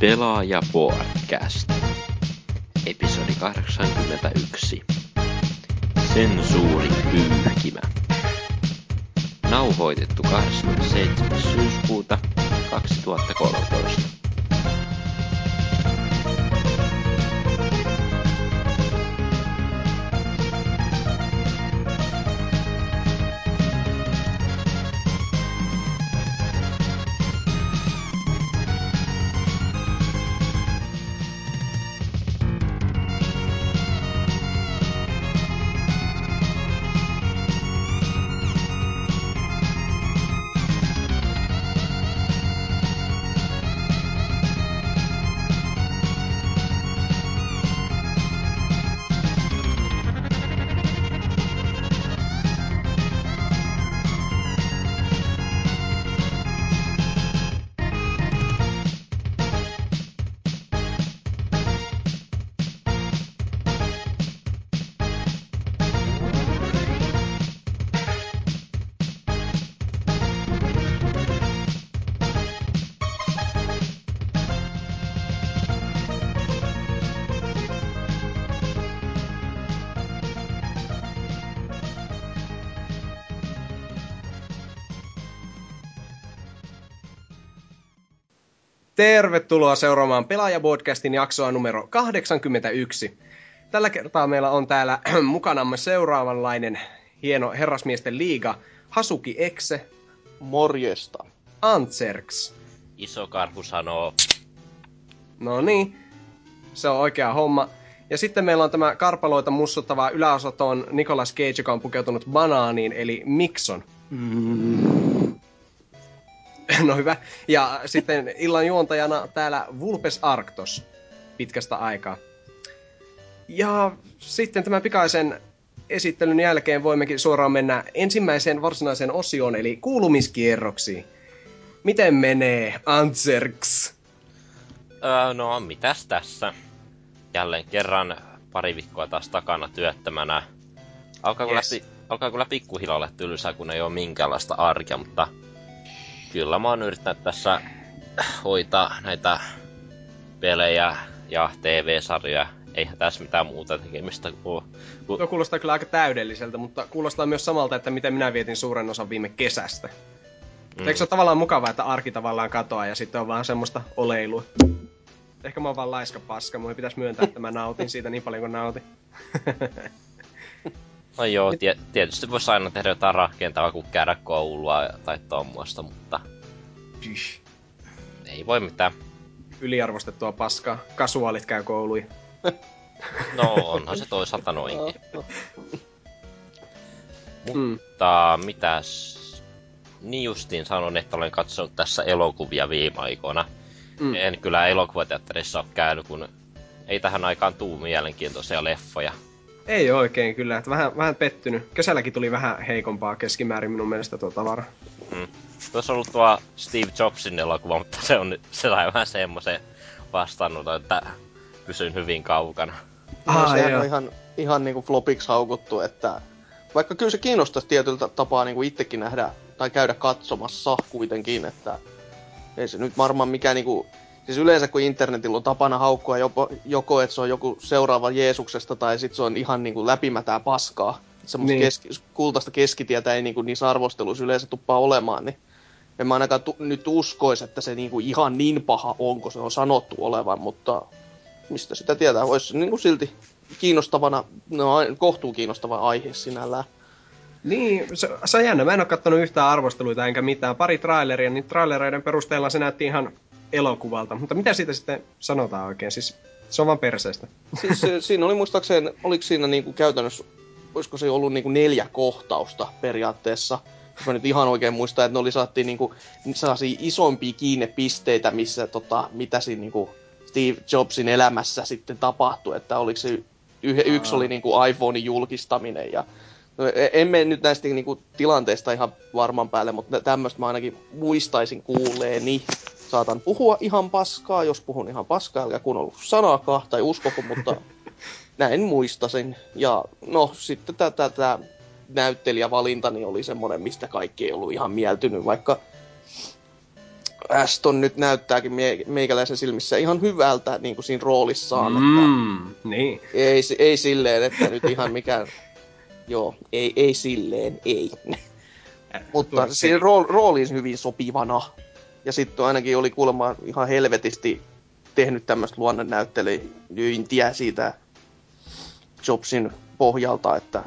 Pelaaja Podcast. Episodi 81. Sensuuri pyyhkimä. Nauhoitettu 27. syyskuuta 2013. Tervetuloa seuraamaan Pelaaja-podcastin jaksoa numero 81. Tällä kertaa meillä on täällä mukanamme seuraavanlainen hieno herrasmiesten liiga. Hasuki Ekse. Morjesta. Antserks. Iso karhu sanoo. No niin, se on oikea homma. Ja sitten meillä on tämä karpaloita mussuttava yläosaton Nicolas Cage, joka on pukeutunut banaaniin, eli Mikson. Mm. No hyvä. Ja sitten illan juontajana täällä Vulpes Arctos pitkästä aikaa. Ja sitten tämän pikaisen esittelyn jälkeen voimmekin suoraan mennä ensimmäiseen varsinaiseen osioon, eli kuulumiskierroksiin. Miten menee, Antserks? Öö, no, mitäs tässä? Jälleen kerran pari viikkoa taas takana työttömänä. Alkaa kyllä, yes. alkaa kyllä pikkuhilalle tylsää, kun ei ole minkäänlaista arkea, mutta kyllä mä oon yrittänyt tässä hoitaa näitä pelejä ja TV-sarjoja. Eihän tässä mitään muuta tekemistä kuin... Tuo kuulostaa kyllä aika täydelliseltä, mutta kuulostaa myös samalta, että miten minä vietin suuren osan viime kesästä. Mm. Eikö se ole tavallaan mukavaa, että arki tavallaan katoaa ja sitten on vaan semmoista oleilua? Ehkä mä oon vaan laiska paska, mun pitäisi myöntää, että mä nautin siitä niin paljon kuin nautin. No joo, tie- tietysti voisi aina tehdä jotain rakentavaa kuin käydä koulua tai tommoista, mutta... Pyh. Ei voi mitään. Yliarvostettua paskaa. Kasuaalit käy kouluja. no, onhan se toisaalta noinkin. mutta mitäs... Niin justiin sanon, että olen katsonut tässä elokuvia viime aikoina. Mm. En kyllä elokuvateatterissa ole käynyt, kun ei tähän aikaan tuu mielenkiintoisia leffoja. Ei oikein kyllä, että vähän, vähän pettynyt. Kesälläkin tuli vähän heikompaa keskimäärin minun mielestä tuo tavara. Mm. Tuossa on ollut tuo Steve Jobsin elokuva, mutta se, on, se sai vähän semmoisen vastannut, että pysyn hyvin kaukana. Ah, no, sehän on ihan, ihan niinku flopiksi haukuttu, että vaikka kyllä se kiinnostaisi tietyllä tapaa niinku itsekin nähdä tai käydä katsomassa kuitenkin, että ei se nyt varmaan mikään niinku Siis yleensä kun internetillä on tapana haukkua joko, joko että se on joku seuraava Jeesuksesta tai sitten se on ihan niinku läpimätää paskaa. Semmoista niin. keski, kultaista keskitietä ei niinku niissä arvosteluissa yleensä tuppaa olemaan, niin en mä ainakaan tu- nyt uskoisi, että se niinku ihan niin paha on, kun se on sanottu olevan, mutta mistä sitä tietää, olisi niinku silti kiinnostavana, no kohtuu kiinnostava aihe sinällään. Niin, se, se on jännä. Mä en ole kattonut yhtään arvosteluita enkä mitään. Pari traileria, niin trailereiden perusteella se näytti ihan elokuvalta. Mutta mitä siitä sitten sanotaan oikein? Siis se on vaan perseestä. Siis siinä oli muistaakseni, oliko siinä niinku käytännössä, olisiko se ollut niinku neljä kohtausta periaatteessa. Jos mä nyt ihan oikein muistan, että ne oli saattiin niinku sellaisia isompia kiinnepisteitä, missä tota, mitä siinä niinku Steve Jobsin elämässä sitten tapahtui. Että oliko se yh, yksi oli niinku iPhonein julkistaminen ja No, e, en mene nyt näistä niinku, tilanteista ihan varman päälle, mutta tämmöistä mä ainakin muistaisin kuuleeni saatan puhua ihan paskaa, jos puhun ihan paskaa, älkää kuunnellut sanaakaan tai uskoko, mutta näin muistasin. Ja no sitten tätä näyttelijävalintani oli semmoinen, mistä kaikki ei ollut ihan mieltynyt, vaikka Aston nyt näyttääkin mie- meikäläisen silmissä ihan hyvältä niin kuin siinä roolissaan. Että Mm, niin. ei, ei silleen, että nyt ihan mikään... Joo, ei, ei silleen, ei. Mutta Tuo- siinä rool, rooliin hyvin sopivana. Ja sitten ainakin oli kuulemma ihan helvetisti tehnyt tämmöistä luonnonnäyttelyintiä siitä Jobsin pohjalta, että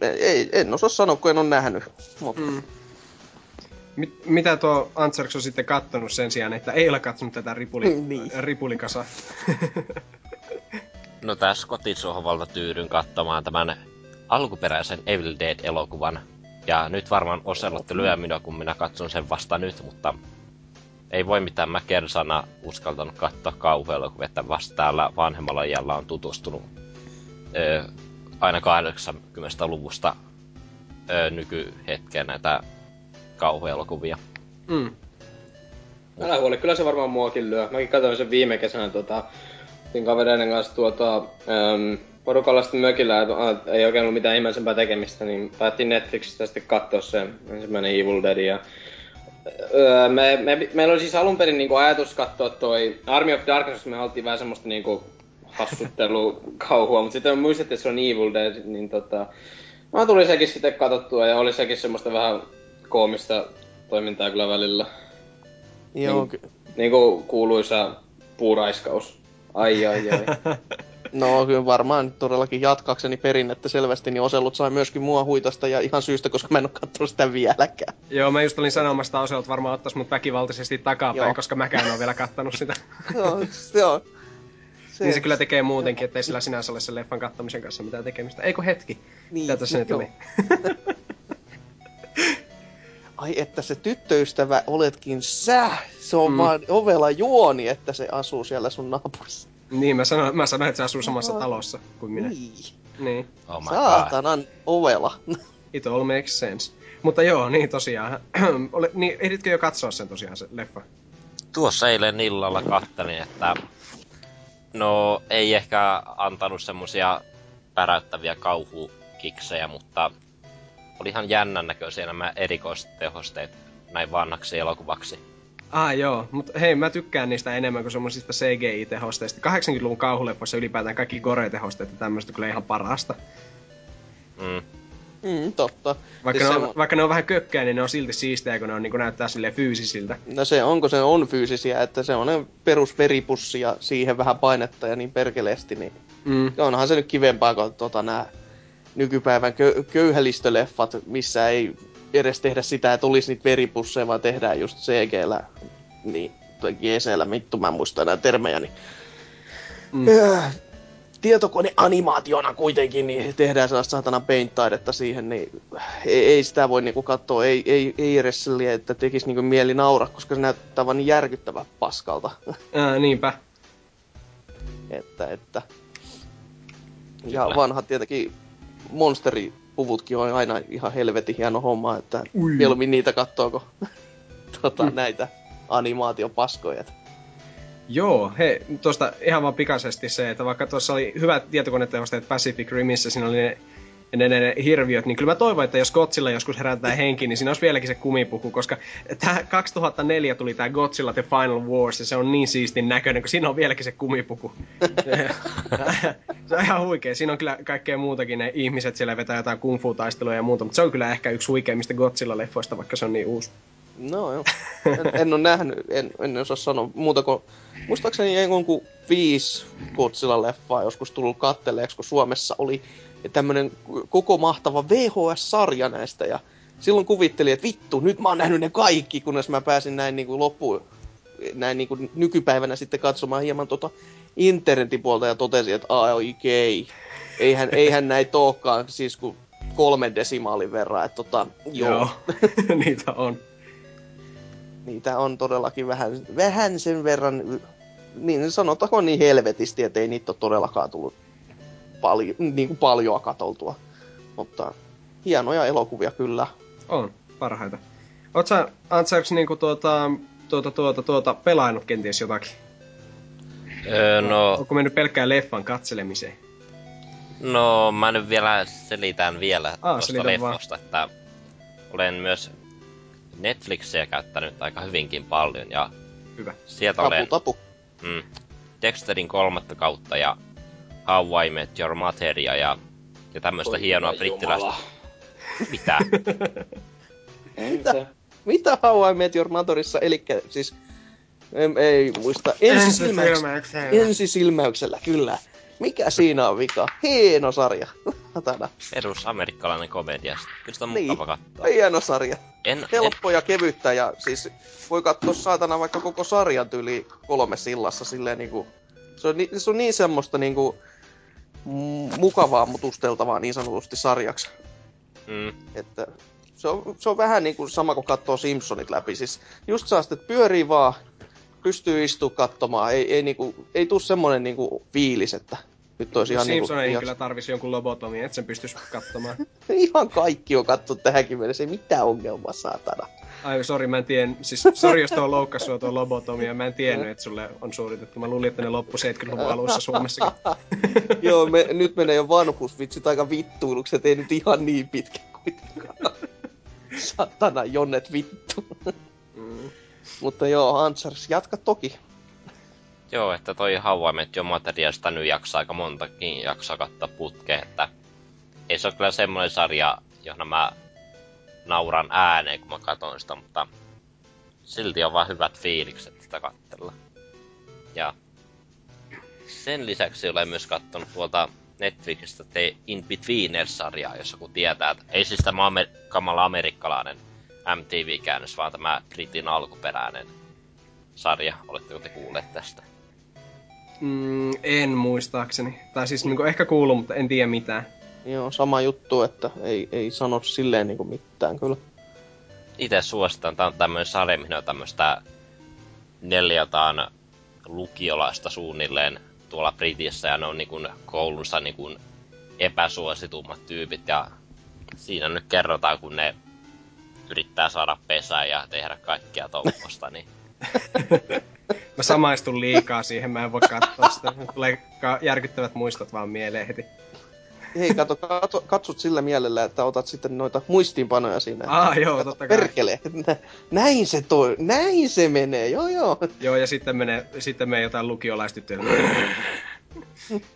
ei, en osaa sanoa, kun en ole nähnyt. Mutta Mm. Mit, mitä tuo Antserks on sitten kattonut sen sijaan, että ei ole katsonut tätä ripuli, Niin. ripulikasa? No tässä kotisohvalta tyydyn katsomaan tämän alkuperäisen Evil Dead-elokuvan. Ja nyt varmaan Oselotti lyö minua, kun minä katson sen vasta nyt, mutta ei voi mitään. Mä kersana uskaltanut katsoa kauhuelokuvia, että vasta täällä vanhemmalla iällä on tutustunut ö, aina 80-luvusta ö, nykyhetkeen näitä kauhuelokuvia. Mm. Älä huoli, kyllä se varmaan muakin lyö. Mäkin katsoin sen viime kesänä tota, kavereiden kanssa tuota, äm, porukalla sitten mökillä, että ah, ei oikein ollut mitään ihmeellisempää tekemistä, niin päättiin Netflixistä sitten katsoa se ensimmäinen Evil Dead. Ja, öö, me, me, meillä oli siis alun perin niinku ajatus katsoa toi Army of Darkness, me haluttiin vähän semmoista niinku hassuttelua kauhua, mutta sitten muistettiin, että se on Evil Dead, niin tota, mä tuli sekin sitten katsottua ja oli sekin semmoista vähän koomista toimintaa kyllä välillä. joo, Niin. ky- Niinku kuuluisa puuraiskaus. Ai ai ai. no kyllä varmaan todellakin jatkakseni perinnettä selvästi, niin Osellut sai myöskin mua huitasta ja ihan syystä, koska mä en ole katsonut sitä vieläkään. Joo, mä just olin sanomassa, että Oselot varmaan ottais mut väkivaltaisesti takapäin, Joo. koska mäkään en ole vielä kattonut sitä. Joo, se on. Se, niin se kyllä tekee muutenkin, ettei sillä sinänsä ole sen leffan kattomisen kanssa mitään tekemistä. Eikö hetki? Niin, Mitä tässä nyt joo. oli? Ai että se tyttöystävä oletkin sä! Se on mm. vaan ovela juoni, että se asuu siellä sun naapurissa. Niin, mä sanoin, mä sanoin, että se asuu samassa talossa kuin minä. Niin. Niin. Oh my god. Saatanan ovela. It all makes sense. Mutta joo, niin tosiaan. Ole, niin, ehditkö jo katsoa sen tosiaan, se leffa? Tuossa eilen illalla kattelin, että no ei ehkä antanut semmosia päräyttäviä kauhukiksejä, mutta oli ihan jännän näköisiä nämä erikoistehosteet näin vanhaksi elokuvaksi. Ah joo, mutta hei, mä tykkään niistä enemmän kuin semmosista CGI-tehosteista. 80-luvun kauhuleffoissa ylipäätään kaikki gore-tehosteet ja tämmöistä kyllä ihan parasta. Mm. Mm, totta. Vaikka, Siis ne se on, vaikka ne on vähän kökkää, niin ne on silti siistejä, kun ne on, niin näyttää silleen fyysisiltä. No se onko se on fyysisiä, että se on ne perusveripussi ja siihen vähän painetta ja niin perkeleesti, niin Mm. onhan se nyt kivempaa kuin tota nää nykypäivän kö- köyhälistöleffat, missä ei edes tehdä sitä, että olisi niitä veripusseja, vaan tehdään just CG-llä, niin, tai GC-llä, vittu mä en muista enää termejä, niin Mm. Äh, tietokoneanimaationa kuitenkin, niin tehdään sellaista saatana paint-taidetta siihen, niin ei, ei sitä voi niinku katsoa, ei, ei, ei edes silleen, että tekisi niinku mieli naura, koska se näyttää vaan niin järkyttävän paskalta. Ää, niinpä. että, että. Ja Kyllä. vanhat tietenkin monsteripuvutkin on aina ihan helvetin hieno homma, että Ui. mieluummin niitä katsoako tota, näitä animaatiopaskoja. Joo, he, tuosta ihan vaan pikaisesti se, että vaikka tuossa oli hyvät tietokonetehosteet Pacific Rimissä, siinä oli ne, ne, ne, ne hirviöt, niin kyllä mä toivon, että jos Godzilla joskus herätetään henkiin, niin siinä olisi vieläkin se kumipuku, koska tää 2004 tuli tää Godzilla The Final Wars, ja se on niin siistin näköinen, kun siinä on vieläkin se kumipuku. se on ihan huikea. Siinä on kyllä kaikkea muutakin, ne ihmiset siellä vetää jotain kung fu-taisteluja ja muuta, mutta se on kyllä ehkä yksi huikeimmista Godzilla-leffoista, vaikka se on niin uusi. No joo. En, en ole nähnyt, en, en osaa sanoa muuta kuin... Muistaakseni jonkun viisi Godzilla-leffaa joskus tullut katteleeksi, kun Suomessa oli tämmönen koko mahtava VHS-sarja näistä. Ja silloin kuvittelin, että vittu, nyt mä oon nähnyt ne kaikki, kunnes mä pääsin näin niin kuin loppuun näin niin kuin nykypäivänä sitten katsomaan hieman tota internetin puolta ja totesin, että aa oikein. Eihän, eihän näitä olekaan siis kuin kolmen desimaalin verran, että tota, joo. joo. Niitä on. niitä on todellakin vähän, vähän sen verran, niin sanotaanko niin helvetisti, että ei niitä ole todellakaan tullut paljon, niin kuin paljoa katoltua. Mutta hienoja elokuvia kyllä. On, parhaita. Oot sä, Antsaks, niinku tuota, tuota, tuota, tuota, pelaillut kenties jotakin? Öö, no, Onko mennyt pelkkään leffan katselemiseen? no, mä nyt vielä selitän vielä Aa, tuosta selitä vaan. leffosta, että olen myös Netflixiä käyttänyt aika hyvinkin paljon ja Hyvä. sieltä Tapu, olen tapu. mm, Dexterin kolmatta kautta ja How I Met Your Motheria ja, ja tämmöistä Oi, hienoa brittiläistä... Mitä? Mitä? Mitä How I Met Your Motherissa, eli siis... Em, ei muista. Ensisilmäyksellä. Ensisilmäyksellä, kyllä. Mikä siinä on vika? Hieno sarja. Satana. Perus amerikkalainen komedia. Kyllä sitä on Niin. mukava katsoa. Hieno sarja. En, en, Helppo ja kevyttä ja siis voi katsoa saatana vaikka koko sarjan tyyli kolme sillassa silleen niinku... Se on, ni, se on niin semmoista niinku mukavaa mutusteltavaa niin sanotusti sarjaksi. mm, Että se on, se on vähän niin kuin sama kuin katsoo Simpsonit läpi. Siis just saa että pyörii vaan, pystyy istua katsomaan. Ei, ei, niinku, ei tuu semmonen niinku fiilis, että nyt olisi ihan, niinku, Simpsoneihin ihan, kyllä tarvisi jonkun lobotomia, että sen pystyisi katsomaan. ihan kaikki on kattu tähänkin mennessä. Ei mitään ongelmaa, saatana. Ai, sori, mä en tien, siis sori jos tuo loukkas sua tuo lobotomia, mä en tiennyt, että sulle on suoritettu. Mä luulin, että ne loppu 70-luvun alussa Suomessakin. Joo, me, nyt menee jo vanhusvitsit aika vittuiluksi, et ei nyt ihan niin pitkä kuitenkaan. Satana, jonnet vittu. Mm. Mutta joo, Ansars, jatka toki. joo, että toi How I Met Your nyt jaksaa aika montakin jaksoa katsoa putkeen, että ei se ole kyllä semmoinen sarja, johon mä nauran ääneen, kun mä katon sitä, mutta silti on vaan hyvät fiilikset sitä katsella. Ja sen lisäksi olen myös kattonut tuolta Netflixistä The In Betweeners-sarjaa, jossa kun tietää, että ei siis tämä amer- kamala amerikkalainen MTV-käännös, vaan tämä Britin alkuperäinen sarja. Oletteko te kuulleet tästä? Mm, en muistaakseni. Tai siis niinku ehkä kuuluu, mutta en tiedä mitään. Joo, sama juttu, että ei, ei sano silleen niinku mitään kyllä. Itse suositan, tämä on tämmöinen sarja, mihin on tämmöistä neljätaan lukiolaista suunnilleen tuolla Britissä, ja ne on niin koulunsa niin epäsuositummat tyypit, ja siinä nyt kerrotaan, kun ne yrittää saada pesää ja tehdä kaikkea tuommoista, niin Mä samaistun liikaa siihen, mä en voi katsoa sitä. Tulee järkyttävät muistot vaan mieleen heti. Hei, kato, kato, katsot sillä mielellä, että otat sitten noita muistiinpanoja siinä. Ah, joo, Kato, totta kai. Perkele, Nä- näin se toi, näin se menee, joo joo. Joo, ja sitten menee, sitten menee jotain lukiolaistyttöjä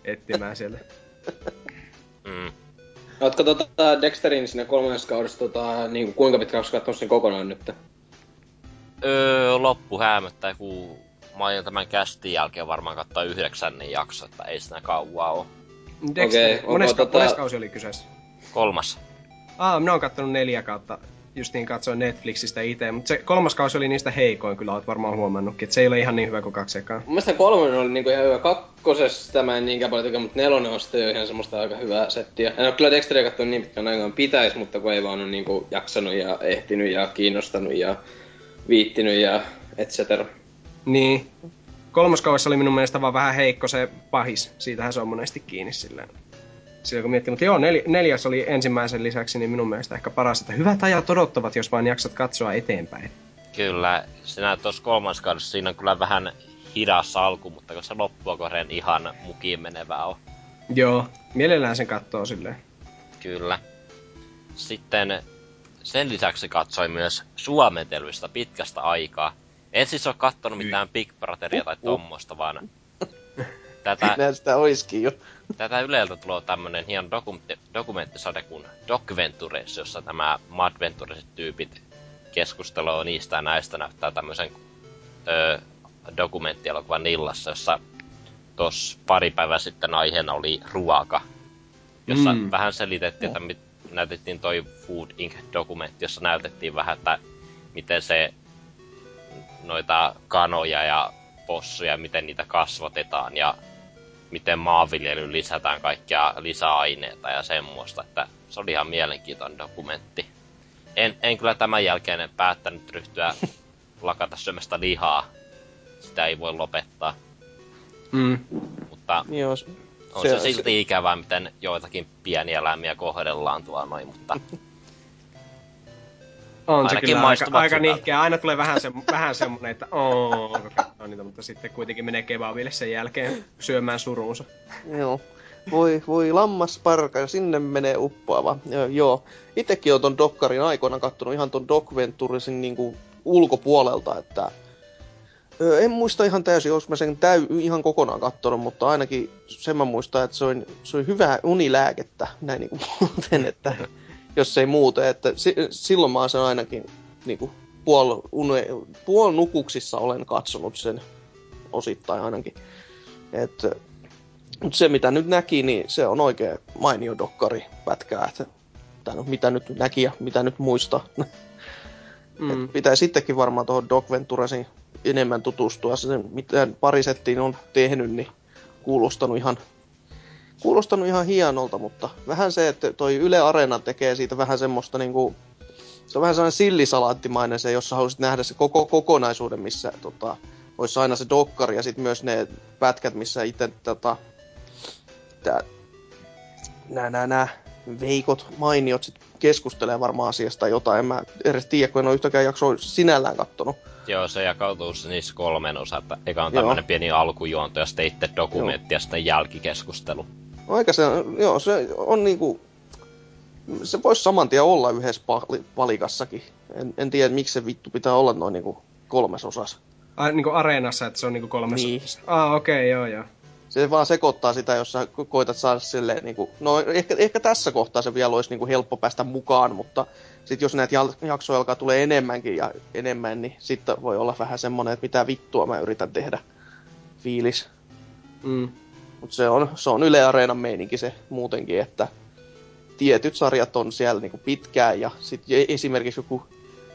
etsimään sieltä. mm, Ootko tota Dexterin siinä kolmannessa kaudessa tota, niin kuin, kuinka pitkä ootko kattonut sen kokonaan nyt? öö, loppu häämöttää, kun mä aion tämän kästin jälkeen varmaan katsoa yhdeksännen jakso, että ei siinä kauaa ole. Dexter, Okei, okay, onko mones, tota- mones kausi oli kyseessä? Kolmas. Ah, minä oon kattonut neljä kautta. Justiin katsoin Netflixistä itse, mutta se kolmas kausi oli niistä heikoin, kyllä oot varmaan huomannutkin, että se ei ole ihan niin hyvä kuin kaksi ekaa. Mun mielestä kolmonen oli niinku ihan hyvä. Kakkosessa tämä en niinkään paljon tykkää, mutta nelonen on sitten jo ihan semmoista aika hyvää settiä. En oo kyllä Dexteria kattonut niin pitkään aikaan pitäis, mutta kun ei vaan ole niinku jaksanut ja ehtinyt ja kiinnostanut ja viittinyt ja et cetera. Niin. Kolmoskaudessa oli minun mielestä vaan vähän heikko se pahis. Siitähän se on monesti kiinni silleen. Silloin kun miettii, mutta joo, nel, neljäs oli ensimmäisen lisäksi, niin minun mielestä ehkä paras, että hyvät ajat odottavat, jos vain jaksat katsoa eteenpäin. Kyllä, sinä tuossa kolmas kaudessa siinä on kyllä vähän hidas alku, mutta kun se loppua kohden ihan mukiin menevää on. Joo, mielellään sen katsoo silleen. Kyllä. Sitten sen lisäksi katsoin myös suomenteluista pitkästä aikaa. En siis ole kattonut mitään Big Brotheria tai tommosta, vaan tätä, Näin sitä oiskin jo. tätä Yleltä tulee tämmönen hieno dokumentti, dokumenttisade kuin Doc Ventures, jossa nämä Madventuriset tyypit keskustelee niistä ja näistä näyttää tämmöisen ö, dokumenttielokuvan illassa, jossa tos pari päivää sitten aiheena oli ruoka, jossa mm. vähän selitettiin, että mit, näytettiin toi Food Inc. dokumentti, jossa näytettiin vähän, että miten se noita kanoja ja possuja, miten niitä kasvatetaan ja miten maanviljelyyn lisätään kaikkia lisäaineita ja semmoista, että se oli ihan mielenkiintoinen dokumentti. En, en kyllä tämän jälkeen päättänyt ryhtyä lakata syömästä lihaa. Sitä ei voi lopettaa, Mm. mutta Joo, on se, se silti ikävää, miten joitakin pieniä eläimiä kohdellaan tuolla noin, mutta On se kyllä aika, aika nihkeä. Aina tulee vähän, se, vähän semmonen, että ooo, katsoo niitä, mutta sitten kuitenkin menee kebabille sen jälkeen syömään suruunsa. Joo. voi, voi lammasparka ja sinne menee uppoava. Ja, joo. Itekin on ton Dokkarin aikoina kattonut ihan ton Doc Venturisin niinku ulkopuolelta, että Öö, en muista ihan täysin, jos mä sen täy, ihan kokonaan kattonut, mutta ainakin sen mä muistan, että se on, se on hyvää unilääkettä, näin niinku muuten, että jos ei muuten, että si, silloin mä oon sen ainakin niinku puol, une, puol nukuksissa olen katsonut sen osittain ainakin. Et, mutta se mitä nyt näki, niin se on oikein mainio dokkari pätkää, että tai no, mitä nyt näki ja mitä nyt muistaa. Mm. pitää sittenkin varmaan tuohon Doc Venturesin enemmän tutustua. Se, mitä parisettiin on tehnyt, niin kuulostanut ihan, kuulostanut ihan hienolta, mutta vähän se, että toi Yle Areena tekee siitä vähän semmoista niinku, se on vähän sellainen sillisalaattimainen se, jossa haluaisit nähdä se koko kokonaisuuden, missä tota, olisi aina se dokkari ja sitten myös ne pätkät, missä itse tota, nää, nää, nää veikot, mainiot sit keskustelee varmaan asiasta jotain. En mä edes tiedä, kun en ole yhtäkään jaksoa sinällään kattonut. Joo, se jakautuu niissä kolmen osa, että eka on tämmönen pieni alkujuonto ja sitten itse dokumentti joo. ja sitten jälkikeskustelu. Aika se, joo, se on niinku, se voisi saman tien olla yhdessä palikassakin. En, en tiedä, miksi se vittu pitää olla noin niinku kolmes osas. Ai, niinku areenassa, että se on niinku kolmes niin. Ah, okei, okay, joo, joo se vaan sekoittaa sitä, jos sä koitat saada silleen, niin kuin, no ehkä, ehkä tässä kohtaa se vielä olisi niin kuin helppo päästä mukaan, mutta sitten jos näitä jaksoja alkaa tulee enemmänkin ja enemmän, niin sitten voi olla vähän semmoinen, että mitä vittua mä yritän tehdä fiilis. Mm. Mutta se on, se on Yle Areenan meininki se muutenkin, että tietyt sarjat on siellä niinku pitkään ja sitten esimerkiksi joku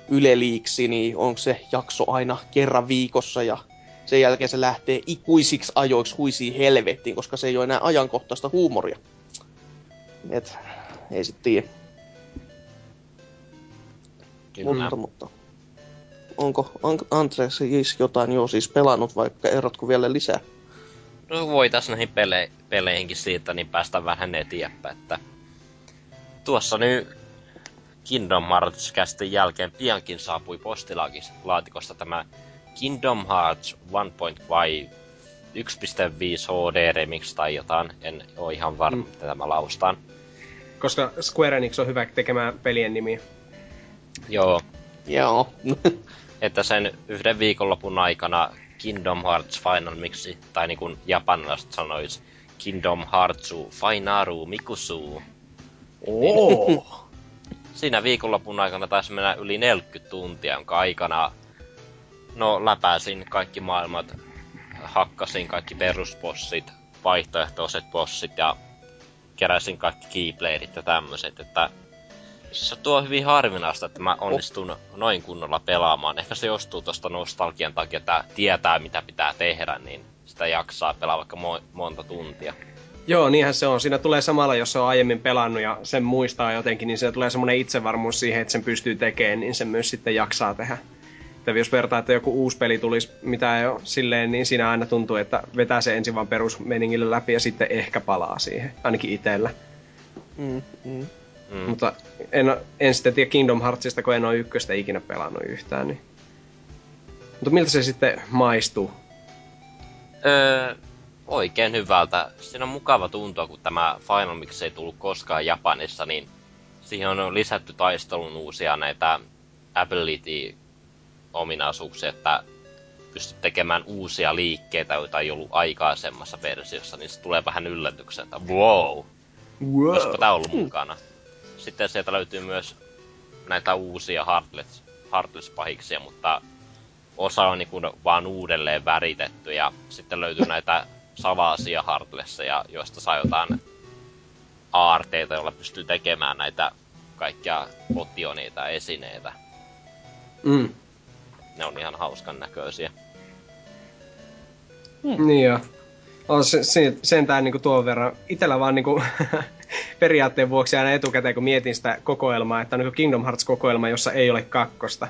Yle Liiksi, niin onko se jakso aina kerran viikossa ja sen jälkeen se lähtee ikuisiksi ajoiksi huisiin helvettiin, koska se ei ole enää ajankohtaista huumoria. Et, ei sit tiedä. Mutta, mutta. Onko Andres jotain jo siis pelannut, vaikka erotko vielä lisää? No voitais näihin pele- peleihinkin siitä, niin päästä vähän eteenpäin, että tuossa nyt Kingdom Hearts jälkeen piankin saapui postilaatikosta tämä Kingdom Hearts 1.5 1.5 HD Remix tai jotain. En ole ihan varma, mm. tämä laustaan. Koska Square Enix on hyvä tekemään pelien nimi. Joo. Joo. että sen yhden viikonlopun aikana Kingdom Hearts Final Mixi, tai niin kuin japanilaiset sanois, Kingdom Heartsu Finaru Mikusu. Oh. Siinä viikonlopun aikana taisi mennä yli 40 tuntia, jonka aikana no läpäisin kaikki maailmat, hakkasin kaikki perusbossit, vaihtoehtoiset bossit ja keräsin kaikki keybladeit ja tämmöiset, että se tuo hyvin harvinaista, että mä onnistun noin kunnolla pelaamaan. Ehkä se jostuu tosta nostalgian takia, että tietää mitä pitää tehdä, niin sitä jaksaa pelaa vaikka mo- monta tuntia. Joo, niinhän se on. Siinä tulee samalla, jos se on aiemmin pelannut ja sen muistaa jotenkin, niin se tulee semmoinen itsevarmuus siihen, että sen pystyy tekemään, niin se myös sitten jaksaa tehdä. Että jos vertaa, että joku uusi peli tulisi, mitä ei ole silleen, niin siinä aina tuntuu, että vetää se ensin vaan perusmeningille läpi ja sitten ehkä palaa siihen, ainakin itsellä. Mm, mm. Mm. Mutta en, en sitten tiedä Kingdom Heartsista, kun en ole ykköstä ikinä pelannut yhtään. Niin. Mutta miltä se sitten maistuu? Öö, oikein hyvältä. Siinä on mukava tuntua, kun tämä Final Mix ei tullut koskaan Japanissa, niin siihen on lisätty taistelun uusia näitä ability ominaisuuksia, että pystyt tekemään uusia liikkeitä, joita ei ollut aikaisemmassa versiossa, niin se tulee vähän yllätyksen, että wow, wow. olisiko tää ollut mukana. Sitten sieltä löytyy myös näitä uusia Heartless, Heartless-pahiksia, mutta osa on niin vaan uudelleen väritetty, ja sitten löytyy näitä salaisia Heartlesseja, joista saa jotain aarteita, joilla pystyy tekemään näitä kaikkia potioneita esineitä. Mm ne on ihan hauskan näköisiä. Hmm. Niin joo. On se, se, sentään niinku tuon verran. Itellä vaan niinku periaatteen vuoksi aina etukäteen, kun mietin sitä kokoelmaa, että on niinku Kingdom Hearts-kokoelma, jossa ei ole kakkosta.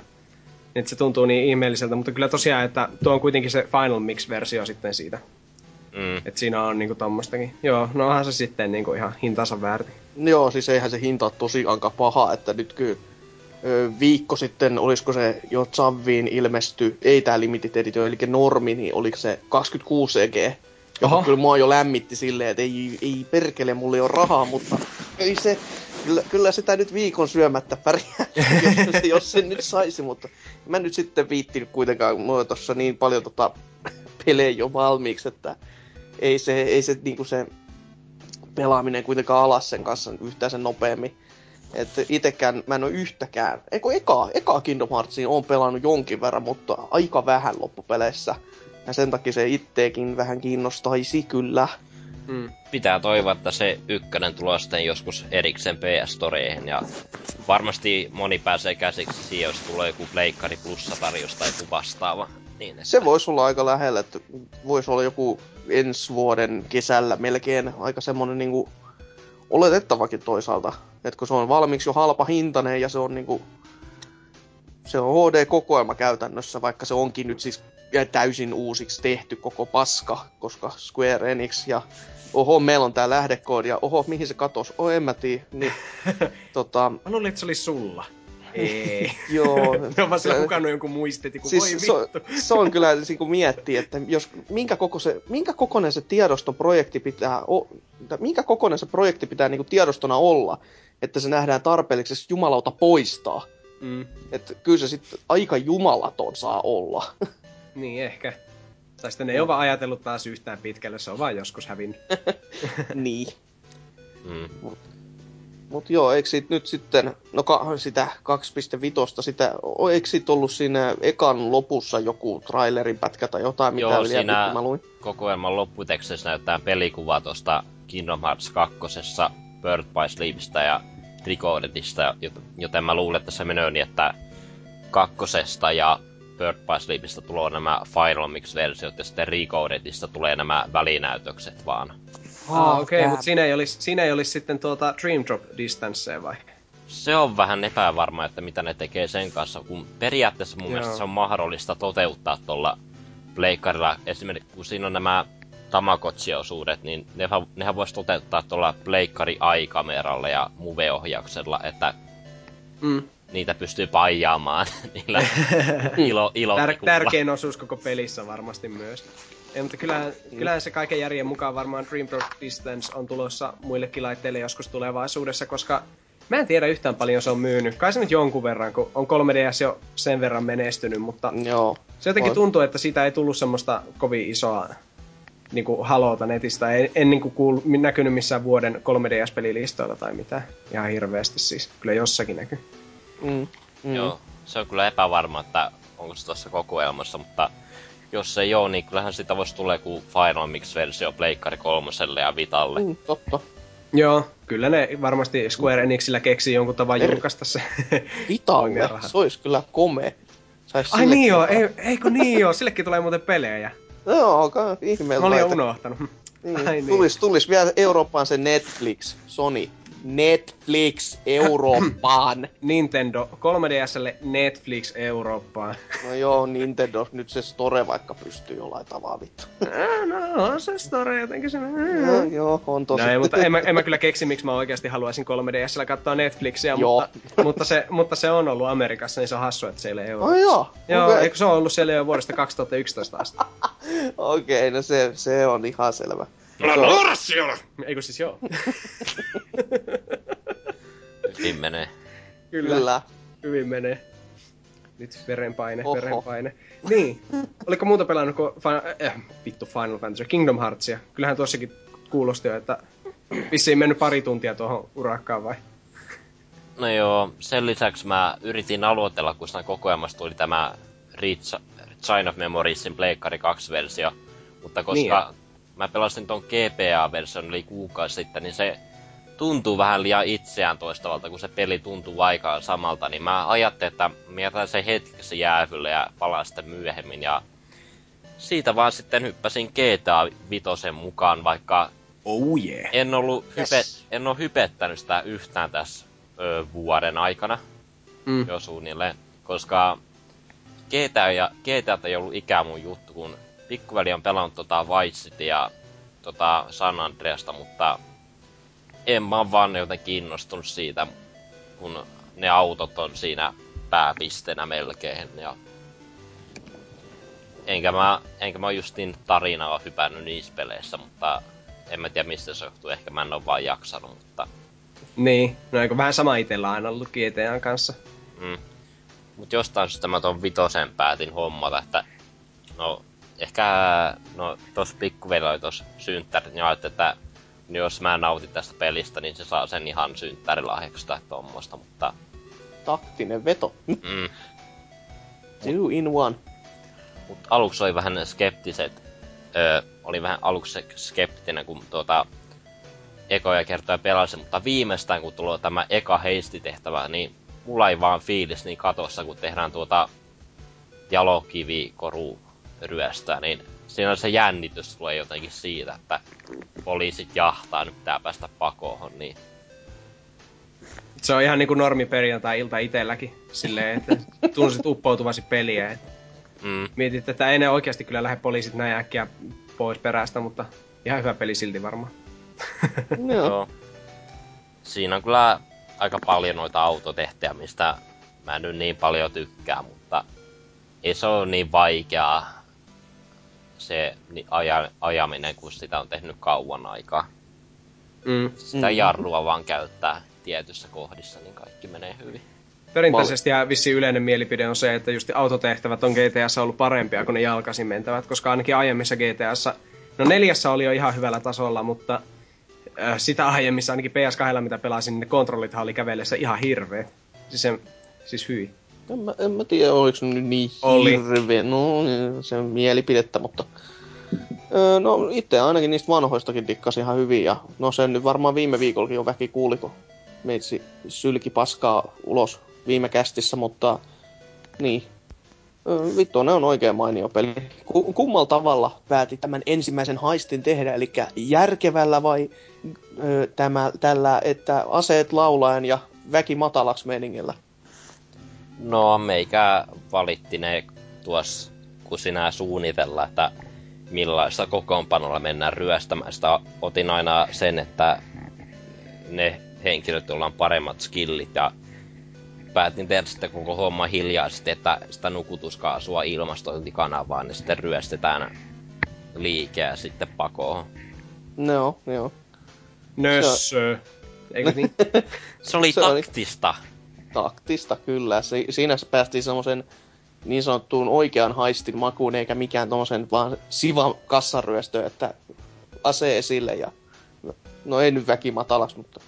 Niin se tuntuu niin ihmeelliseltä, mutta kyllä tosiaan, että tuo on kuitenkin se Final Mix-versio sitten siitä. Mm. Että siinä on niinku tommostakin. Joo, no onhan se sitten niinku ihan hintansa väärti. Joo, siis eihän se hinta ole tosiaankaan paha, että nyt kyllä viikko sitten, olisiko se jo Zavviin ilmesty, ei tää Limited Edition, eli normi, niin oliko se 26 EG Oho. kyllä mua jo lämmitti silleen, että ei, ei perkele, mulla ei ole rahaa, mutta ei se, kyllä, kyllä sitä nyt viikon syömättä pärjää, jos, jos sen nyt saisi, mutta mä nyt sitten viittin kuitenkaan, mulla on tossa niin paljon tota pelejä jo valmiiksi, että ei se, ei se niinku se pelaaminen kuitenkaan alas sen kanssa yhtään sen nopeammin. Että itekään, mä en oo yhtäkään, eikö eka, eka Kingdom Heartsia on pelannut jonkin verran, mutta aika vähän loppupeleissä. Ja sen takia se itteekin vähän kiinnostaisi kyllä. Mm. Pitää toivoa, että se ykkönen tulee sitten joskus erikseen PS Storeihin ja varmasti moni pääsee käsiksi siihen, jos tulee joku Pleikkari plussa tarjous tai joku vastaava. Niin, että... Se voisi olla aika lähellä, että voisi olla joku ensi vuoden kesällä melkein aika semmonen niinku oletettavakin toisaalta. Että kun se on valmiiksi jo halpa hintainen ja se on niinku se on HD-kokoelma käytännössä, vaikka se onkin nyt siis täysin uusiksi tehty koko paska, koska Square Enix ja oho, meillä on tää lähdekoodi ja oho, mihin se katos, oh, en mä tiedä, niin tota, Mä luulin, että se oli sulla. Ei. joo. Mä oon vaan sillä se- hukannut jonkun muistin, kun Siis voi se, vittu. se on kyllä, siis kun miettii, että jos, minkä, koko se, minkä kokoinen se tiedoston projekti pitää, o, minkä kokoinen se projekti pitää niinku tiedostona olla, että se nähdään tarpeelliseksi jumalauta poistaa. Mm. Että kyllä se sitten aika jumalaton saa olla. Niin ehkä. Tai sitten ei ole vaan ajatellut taas yhtään pitkälle, se on vaan joskus hävinnyt. niin. Mm. Mut joo, eikö siitä nyt sitten, no ka, sitä 2.5, sitä, eikö siitä ollut siinä ekan lopussa joku trailerin pätkä tai jotain, mitä Joo, vielä siinä vittu mä luin? kokoelman lopputekstissä näyttää pelikuva tuosta Kingdom Hearts 2. Bird by Sleepistä ja Recordedista, jot- joten mä luulen, että se menee niin, että kakkosesta ja Bird by Sleepistä tulee nämä Final Mix-versiot ja sitten Recordedista tulee nämä välinäytökset vaan. Ah, okei, okay, mutta siinä ei olisi, siinä ei olisi sitten tuota Dream Drop Distanceä vai? Se on vähän epävarma, että mitä ne tekee sen kanssa, kun periaatteessa mun Joo. mielestä se on mahdollista toteuttaa tuolla pleikkarilla. Esimerkiksi kun siinä on nämä Tamagotchi-osuudet, niin nehän, nehän voisi toteuttaa tuolla pleikkari aikameralla ja Move-ohjauksella, että Mm. Niitä pystyy paijaamaan niillä ilo, ilo Tär- tärkein osuus koko pelissä varmasti myös. Ei, mutta kyllähän, Mm. kyllähän se kaiken järjen mukaan varmaan Dream Drop Distance on tulossa muillekin laitteille joskus tulevaisuudessa, koska mä en tiedä yhtään paljon se on myynyt. Kai se nyt jonkun verran, kun on 3DS jo sen verran menestynyt, mutta Joo. se jotenkin On. tuntuu, että siitä ei tullut semmoista kovin isoa niin kuin haloota netistä. En, en niin kuin kuulu, näkynyt missään vuoden 3DS-pelilistoilla tai mitään. Ihan hirveästi siis. Kyllä jossakin näkyy. Mm. Mm. Joo, se on kyllä epävarma, että onko se tuossa kokoelmassa, mutta jos ei ole, niin kyllähän sitä voisi tulla joku Final Mix-versio Pleikkari kolmoselle ja Vitalle. Mm, totta. Joo, kyllä ne varmasti Square Enixillä keksii jonkun tavan Er- julkaista se. Vitalle, se olisi kyllä komea. Sais Ai sillekin niin joo, ei, eikö niin joo, sillekin tulee muuten pelejä. Joo, ka- ihmeellä. Mä olin jo laite. unohtanut. Niin. Ai niin. Tulis, tulis vielä Eurooppaan se Netflix, Sony. Netflix Eurooppaan. Nintendo 3DSlle Netflix Eurooppaan. no joo, Nintendo, nyt se Store vaikka pystyy jollain tavalla vittu. no, on se story jotenkin se. Joo, joo, on tosi. No ei, mutta en mä, en mä kyllä keksi, miksi mä oikeasti haluaisin 3DSllä katsoa Netflixiä, Joo. mutta, mutta, se, mutta se on ollut Amerikassa, niin se on hassu, että se ei ole. Oh, joo, Joo, okei. eikö se on ollut siellä jo vuodesta 2011 asti? Okei, no se, se on ihan selvä. Älä on- naura siellä! Eikö siis joo? Hyvin menee. Kyllä. Kyllä. Hyvin menee. Nyt verenpaine, Oho. verenpaine. Niin. Oliko muuta pelannut kuin Final, äh, vittu Final Fantasy, Kingdom Heartsia? Kyllähän tuossakin kuulosti jo, että vissiin mennyt pari tuntia tuohon urakkaan vai? No joo, sen lisäksi mä yritin aloitella, kun siinä kokoelmassa tuli tämä Reach, Sign of Memoriesin Pleikkari 2-versio. Mutta koska mä pelasin ton GPA-version yli kuukausi sitten, niin se tuntuu vähän liian itseään toistavalta, kun se peli tuntuu aikaa samalta, niin mä ajattelin, että mä jätän sen hetkessä jäähylle ja palaan sitten myöhemmin. Ja siitä vaan sitten hyppäsin GTA Vitosen mukaan, vaikka Oh yeah. en ollut hype, Yes. en ole hypettänyt sitä yhtään tässä ö, vuoden aikana Mm. jo suunnilleen, koska GTA, ja, GTA ei ollut ikään mun juttu, kun pikkuveli on pelannut tota Vice City ja tota San Andreasta, mutta en mä oon vaan jotenkin kiinnostunut siitä, kun ne autot on siinä pääpisteenä melkein. Ja enkä mä, enkä mä justiin tarinaa hypännyt niissä peleissä, mutta en mä tiedä mistä se johtuu. Ehkä mä en oo vaan jaksanut, mutta... Niin, no eikö vähän sama itellä aina ollut GTAn kanssa. Mm. Mut jostain syystä mä ton vitosen päätin hommata, että no ehkä no tos pikkuvelillä oli tos synttärit, niin ajattelin, että jos mä nautin tästä pelistä, niin se saa sen ihan synttärilahjaksi tai tommosta, mutta... Taktinen veto. Mm. Two in one. Mut aluksi oli vähän skeptiset. Öö, oli vähän aluksi skeptinen, kun tuota ekoja kertoja pelasin, mutta viimeistään kun tulee tämä eka heistitehtävä, niin mulla ei vaan fiilis niin katossa, kun tehdään tuota jalokivi-koru ryöstää, niin siinä on se jännitys tulee jotenkin siitä, että poliisit jahtaa, nyt pitää päästä pakoon, niin... Se on ihan niinku normi perjantai-ilta itelläkin, silleen, että tunsit uppoutuvasi peliä. Et Mm. mietit, että ei ne oikeasti kyllä lähde poliisit näin äkkiä pois perästä, mutta ihan hyvä peli silti varmaan. Joo. Joo. Siinä on kyllä aika paljon noita autotehtejä, mistä mä en nyt niin paljon tykkää, mutta ei se ole niin vaikeaa se ni- aja, ajaminen, kun sitä on tehnyt kauan aikaa. Mm. Sitä Mm. jarrua vaan käyttää tietyssä kohdissa, niin kaikki menee hyvin. Perinteisesti ja vissi yleinen mielipide on se, että just autotehtävät on GTS ollut parempia kuin ne jalkaisin mentävät, koska ainakin aiemmissa GTS, no neljässä oli jo ihan hyvällä tasolla, mutta äh, sitä aiemmissa ainakin PS2, mitä pelasin, niin ne kontrollithan oli kävellessä ihan hirveet. Siis, se, siis hyi. En mä, en mä tiedä, oliko se nyt niin Oli. hirveä. No, se on mielipidettä, mutta... Öö, no, itse ainakin niistä vanhoistakin dikkasin ihan hyvin, ja no sen nyt varmaan viime viikollakin jo väki kuuli, kun meitsi sylki paskaa ulos viime kästissä, mutta niin. Öö, vittu, ne on oikein mainio peli. Ku, kummalla tavalla pääti tämän ensimmäisen haistin tehdä, eli järkevällä vai öö, tämä, tällä, että aseet laulaen ja väki matalaksi meningillä? No, meikä valitti ne tuossa, kun sinä suunnitella, että millaista kokoonpanolla mennään ryöstämään. Sitä otin aina sen, että ne henkilöt, joilla on paremmat skillit ja päätin tehdä sitten koko homma hiljaisesti, että sitä nukutuskaasua ilmastointikanavaan niin sitten ryöstetään liikeä sitten pakoon. Joo, joo. Nössö. Eikö niin? Se oli- taktista. Taktista kyllä. Se, siinä se päästiin semmoisen niin sanottuun oikean haistin makuun, eikä mikään tommosen vaan sivan kassaryöstö, että ase esille ja... No ei nyt väki matalaksi, mutta...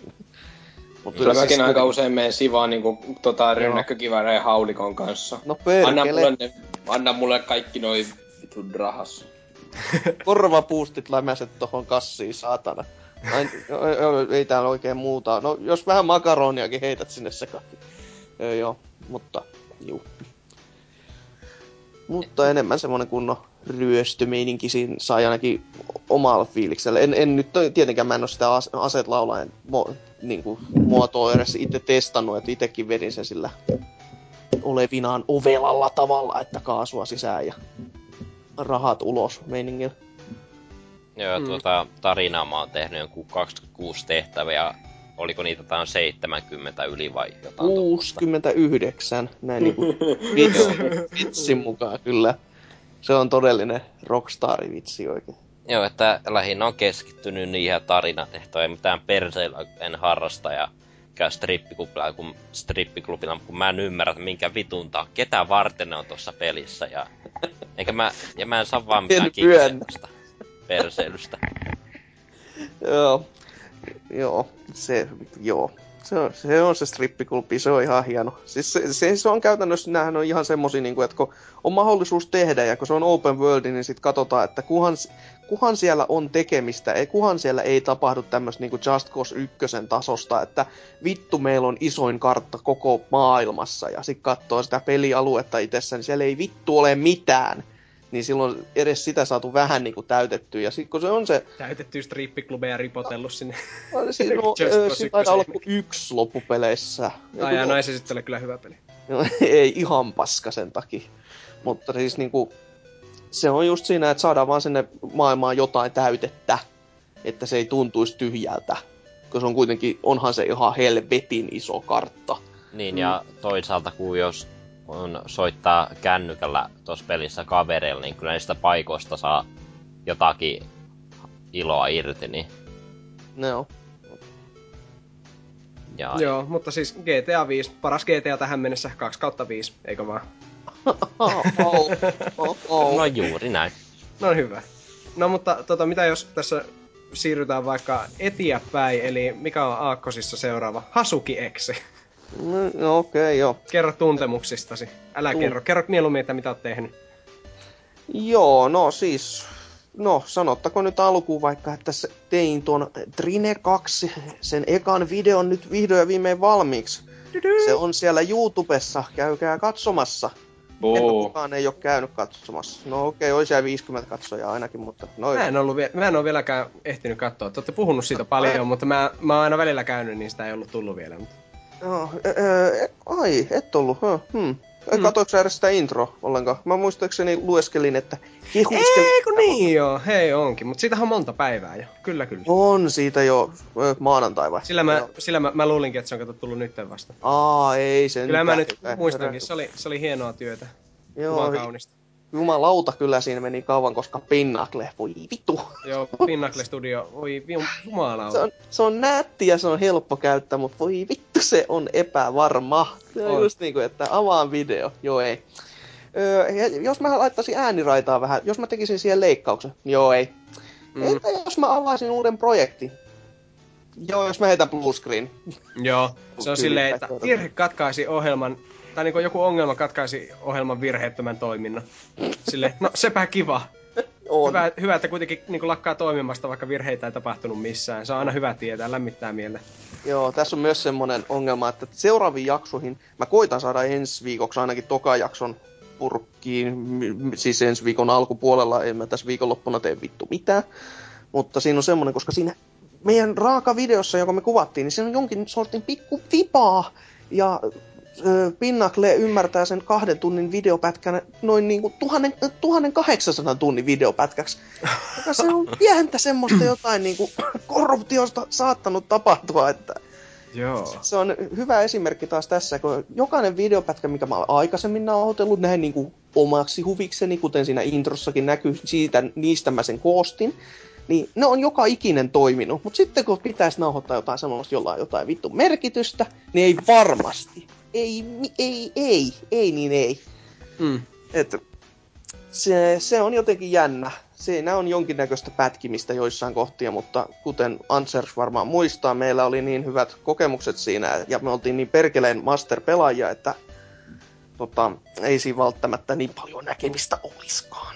mutta Kyllä siis mäkin aika kuitenkin- usein menen sivaan niinku tota rynnäkkökivääreen ja haulikon kanssa. No Anna mulle, ne, anna mulle kaikki noi vitun rahas. korvapuustit lämäset tohon kassiin, saatana. Ai, joo, joo, ei täällä oikein muuta. No, jos vähän makaroniakin heität sinne sekaan. Joo, joo, mutta juu. Mutta enemmän semmonen kunnon ryöstömeininki siinä sai ainakin omalla fiiliksellä. En, en nyt tietenkään mä en oo sitä as, aseet laulaen mo, niinku, muotoa edes itse testannut, että itekin vedin sen sillä olevinaan ovelalla tavalla, että kaasua sisään ja rahat ulos meiningillä. Joo, Mm. tuota tarinaa mä oon tehnyt joku 26 tehtäviä ja oliko niitä jotain 70 yli vai jotain tuommoista. 69, näin niinku vitsin, vitsin mukaan kyllä. Se on todellinen rockstari-vitsi oikein. Joo, että lähinnä on keskittynyt niihin tarinatehtoihin, mitään perseillä en harrasta ja käy strippiklubilla, kun, strippiklubilla, kun mä en ymmärrä, että minkä vitun tää on, ketä varten ne on tuossa pelissä ja, enkä mä, ja mä en saa vaan mitään kiksestä perseilystä. Joo, joo, se, joo. Se on, se on se strippiklubi, se on ihan hieno. Siis se, se, se on käytännössä, näähän on ihan semmosia, niin kuin, että kun on mahdollisuus tehdä ja kun se on open world, niin sitten katsotaan, että kuhan, kuhan siellä on tekemistä, ei, kuhan siellä ei tapahdu tämmöistä niin Just Cause 1 tasosta, että vittu meillä on isoin kartta koko maailmassa ja sitten katsoo sitä pelialuetta itsessä, niin siellä ei vittu ole mitään. Niin silloin edes sitä saatu vähän niin kuin täytettyä. Ja sitten kun se on se Täytetty strippiklubeja ripotellut sinne. No, siinä, no, siinä taitaa olla yksi loppupeleissä. Ai ja no ei se sitten ole kyllä hyvä peli. No, ei ihan paska sen takia. Mutta siis niinku, se on just siinä, että saadaan vaan sinne maailmaan jotain täytettä, että se ei tuntuisi tyhjältä. Koska se on kuitenkin, onhan se ihan helvetin iso kartta. Niin, ja toisaalta kun jos kun soittaa kännykällä tuossa pelissä kavereilla, niin kyllä niistä paikoista saa jotakin iloa irti, niin... No. Ja... Joo, mutta siis GTA 5, paras GTA tähän mennessä, 2 kautta 5, eikö vaan? oh, oh, oh, oh. No juuri näin. No hyvä. No mutta tota, mitä jos tässä siirrytään vaikka eteenpäin, eli mikä on Aakkosissa seuraava? Hasuki Exe. No, no okei, okay, joo. Kerro tuntemuksistasi. Älä mm. kerro. Kerro mieluummin, että mitä oot tehnyt. Joo, no siis... No, sanottako nyt alkuun vaikka, että tein tuon Trine 2, sen ekan videon nyt vihdoin ja viimein valmiiksi. Se on siellä YouTubessa, käykää katsomassa. Boo. kukaan ei ole käynyt katsomassa. No okei, okay, olisi 50 katsojaa ainakin, mutta noin. Mä en, ollut vie- mä en ole vieläkään ehtinyt katsoa. Te olette puhunut siitä paljon, mutta mä, mä oon aina välillä käynyt, niin sitä ei ollut tullut vielä. Mutta... No, äh, ai, et ollut. Hmm. Hmm. Katoiko sä edes sitä intro ollenkaan? Mä muistaakseni lueskelin, että kehuskelin... Ei kun niin joo, hei onkin, mutta siitähän on monta päivää jo. Kyllä, kyllä. On siitä jo maanantai vai? Sillä mä, sillä mä, mä luulinkin, että se on kato tullut nyt vasta. Aa, ei sen. Kyllä mä nyt muistankin, se oli, se oli hienoa työtä. Joo, kaunista. Jumalauta kyllä siinä meni kauan, koska Pinnacle, voi vittu. Joo, Pinnacle Studio, voi jumalauta. Se on, se on nätti ja se on helppo käyttää, mutta voi vittu se on epävarma. Se on, on. just niinku, että avaan video, joo ei. Öö, jos mä laittaisin ääniraitaa vähän, jos mä tekisin siihen leikkauksen, joo ei. Mm. Entä jos mä avaisin uuden projektin? Joo, jos mä heitän bluescreen. Joo, se on silleen, että virhe katkaisi ohjelman tai niin joku ongelma katkaisi ohjelman virheettömän toiminnan. Sille, no sepä kiva. On. Hyvä, hyvä, että kuitenkin niin lakkaa toimimasta, vaikka virheitä ei tapahtunut missään. Se on aina hyvä tietää, lämmittää mieltä. Joo, tässä on myös semmonen ongelma, että seuraaviin jaksoihin mä koitan saada ensi viikoksi ainakin toka jakson purkkiin, siis ensi viikon alkupuolella, en mä tässä viikonloppuna tee vittu mitään. Mutta siinä on semmonen, koska siinä meidän raaka videossa, joka me kuvattiin, niin siinä on jonkin sortin pikku vipaa. Ja Pinnacle ymmärtää sen kahden tunnin videopätkän noin niin kuin 1800 tunnin videopätkäksi. Joka se on pientä semmoista jotain niin kuin korruptiosta saattanut tapahtua, että Joo. Se on hyvä esimerkki taas tässä, kun jokainen videopätkä, mikä mä olen aikaisemmin nauhoitellut näin niin kuin omaksi huvikseni, kuten siinä introssakin näkyy, siitä, niistä mä sen koostin, niin ne on joka ikinen toiminut. Mutta sitten kun pitäisi nauhoittaa jotain semmoista, jolla on jotain vittu merkitystä, niin ei varmasti ei, ei, ei, ei niin ei. Mm. Et se, se on jotenkin jännä. Siinä on jonkinnäköistä pätkimistä joissain kohtia, mutta kuten Ansers varmaan muistaa, meillä oli niin hyvät kokemukset siinä ja me oltiin niin perkeleen master-pelaajia, että tota, ei siinä välttämättä niin paljon näkemistä olisikaan.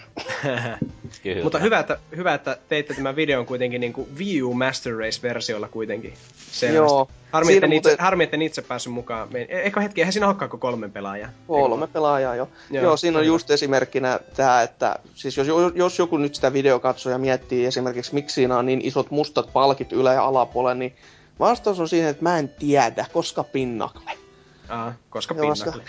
Mutta hyvä että, hyvä, että teitte tämän videon kuitenkin niin kuin Wii U Master Race-versiolla kuitenkin selvästi. Joo. Harmi, että muuten... itse, harmi, että itse päässyt mukaan. Eikö hetki, eihän siinä olekaan kuin kolme pelaajaa? Kolme pelaajaa, jo. Joo, Joo siinä on just esimerkkinä tämä, että siis jos, jos joku nyt sitä video katsoo ja miettii esimerkiksi, miksi siinä on niin isot mustat palkit ylä- ja alapuolella, niin vastaus on siihen, että mä en tiedä, koska pinnakle. Ah, koska pinnakle. Koska,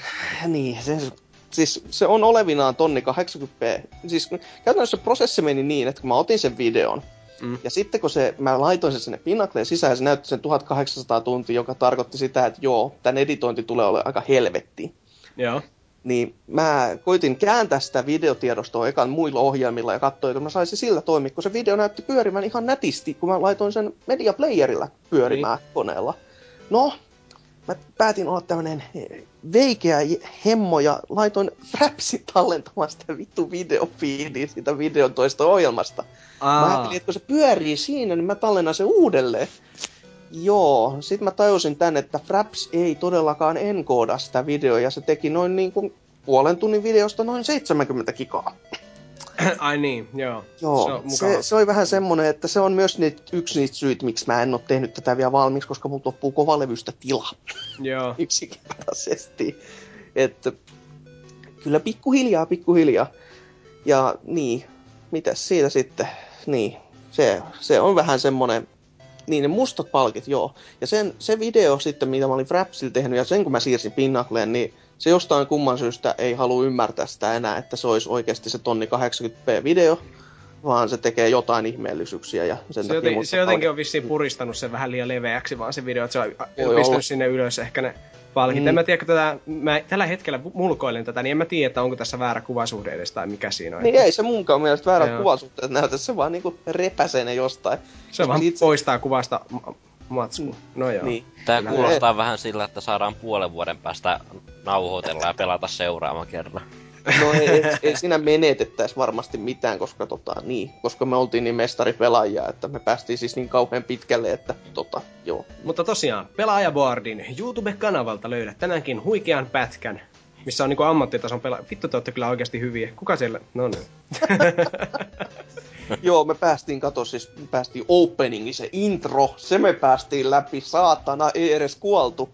niin, se, siis se on olevinaan tonni 80p. Siis käytännössä prosessi meni niin, että kun mä otin sen videon, mm. ja sitten kun se, mä laitoin sen sinne Pinnacleen sisään, ja se näytti sen 1800 tuntia, joka tarkoitti sitä, että joo, tämän editointi tulee olemaan aika helvetti. Joo. Niin mä koitin kääntää sitä videotiedostoa ekan muilla ohjelmilla ja katsoin, että mä saisin sillä toimia, kun se video näytti pyörimään ihan nätisti, kun mä laitoin sen media playerilla pyörimään niin. koneella. No, mä päätin olla tämmönen veikeä hemmo ja laitoin Frapsin tallentamaan sitä vittu videofiiliä siitä videon toista ohjelmasta. Aa. Mä ajattelin, että kun se pyörii siinä, niin mä tallennan se uudelleen. Joo, sit mä tajusin tän, että Fraps ei todellakaan enkooda sitä videoa ja se teki noin niin kuin puolen tunnin videosta noin 70 gigaa. Ai niin, joo. Joo, se, se, se oli vähän semmonen, että se on myös niitä, yksi niitä syyt, miksi mä en ole tehnyt tätä vielä valmiiksi, koska mulla loppuu kovalevystä tila. Joo. Yksinkertaisesti. Että kyllä pikkuhiljaa, pikkuhiljaa. Ja niin, mitäs siitä sitten? Niin, se, se on vähän semmonen, niin ne mustat palkit, joo. Ja sen, se video sitten, mitä mä olin Frapsilla tehnyt, ja sen kun mä siirsin Pinnacleen, niin se jostain kumman syystä ei halua ymmärtää sitä enää, että se olisi oikeasti se tonni 80p video, vaan se tekee jotain ihmeellisyyksiä ja sen Se, joten, se jotenkin on vissiin puristanut sen vähän liian leveäksi vaan se video, että se on pistänyt olla. sinne ylös ehkä ne palkit. Mm. En mä tiedä, kun tätä, mä tällä hetkellä mulkoilen tätä, niin en mä tiedä, että onko tässä väärä kuvasuhde edes tai mikä siinä on. Niin ei se munkaan mielestä väärät Joo. kuvasuhteet näytä, se vaan niinku repäsee ne jostain. se vaan itse- poistaa kuvasta ma- matskua. No joo. Niin. Tää Kyllä. kuulostaa vähän sillä, että saadaan puolen vuoden päästä nauhoitella ja pelata seuraavan kerran. No ei, ei, ei siinä menetettäisi varmasti mitään, koska tota, niin, koska me oltiin niin mestaripelaajia, että me päästiin siis niin kauhean pitkälle, että tota, joo. Mutta tosiaan, Pelaajaboardin YouTube-kanavalta löydät tänäänkin huikean pätkän, missä on niinku ammattitason pela... Vittu, te ootte kyllä oikeasti hyviä. Kuka siellä... No niin. Joo, me päästiin, kato siis, me päästiin openingi, se intro, se me päästiin läpi, saatana, ei edes kuoltu.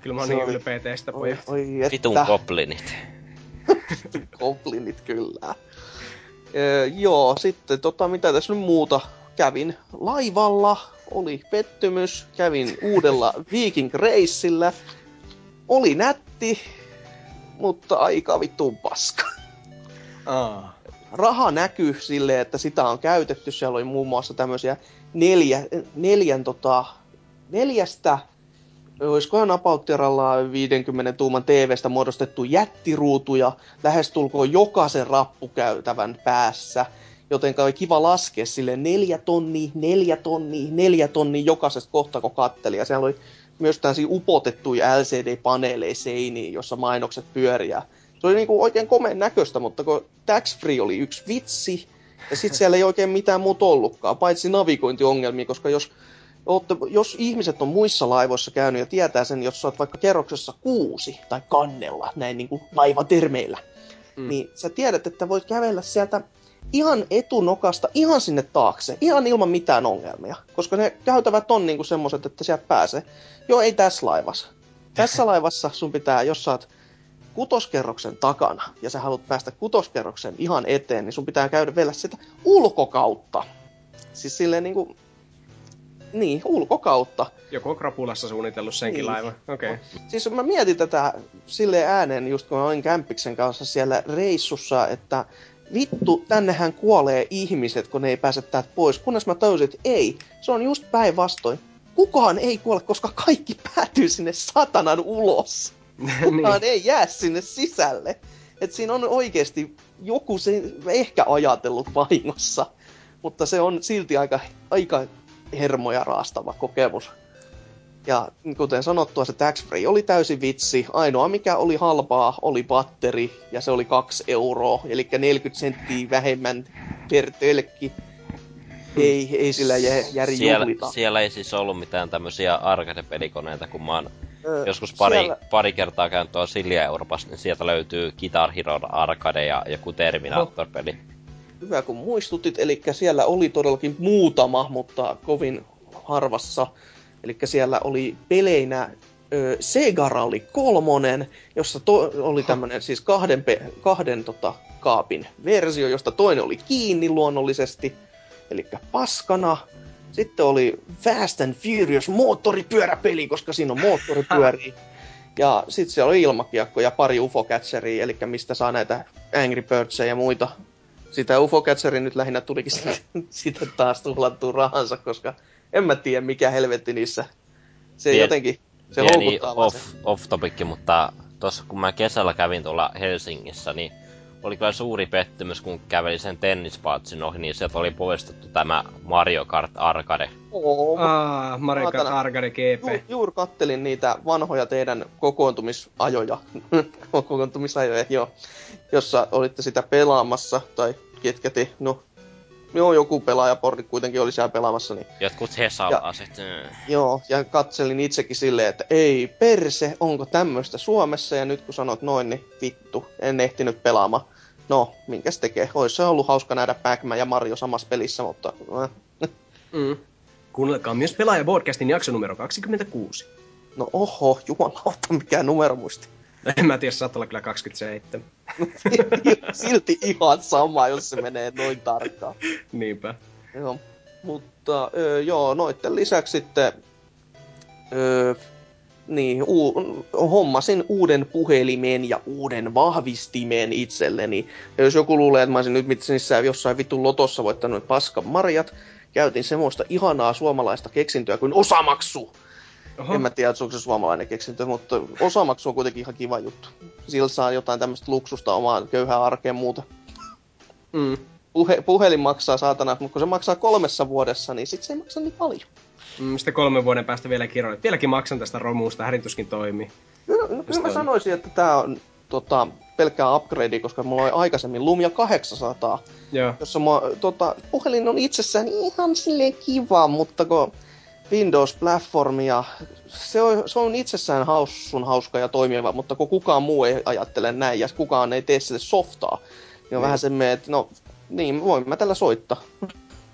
kyllä mä oon niin oli- ylpeä teistä, Oi, pojat. oi että, Vitun goblinit. goblinit kyllä. Öö, joo, sitten tota, mitä tässä nyt muuta? Kävin laivalla, oli pettymys, kävin uudella Viking Reissillä, oli nätti, mutta aika vittuun paska. Aa. Raha näkyy silleen, että sitä on käytetty. Siellä oli muun muassa tämmöisiä neljä, neljän tota, neljästä, olisikohan apauttiralla 50 tuuman TVstä muodostettu jättiruutuja lähestulkoon jokaisen rappukäytävän päässä. Joten oli kiva laskea sille neljä tonnia, neljä tonnia, neljä tonnia jokaisesta kohta, kun katteli. Ja siellä oli myös tällaisia upotettuja LCD-paneeleja seiniin, jossa mainokset pyöriä. Se oli niinku oikein komeen näköistä, mutta kun tax free oli yksi vitsi, ja sitten siellä ei oikein mitään muuta ollutkaan, paitsi navigointiongelmia, koska jos, ootte, jos ihmiset on muissa laivoissa käynyt ja tietää sen, jos sä oot vaikka kerroksessa kuusi tai kannella, näin niinku laivatermeillä, Mm. niin sä tiedät, että voit kävellä sieltä ihan etunokasta ihan sinne taakse, ihan ilman mitään ongelmia. Koska ne käytävät on niinku semmoset, että sieltä pääsee. Joo, ei tässä laivassa. Tässä laivassa sun pitää, jos sä oot kutoskerroksen takana ja sä haluat päästä kutoskerroksen ihan eteen, niin sun pitää käydä vielä sitä ulkokautta. Siis silleen niinku, niin, ulkokautta. Joku on krapulassa suunnitellut senkin Niin. laivan. Okei. Okay. Siis mä mietin tätä sille ääneen, just kun mä olin Kämppiksen kanssa siellä reissussa, että vittu, tännehän kuolee ihmiset, kun ne ei pääse täältä pois. Kunnes mä tajusin, että ei, se on just päinvastoin. Kukaan ei kuole, koska kaikki päätyy sinne satanan ulos. Kukaan ei jää sinne sisälle. Et siinä on oikeasti joku se ehkä ajatellut vahingossa, mutta se on silti aika, aika hermoja raastava kokemus. Ja kuten sanottua, se tax free oli täysin vitsi. Ainoa mikä oli halpaa oli batteri, ja se oli 2 euroa, eli 40 senttiä vähemmän per tölkki. Ei, ei sillä jä, järi Siellä, siellä ei siis ollut mitään tämmösiä arcade-pelikoneita, kun mä oon Joskus pari, siellä- pari kertaa käynyt tuolla Silja Euroopassa, niin sieltä löytyy Guitar Hero Arcade ja joku Terminator-peli. Hyvä kun muistutit, eli siellä oli todellakin muutama, mutta kovin harvassa. Eli siellä oli peleinä ö, Sega Rally kolmonen, jossa to- oli tämmönen siis kahden, pe- kahden tota, kaapin versio, josta toinen oli kiinni luonnollisesti, eli paskana. Sitten oli Fast and Furious moottoripyöräpeli, koska siinä on moottoripyöriä. Ja sitten siellä oli ilmakiekko ja pari UFO-catcheria, eli mistä saa näitä Angry Birdsia ja muita sitä UFO nyt lähinnä tulikin sitten, sitten taas tuhlattua rahansa, koska en mä tiedä mikä helvetti niissä. Se Pien- jotenkin, se Pieni houkuttaa off, se. off topic, mutta tuossa kun mä kesällä kävin tuolla Helsingissä, niin oli kyllä suuri pettymys, kun kävelin sen tennispatsin ohi, niin sieltä oli poistettu tämä Mario Kart Arcade. Oo, Aa, Mario Kart. Arcade Ju, GP. juuri kattelin niitä vanhoja teidän kokoontumisajoja, kokoontumisajoja, joo, jossa olitte sitä pelaamassa, tai ketkä te, no, joo, joku pelaajaporti kuitenkin oli siellä pelaamassa, niin Jotkut hesalaiset. mm. Joo, ja katselin itsekin silleen, että ei perse, onko tämmöistä Suomessa, ja nyt kun sanot noin, niin vittu, en ehtinyt pelaamaan. No, minkäs tekee? Ois se ollut hauska nähdä pac ja Mario samassa pelissä, mutta... Äh. Mm. Kuunnelkaa myös Pelaaja Podcastin jakso numero 26. No oho, jumalauta, mikä numero muisti. En mä tiedä, saattaa olla kyllä 27. Silti ihan sama, jos se menee noin tarkkaan. Niinpä. Joo, mutta öö, joo, noitten lisäksi sitten öö, Niin, u- hommasin uuden puhelimen ja uuden vahvistimen itselleni. Ja jos joku luulee, että mä olisin nyt missä jossain vittu lotossa voittanut paskan marjat, käytin semmoista ihanaa suomalaista keksintöä kuin osamaksu. Oho. En mä tiedä, onko se suomalainen keksintö, mutta osamaksu on kuitenkin ihan kiva juttu. Sillä saa jotain tämmöistä luksusta omaan köyhään arkeen muuta. Mm. Puhe, puhelin maksaa saatana, mutta kun se maksaa kolmessa vuodessa, niin sit se ei maksa niin paljon. Mm, sitten kolmen vuoden päästä vielä kirjoit. Vieläkin maksan tästä romusta, härituskin toimii. No, no kyllä mä sanoisin, että tää on tota, pelkkää upgrade, koska mulla oli aikaisemmin Lumia 800, Joo. jossa mua, tota, puhelin on itsessään ihan silleen kiva, mutta kun Windows-platformi ja se on, se on itsessään haussun hauska ja toimiva, mutta kun kukaan muu ei ajattele näin ja kukaan ei tee sille softaa, niin on mm. vähän semmoinen, että no niin, voin mä tällä soittaa.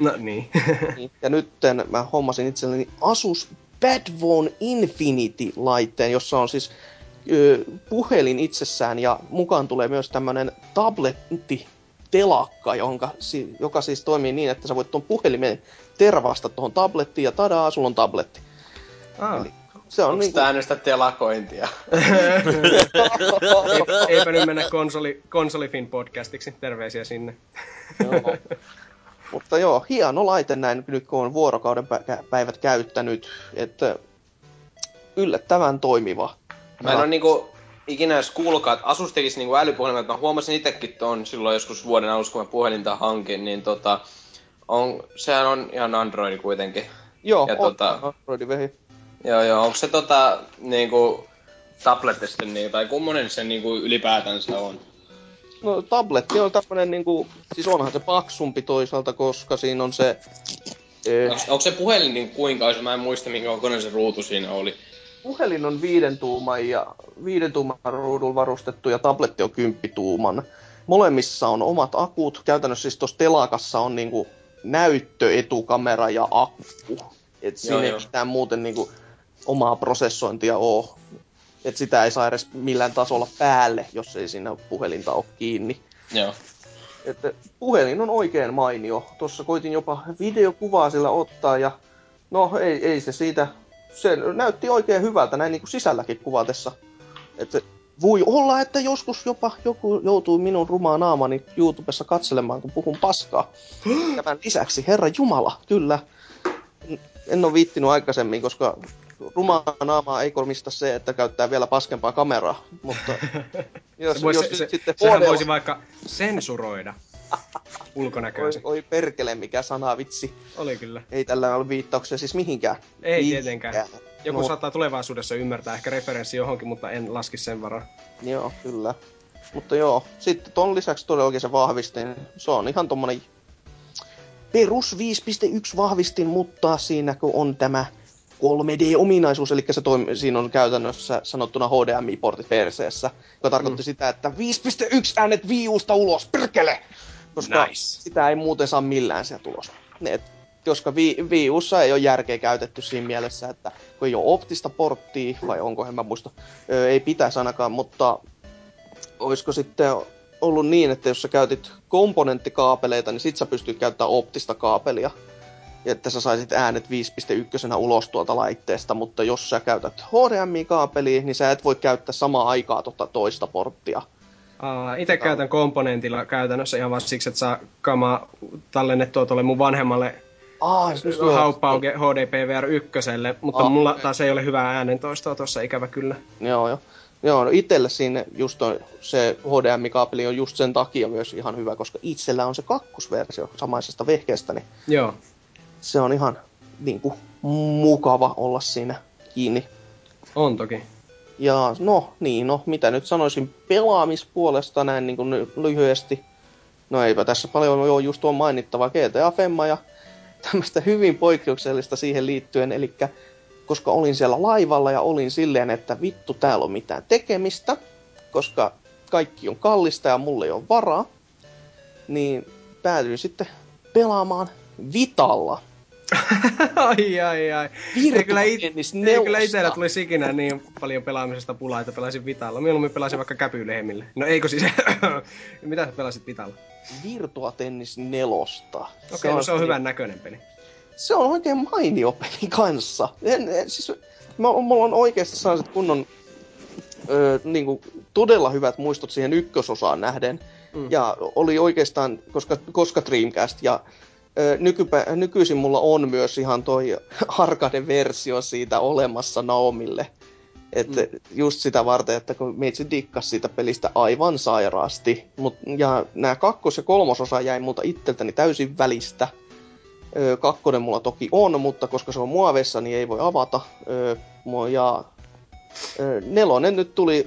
No niin. niin. ja nyt mä hommasin itselleni Asus Badphone Infinity-laitteen, jossa on siis ö, puhelin itsessään ja mukaan tulee myös tämmönen tabletti telakka, jonka, joka siis toimii niin, että sä voit tuon puhelimen tervasta tuohon tablettiin ja tadaa, sulla on tabletti. Ah. Eli se on niin kuin... sitä telakointia? Eipä nyt mennä konsoli, konsolifin podcastiksi, terveisiä sinne. Joo. Mutta joo, hieno laite näin nyt kun on vuorokauden päivät käyttänyt, että yllättävän toimiva. Mä en ole niinku ikinä edes kuullutkaan, että Asus tekisi niinku älypuhelimet. Mä huomasin itsekin ton silloin joskus vuoden alussa, kun mä puhelinta hankin, niin tota, on, sehän on ihan Android kuitenkin. Joo, ja on tota, Androidi vehi. Joo, joo. Onko se tota, niinku, tabletista, niin, tai kummonen se niinku ylipäätänsä on? No tabletti on tämmönen niinku, siis onhan se paksumpi toisaalta, koska siinä on se... E... Onko, onko se puhelin niin kuinka, jos mä en muista minkä kokoinen se ruutu siinä oli? Puhelin on viiden tuuman ja viiden tuuman ruudulla varustettu ja tabletti on kymppituuman. Molemmissa on omat akut. Käytännössä siis tuossa telakassa on niinku näyttö, etukamera ja akku. Et siinä joo, ei joo. mitään muuten niinku omaa prosessointia ole. Et sitä ei saa edes millään tasolla päälle, jos ei siinä puhelinta ole kiinni. Joo. Että puhelin on oikein mainio. Tuossa koitin jopa videokuvaa sillä ottaa ja no ei, ei se siitä, se näytti oikein hyvältä näin niin kuin sisälläkin kuvatessa. Että voi olla, että joskus jopa joku joutuu minun rumaa naamani YouTubessa katselemaan, kun puhun paskaa. Tämän lisäksi, herra Jumala, kyllä. En ole viittinyt aikaisemmin, koska rumaa naamaa ei kolmista se, että käyttää vielä paskempaa kameraa, mutta jos, se jos se, se, sitten sehän HD... voisi vaikka sensuroida ulkonäköön. Oi, oi perkele, mikä sana vitsi. Oli kyllä. Ei tällä ole viittauksia siis mihinkään. Ei mihinkään. tietenkään. Joku no. saattaa tulevaisuudessa ymmärtää ehkä referenssi johonkin, mutta en laski sen varaa. Joo, kyllä. Mutta joo, sitten ton lisäksi todellakin se vahvistin. Se on ihan tommonen perus 5.1 vahvistin, mutta siinä kun on tämä 3D-ominaisuus, eli se toimi, siinä on käytännössä sanottuna HDMI-portit perseessä, joka tarkoitti mm. sitä, että 5.1 äänet viiusta ulos, perkele! Koska nice. sitä ei muuten saa millään sieltä ulos. Et, koska vi, viiussa ei ole järkeä käytetty siinä mielessä, että kun ei ole optista porttia, vai onko, en mä muista, ö, ei pitäisi ainakaan, mutta olisiko sitten ollut niin, että jos sä käytit komponenttikaapeleita, niin sit sä pystyt käyttämään optista kaapelia että sä saisit äänet 5.1 ulos tuolta laitteesta, mutta jos sä käytät HDMI-kaapelia, niin sä et voi käyttää samaa aikaa tuota toista porttia. Uh, itse käytän komponentilla käytännössä ihan vaan siksi, että saa kamaa tallennettua tuolle mun vanhemmalle siis Hauppauge HDPVR 1, mutta ah, mulla taas ei ole hyvää äänentoistoa tuossa ikävä kyllä. Joo, joo. Joo, no itselle siinä just on, se HDMI-kaapeli on just sen takia myös ihan hyvä, koska itsellä on se kakkosversio samaisesta vehkeestä, niin Joo se on ihan niin kuin, mukava olla siinä kiinni. On toki. Ja no niin, no mitä nyt sanoisin pelaamispuolesta näin niin kuin lyhyesti. No eipä tässä paljon ole just tuon mainittava GTA Femma ja tämmöistä hyvin poikkeuksellista siihen liittyen, eli koska olin siellä laivalla ja olin silleen, että vittu täällä on mitään tekemistä, koska kaikki on kallista ja mulle ei ole varaa, niin päädyin sitten pelaamaan Vitalla ai ai ai. Ei kyllä, it- ei kyllä itsellä tulisi ikinä niin paljon pelaamisesta pulaa, että pelaisin Vitalla. Mieluummin pelasin vaikka käpylehmille. No eikö siis... Mitä sä pelasit Vitalla? Virtua Tennis nelosta. Okei, okay, no se on hyvän näköinen peli. se on oikein mainio peli kanssa. En, en, siis, mä, mulla on oikeasti sellaiset kunnon ö, niin kuin, todella hyvät muistot siihen ykkösosaan nähden. Mm. Ja oli oikeastaan, koska, koska Dreamcast ja nykypä, nykyisin mulla on myös ihan toi arcade-versio siitä olemassa Naomille. Että mm. just sitä varten, että kun meitsi dikkas siitä pelistä aivan sairaasti. Mut, ja nämä kakkos- ja kolmososa jäi multa itseltäni täysin välistä. Ö, kakkonen mulla toki on, mutta koska se on muovessa, niin ei voi avata. Ö, ja ö, nelonen nyt tuli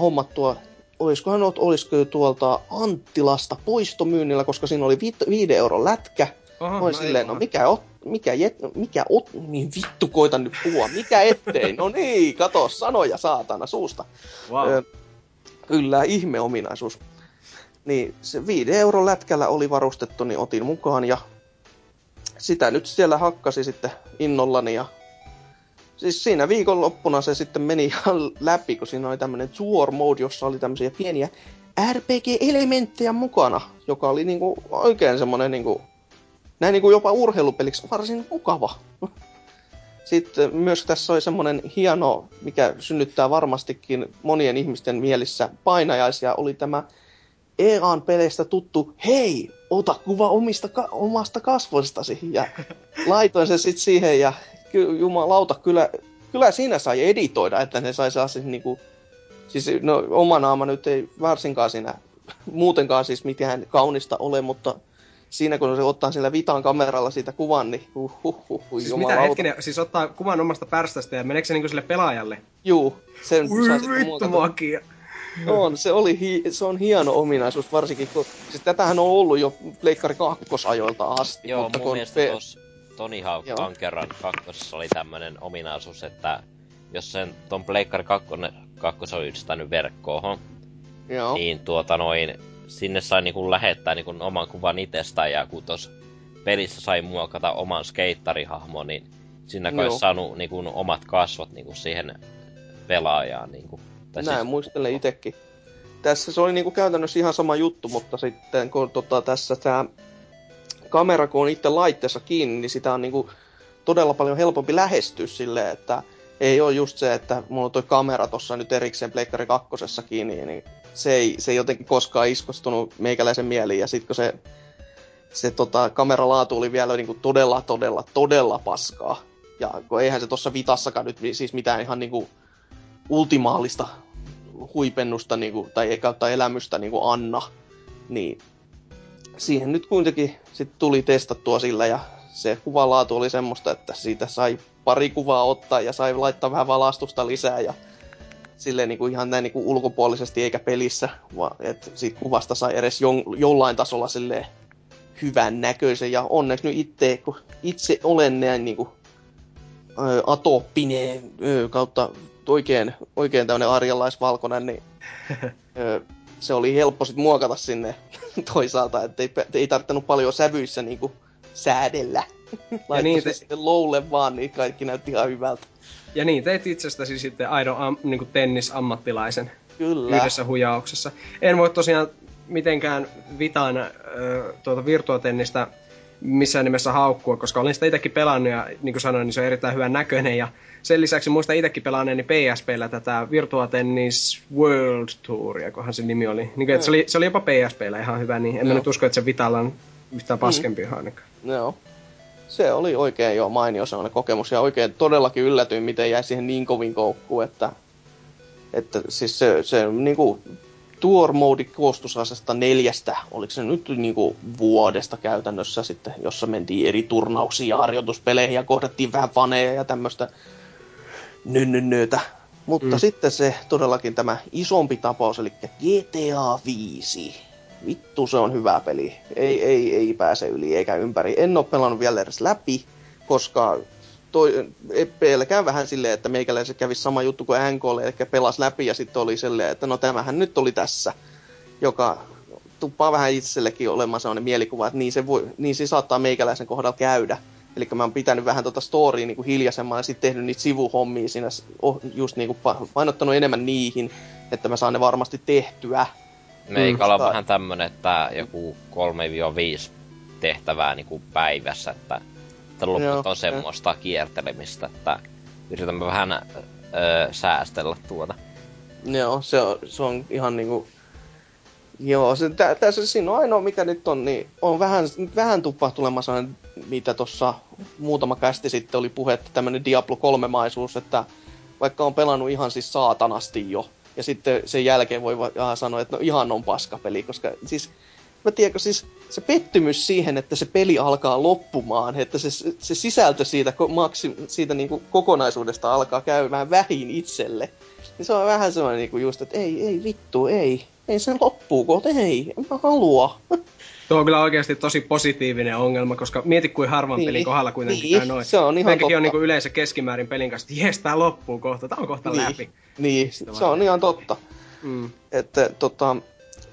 hommattua, olisikohan olisiko tuolta Anttilasta poistomyynnillä, koska siinä oli 5 euron lätkä. Aha, Noin no silleen, no mikä, ot, mikä, jet, mikä ot, niin vittu koitan nyt puhua, mikä ettei, no niin, kato, sanoja saatana suusta. Wow. Ö, kyllä, ihmeominaisuus. Niin se 5 euron lätkällä oli varustettu, niin otin mukaan ja sitä nyt siellä hakkasi sitten innollani ja siis siinä viikonloppuna se sitten meni ihan läpi, kun siinä oli tämmönen tour mode, jossa oli tämmöisiä pieniä RPG-elementtejä mukana, joka oli niinku oikein semmonen niinku, näin niinku jopa urheilupeliksi varsin mukava. Sitten myös tässä oli semmonen hieno, mikä synnyttää varmastikin monien ihmisten mielissä painajaisia, oli tämä EAN peleistä tuttu, hei, ota kuva omista, ka- omasta kasvoistasi. Ja laitoin se sitten siihen ja ky- jumalauta, kyllä, kyllä siinä sai editoida, että ne sai siis niinku, siis no oma naama nyt ei varsinkaan siinä muutenkaan siis mitään kaunista ole, mutta siinä kun se ottaa sillä Vitan kameralla siitä kuvan, niin huh, huh, huh, huh siis mitä hetkinen, siis ottaa kuvan omasta pärstästä ja meneekö se niinku sille pelaajalle? Juu, sen Ui, vittu makia. On, se, oli hi- se on hieno ominaisuus, varsinkin kun... Siis tätähän on ollut jo Pleikkari kakkosajoilta asti. Joo, mutta mun kun mielestä pe- tos Tony Hawk Vankeran kakkosessa oli tämmönen ominaisuus, että jos sen ton Pleikkari 2, kakkos oli yhdistänyt verkkoon, Joo. niin tuota noin, sinne sai niinku lähettää niinku oman kuvan itsestään, ja kun tos pelissä sai muokata oman skeittarihahmon, niin siinä olisi saanut niinku omat kasvot niinku siihen pelaajaan. Niinku. Tai Näin siis... muistelen itekin. Tässä se oli niinku käytännössä ihan sama juttu, mutta sitten kun tota, tässä tämä kamera, kun on itse laitteessa kiinni, niin sitä on niinku todella paljon helpompi lähestyä silleen, että ei ole just se, että mulla on toi kamera tuossa nyt erikseen Pleikkari kakkosessa kiinni, niin se ei, se ei jotenkin koskaan iskostunut meikäläisen mieliin. Ja sitten kun se, se tota, kameralaatu oli vielä niinku todella, todella, todella paskaa. Ja kun eihän se tuossa Vitassakaan nyt siis mitään ihan niinku ultimaalista huipennusta niinku, tai kautta elämystä niinku anna, niin siihen nyt kuitenkin sit tuli testattua sillä ja se kuvalaatu oli semmoista, että siitä sai pari kuvaa ottaa ja sai laittaa vähän valastusta lisää ja silleen niin kuin ihan näin niin kuin ulkopuolisesti eikä pelissä, vaan että siitä kuvasta sai edes jon, jollain tasolla silleen hyvän näköisen ja onneksi nyt itse, kun itse olen näin niin kuin, ä, atooppinen kautta oikein, oikein tämmöinen arjalaisvalkoinen, niin ä, se oli helppo sit muokata sinne toisaalta, että ei, ei tarvinnut paljon sävyissä niinku säädellä. Ja niin te... sitten lowlle vaan, niin kaikki näytti ihan hyvältä. Ja niin, teit itsestäsi sitten aidon am, niin tennisammattilaisen Kyllä. yhdessä hujauksessa. En voi tosiaan mitenkään Vitan äh, tuota virtuotennistä missään nimessä haukkua, koska olen sitä itsekin pelannut ja niin kuin sanoin, niin se on erittäin hyvän näköinen. Ja sen lisäksi muista itsekin pelanneeni PSPllä tätä Virtua Tennis World Touria, kohan se nimi oli. Niin kuin, että se, oli se oli jopa PSPllä ihan hyvä, niin en mä nyt usko, että se Vitalla on yhtään paskempi mm. ainakaan. Joo. Se oli oikein jo mainio sellainen kokemus ja oikein todellakin yllätyin, miten jäi siihen niin kovin koukkuun, että, että siis se, se niin kuin, Tour Mode koostusasesta neljästä, oliko se nyt niin kuin vuodesta käytännössä sitten, jossa mentiin eri turnauksiin ja harjoituspeleihin ja kohdattiin vähän faneja ja tämmöistä nynnynnyötä. Mutta mm. sitten se todellakin tämä isompi tapaus, eli GTA 5. Vittu, se on hyvä peli. Ei, ei, ei pääse yli eikä ympäri. En ole pelannut vielä edes läpi, koska toi, käy vähän silleen, että meikäläisen kävi sama juttu kuin NKL, eli pelas läpi ja sitten oli silleen, että no tämähän nyt oli tässä, joka tuppaa vähän itsellekin olemaan sellainen mielikuva, että niin se, voi, niin se saattaa meikäläisen kohdalla käydä. Eli mä oon pitänyt vähän tota storya niin hiljaisemman ja sitten tehnyt niitä sivuhommia siinä, just niin kuin painottanut enemmän niihin, että mä saan ne varmasti tehtyä. Meikalla on vähän tämmönen, että joku 3-5 tehtävää niin kuin päivässä, että sitten loput Joo, on semmoista kiertelemistä, että yritämme vähän öö, säästellä tuota. Joo, se on, se on ihan niinku... Joo, se, tä, tässä siinä on ainoa mikä nyt on, niin on vähän, vähän tuppahtulemassa, mitä tuossa muutama kästi sitten oli puhetta, tämmönen Diablo 3-maisuus, että vaikka on pelannut ihan siis saatanasti jo, ja sitten sen jälkeen voi vaan sanoa, että no ihan on paskapeli, koska siis mä tiedän, siis se pettymys siihen, että se peli alkaa loppumaan, että se, se sisältö siitä, maksi, siitä niin kuin kokonaisuudesta alkaa käymään vähin itselle, niin se on vähän semmoinen niin kuin just, että ei, ei vittu, ei, ei sen loppuu, ei, en mä halua. Tuo on kyllä oikeasti tosi positiivinen ongelma, koska mieti kuin harvan niin, pelin kohdalla kuitenkin niin, käy noin. Se on ihan totta. on niin kuin yleensä keskimäärin pelin kanssa, että jes, tää loppuu kohta, tää on kohta niin, läpi. Niin, Sitten se on ihan totta. Mm. Että tota,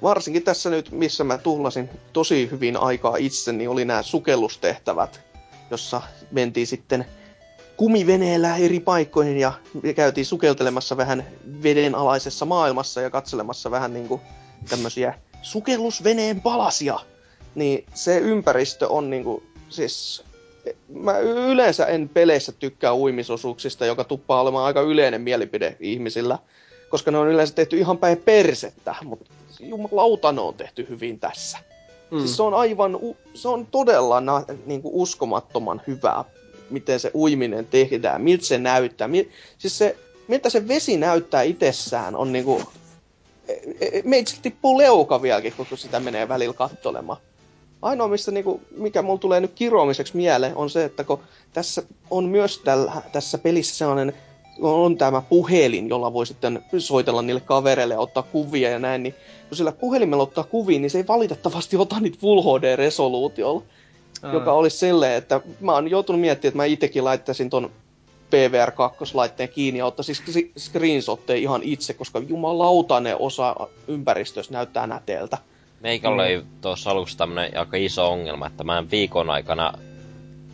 varsinkin tässä nyt, missä mä tuhlasin tosi hyvin aikaa itse, niin oli nämä sukellustehtävät, jossa mentiin sitten kumiveneellä eri paikkoihin ja käytiin sukeltelemassa vähän vedenalaisessa maailmassa ja katselemassa vähän niinku tämmöisiä sukellusveneen palasia. Niin se ympäristö on niinku, siis mä yleensä en peleissä tykkää uimisosuuksista, joka tuppaa olemaan aika yleinen mielipide ihmisillä, koska ne on yleensä tehty ihan päin persettä, mutta jumalauta ne on tehty hyvin tässä. Mm. Siis se on aivan, se on todella na, niin kuin uskomattoman hyvää, miten se uiminen tehdään, miltä se näyttää. Mi, siis se, miltä se vesi näyttää itsessään on niinku, e, e, meitä tippuu leuka vieläkin, kun sitä menee välillä kattolemaan. Ainoa, mistä niinku, mikä mulla tulee nyt kiroamiseksi mieleen, on se, että kun tässä on myös tällä, tässä pelissä sellainen on tämä puhelin, jolla voi sitten soitella niille kavereille ja ottaa kuvia ja näin, niin kun sillä puhelimella ottaa kuvia, niin se ei valitettavasti ota niitä Full HD-resoluutiolla. Aa. Joka olisi silleen, että mä oon joutunut miettimään, että mä itekin laittaisin ton PVR 2-laitteen kiinni ja ottaisin screenshotteja ihan itse, koska jumalauta ne osa ympäristössä näyttää näteeltä. Meikällä oli tuossa aluksi tämmönen aika iso ongelma, että mä en viikon aikana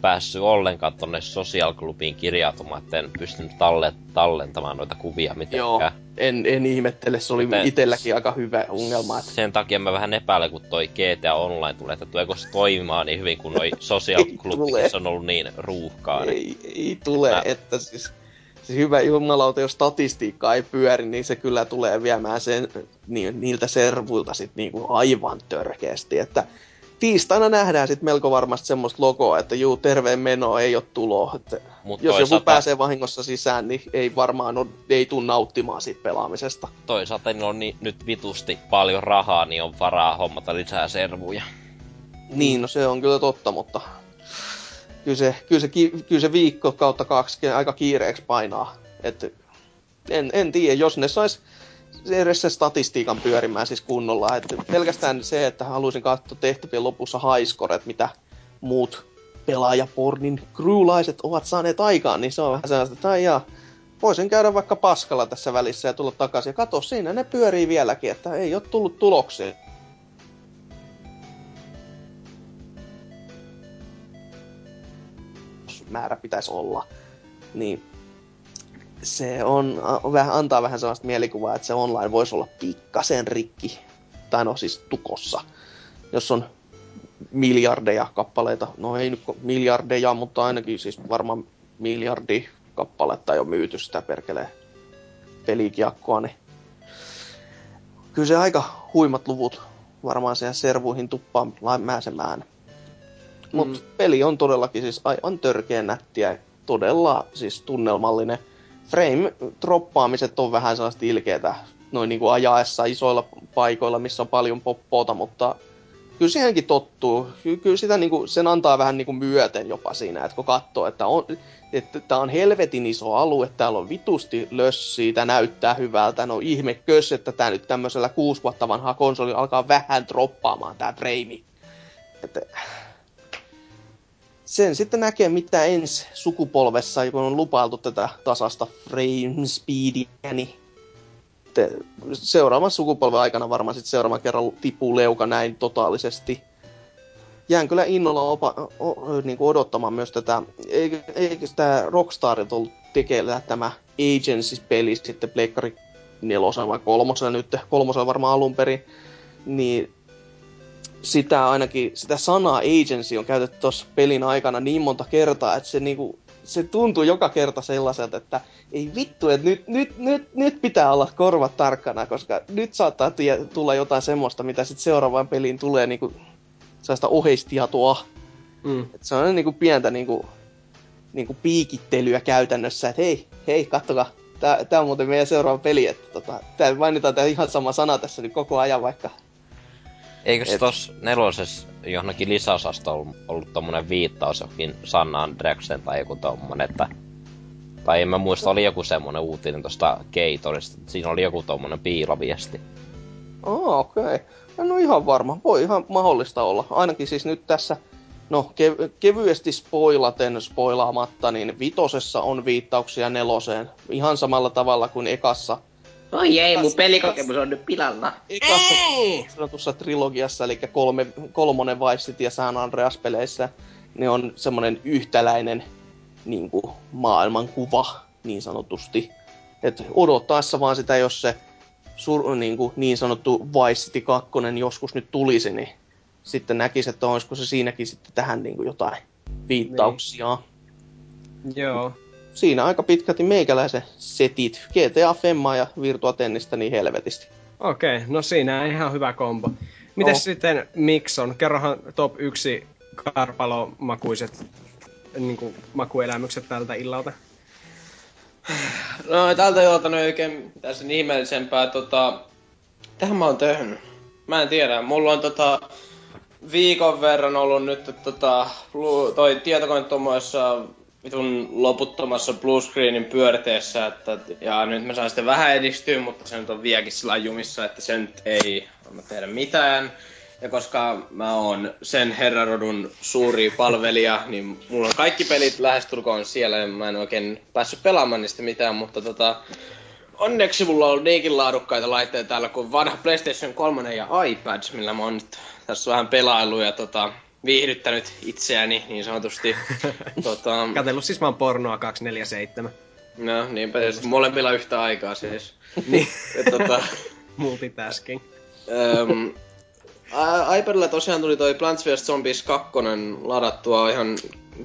päässyt ollenkaan tonne Social Clubiin kirjautumaan, että en pystynyt talle, tallentamaan noita kuvia mitenkään. Joo, en, en ihmettele, se oli Joten itselläkin aika hyvä ongelma. Että... Sen takia mä vähän epäilen, kun toi GTA Online tulee, että tuleeko se toimimaan niin hyvin kuin noi Social Clubit, se on ollut niin ruuhkaa. Ei, ei tule, mä... että siis siis hyvä jumalauta, jos statistiikka ei pyöri, niin se kyllä tulee viemään sen, niin, niiltä servuilta sit niinku aivan törkeästi. Että tiistaina nähdään sitten melko varmasti semmoista logoa, että juu, terveen meno ei ole tulo. Että Mut jos toisaalta... joku pääsee vahingossa sisään, niin ei varmaan ole, ei tule nauttimaan siitä pelaamisesta. Toisaalta niillä on niin, nyt vitusti paljon rahaa, niin on varaa hommata lisää servuja. Niin, no se on kyllä totta, mutta kyllä se, kyllä se, kyllä se viikko kautta kaksi aika kiireeksi painaa. Et en, en tiedä, jos ne sais edes se statistiikan pyörimään siis kunnolla. Et pelkästään se, että haluaisin katsoa tehtävien lopussa haiskoret, mitä muut pelaajapornin crewlaiset ovat saaneet aikaan, niin se on vähän sellaista, että jaa, voisin käydä vaikka paskalla tässä välissä ja tulla takaisin. Ja katso, siinä ne pyörii vieläkin, että ei ole tullut tuloksia. Määrä pitäisi olla. Niin se on, vähän, antaa vähän sellaista mielikuvaa, että se online voisi olla pikkasen rikki. Tai no siis tukossa. Jos on miljardeja kappaleita, no ei nyt miljardeja, mutta ainakin siis varmaan miljardi kappaletta jo myyty sitä perkelee pelikiekkoa, niin kyllä se aika huimat luvut varmaan siihen servuihin tuppaan mäisemään. Mutta mm. peli on todellakin siis aivan törkeä nättiä, todella siis tunnelmallinen. Frame-troppaamiset on vähän sellaista ilkeätä noin niin kuin ajaessa isoilla paikoilla, missä on paljon poppoota, mutta kyllä siihenkin tottuu. Kyllä sitä niin kuin, sen antaa vähän niin kuin myöten jopa siinä, että kun katsoo, että on, että tämä on helvetin iso alue, täällä on vitusti lössiä, tämä näyttää hyvältä, no ihme kös, että tämä nyt tämmöisellä kuusi vuotta vanhaa konsoli alkaa vähän droppaamaan tämä frame. Että sen sitten näkee, mitä ensi sukupolvessa, kun on lupailtu tätä tasasta frame speedia, niin seuraavan sukupolven aikana varmaan sitten seuraavan kerran tippuu leuka näin totaalisesti. Jään kyllä innolla opa, o, niin kuin odottamaan myös tätä, eikö, eikö tämä Rockstarit ollut tekeillä tämä Agency-peli sitten Pleikkari nelosella vai kolmosella nyt, kolmosella varmaan alun perin, niin sitä ainakin, sitä sanaa agency on käytetty tuossa pelin aikana niin monta kertaa, että se niinku, se tuntuu joka kerta sellaiselta, että ei vittu, että nyt, nyt, nyt, nyt pitää olla korvat tarkkana, koska nyt saattaa tie, tulla jotain semmoista, mitä sitten seuraavaan peliin tulee niinku sellaista oheistietoa. Mm. Et se on niinku pientä niinku, niinku piikittelyä käytännössä, että hei, hei, kattokaa, tää, tää on muuten meidän seuraava peli, että tota, tää mainitaan tää ihan sama sana tässä nyt koko ajan, vaikka Eikö se Et- tossa nelosessa johonkin lisäosasta ollut, ollut tommonen viittaus jokin San Andreasen tai joku tommonen, että... Tai en mä muista, oli joku semmonen uutinen tosta Gatorista, siinä oli joku tommonen piiloviesti. Oh, okei. Okay. En ole ihan varma. Voi ihan mahdollista olla. Ainakin siis nyt tässä, no kev- kevyesti spoilaten spoilaamatta, niin vitosessa on viittauksia neloseen. Ihan samalla tavalla kuin ekassa. Oi ei, mun pelikokemus on nyt pilalla. Ekassa sanotussa trilogiassa, eli kolme, kolmonen Vice City ja San Andreas peleissä, ne on semmonen yhtäläinen niin kuin, maailmankuva, niin sanotusti. Et odottaessa vaan sitä, jos se sur, niin, kuin, niin sanottu Vice City 2 joskus nyt tulisi, niin sitten näkisi, että olisiko se siinäkin sitten tähän niin kuin jotain viittauksia. Niin. Joo. Siinä aika pitkälti meikäläisen setit. GTA Femmaa ja Virtua Tennistä niin helvetisti. Okei, no siinä ihan hyvä kombo. Miten No. sitten Mixon? Kerrohan top 1 karpalomakuiset niin kuin, makuelämykset tältä illalta. No tältä illalta nyt oikein mitään sen ihmeellisempää tota... Tähän mä oon tehnyt. Mä en tiedä, mulla on tota viikon verran ollut nyt tota, toi tietokone tuommoissa vitun loputtomassa bluescreenin pyörteessä, että, ja nyt mä saan sitten vähän edistyä, mutta se nyt on vieläkin sillä jumissa, että se nyt ei anna tehdä mitään. Ja koska mä oon sen herrarodun suuri palvelija, niin mulla on kaikki pelit lähestulkoon siellä, ja mä en oikein päässyt pelaamaan niistä mitään, mutta tota, onneksi mulla on niinkin laadukkaita laitteita täällä kuin vanha PlayStation 3 ja iPad, millä mä oon nyt tässä vähän pelailu ja tota, viihdyttänyt itseäni niin sanotusti. tota, Katellut siis vaan pornoa 247. no niinpä tietysti molemmilla yhtä aikaa siis. Niin, tota, multitasking. Öm, iPadilla tosiaan tuli toi Plants vs. Zombies 2 ladattua ihan,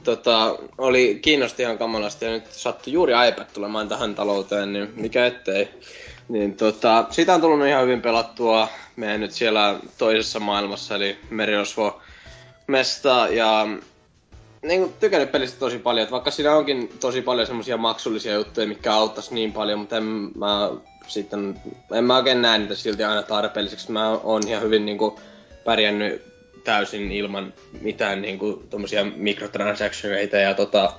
tota, oli kiinnosti ihan kamalasti ja nyt sattui juuri iPad tulemaan tähän talouteen, niin mikä ettei. Niin tota, sitä on tullut ihan hyvin pelattua. Me nyt siellä toisessa maailmassa, eli Merirosvo mesta ja niin kuin, tykännyt pelistä tosi paljon, että vaikka siinä onkin tosi paljon semmoisia maksullisia juttuja, mikä auttaisi niin paljon, mutta en mä sitten, en mä oikein näe niitä silti aina tarpeelliseksi. Mä oon ihan hyvin niinku pärjännyt täysin ilman mitään niinku tommosia mikrotransactioneita ja tota...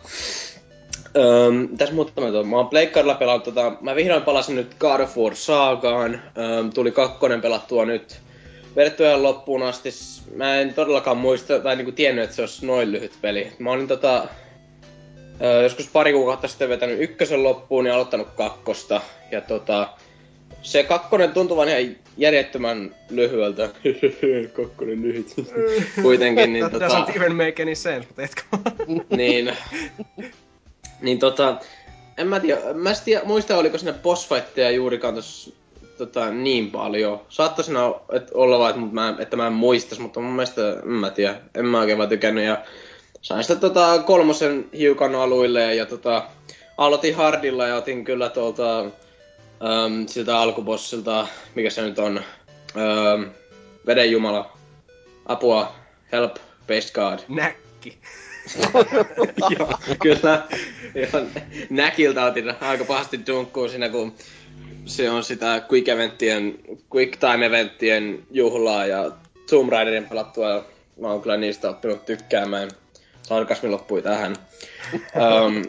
Öm, tässä muuta mä tuon. Mä oon Pleikkarilla pelannut tota, mä vihdoin palasin nyt God of War Saagaan. Öm, tuli kakkonen pelattua nyt vedettyä ihan loppuun asti. Mä en todellakaan muista, tai niinku tiennyt, että se olisi noin lyhyt peli. Mä olin tota, joskus pari kuukautta sitten vetänyt ykkösen loppuun ja aloittanut kakkosta. Ja tota, se kakkonen tuntuu vaan ihan järjettömän lyhyeltä. kakkonen lyhyt. Kuitenkin, niin That tota... doesn't even make any sense, mutta etkö niin, niin tota, en mä tiedä, mä en tiedä, muista oliko sinne bossfightteja juurikaan tossa tota, niin paljon. Et olla vaan, että, mä, että mä en muistas, mutta mun mielestä, en mä tiedä, en mä oikein vaan tykännyt. Ja sain sitä tota, kolmosen hiukan aluille ja tota, aloitin hardilla ja otin kyllä tuolta äm, siltä alkubossilta, mikä se nyt on, äm, vedenjumala, apua, help, based god. Näkki. Joo, kyllä. Ihan näkiltä otin aika pahasti dunkkuun siinä, kun se on sitä quick eventtien, quick time eventtien juhlaa ja Tomb Raiderin pelattua. Mä oon kyllä niistä oppinut tykkäämään. Sarkasmi loppui tähän. um,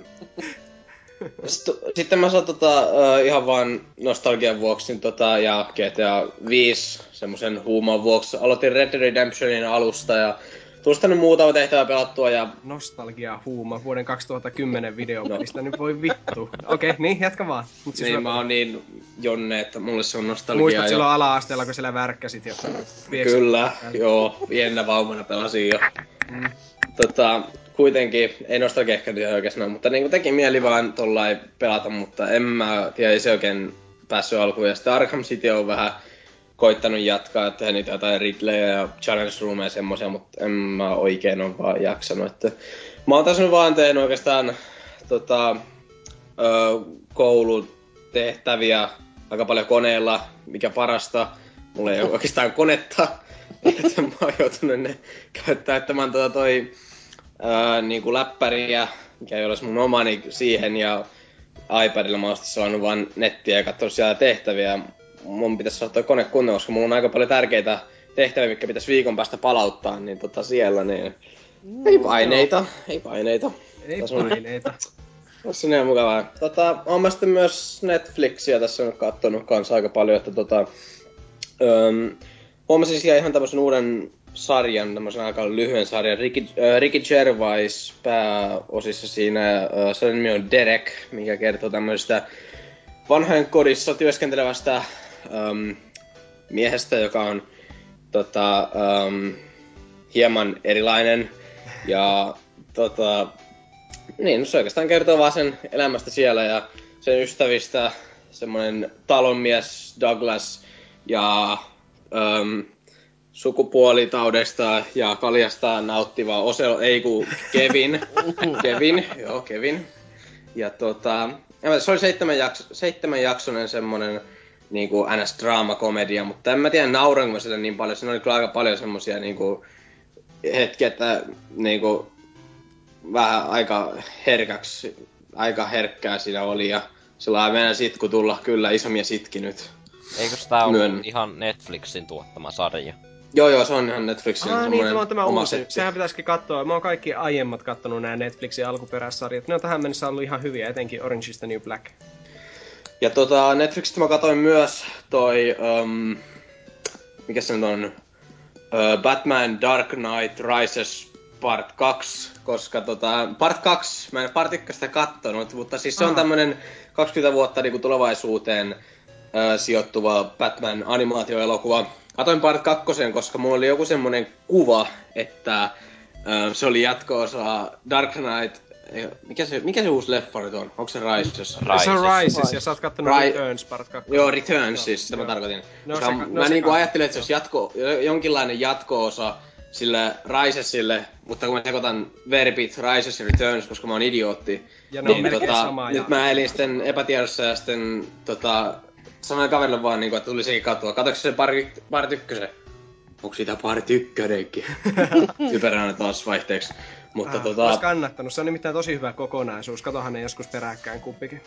sitten mä saan tota, uh, ihan vaan nostalgian vuoksi niin tota, ja GTA 5 semmosen huuman vuoksi. Aloitin Red Dead Redemptionin alusta ja tuosta nyt muutama tehtävä pelattua ja Nostalgia huuma vuoden 2010 videopelistä, nyt voi vittu. Okei, okay, niin, jatka vaan. Mut siis niin, mä- mä oon niin jonne, että mulle se on nostalgia. Muistat ja... silloin ala-asteella, kun siellä värkkäsit jo. Kyllä, joo, pienenä vaumana pelasin jo. Mm. Tota, kuitenkin, ei nostalgia ehkä sanoa, mutta niin teki mieli vaan tollain pelata, mutta en mä tiedä, ei se oikein päässyt alkuun. Ja sitten Arkham City on vähän koittanut jatkaa, että niitä jotain Ridleyä ja Challenge Roomia ja semmoisia, mutta en mä oikein ole vaan jaksanut. Että mä oon tässä nyt vaan tehnyt oikeastaan tota, ö, koulutehtäviä aika paljon koneella, mikä parasta. Mulla ei ole oikeastaan konetta, että mä oon joutunut ne käyttää, että mä tota toi ää, niinku läppäriä, mikä ei olisi mun oma, niin siihen ja iPadilla mä oon saanut vaan nettiä ja katsonut siellä tehtäviä. Mun pitäisi saada toi kone kunnolla, koska mulla on aika paljon tärkeitä tehtäviä, mitkä pitäisi viikon päästä palauttaa, niin tota siellä, niin... Mm, ei paineita, ei paineita. Ei tässä paineita. Tässä on ihan mukavaa. Tota, on mä sitten myös Netflixiä tässä nyt kattonut kanssa aika paljon, että tota... Öm, huomasin siellä ihan tämmöisen uuden sarjan, tämmöisen aika lyhyen sarjan. Ricky, äh, Ricky Gervais pääosissa siinä. Äh, sen nimi on Derek, mikä kertoo tämmöisestä vanhojen kodissa työskentelevästä ähm, miehestä, joka on tota, ähm, hieman erilainen. Ja tota, niin, se oikeastaan kertoo vaan sen elämästä siellä ja sen ystävistä. Semmoinen talonmies Douglas ja ähm, sukupuolitaudesta ja kaljasta nauttiva Osel, ei ku Kevin. Kevin, joo Kevin. Ja tota, se oli seitsemän, jakso, seitsemän jaksonen semmonen niinku ns draama-komedia, mutta en mä tiedä nauranko sille niin paljon. Siinä oli kyllä aika paljon semmosia niinku hetkiä, että niinku vähän aika herkäksi, aika herkkää siinä oli ja sillä meidän sitku tulla kyllä isomia sitki nyt. Eikö tää ollut ihan Netflixin tuottama sarja? Joo, joo, se on ihan Netflixin ah, niin, tämä on tämä uusi. Setti. Sehän pitäisikin katsoa. Mä oon kaikki aiemmat kattonut nämä Netflixin alkuperäissarjat. Ne on tähän mennessä ollut ihan hyviä, etenkin Orange is the New Black. Ja tota, Netflixistä mä katsoin myös toi, um, mikä se nyt on, uh, Batman Dark Knight Rises Part 2, koska tota, Part 2, mä en Part 1 sitä kattonut, mutta siis se on tämmönen 20 vuotta niinku tulevaisuuteen uh, sijoittuva Batman animaatioelokuva. Katoin Part 2, koska mulla oli joku semmonen kuva, että ö, se oli jatko-osa Dark Knight mikä se, mikä se uusi leffa nyt on? Onko se Rises? Rises. Se on Rises, ja sä oot kattonut Ri- Returns Part 2. Joo, Returns siis, sitä mä tarkoitin. No, se, mä no, niinku ajattelin, että se olisi jatko, jonkinlainen jatko-osa sille Risesille, mutta kun mä sekoitan verbit Rises ja Returns, koska mä oon idiootti, ja niin tota, sama, nyt ja... mä elin sitten epätiedossa ja sitten tota, sanoin kaverille vaan, niinku, että tuli sekin katua. Katoiko se pari, pari tykkösen? Onko siitä pari tykkönenkin? Typeränä taas vaihteeksi. Mutta ah, tota... Olisi kannattanut. Se on nimittäin tosi hyvä kokonaisuus. Katohan ne joskus peräkkäin kumpikin.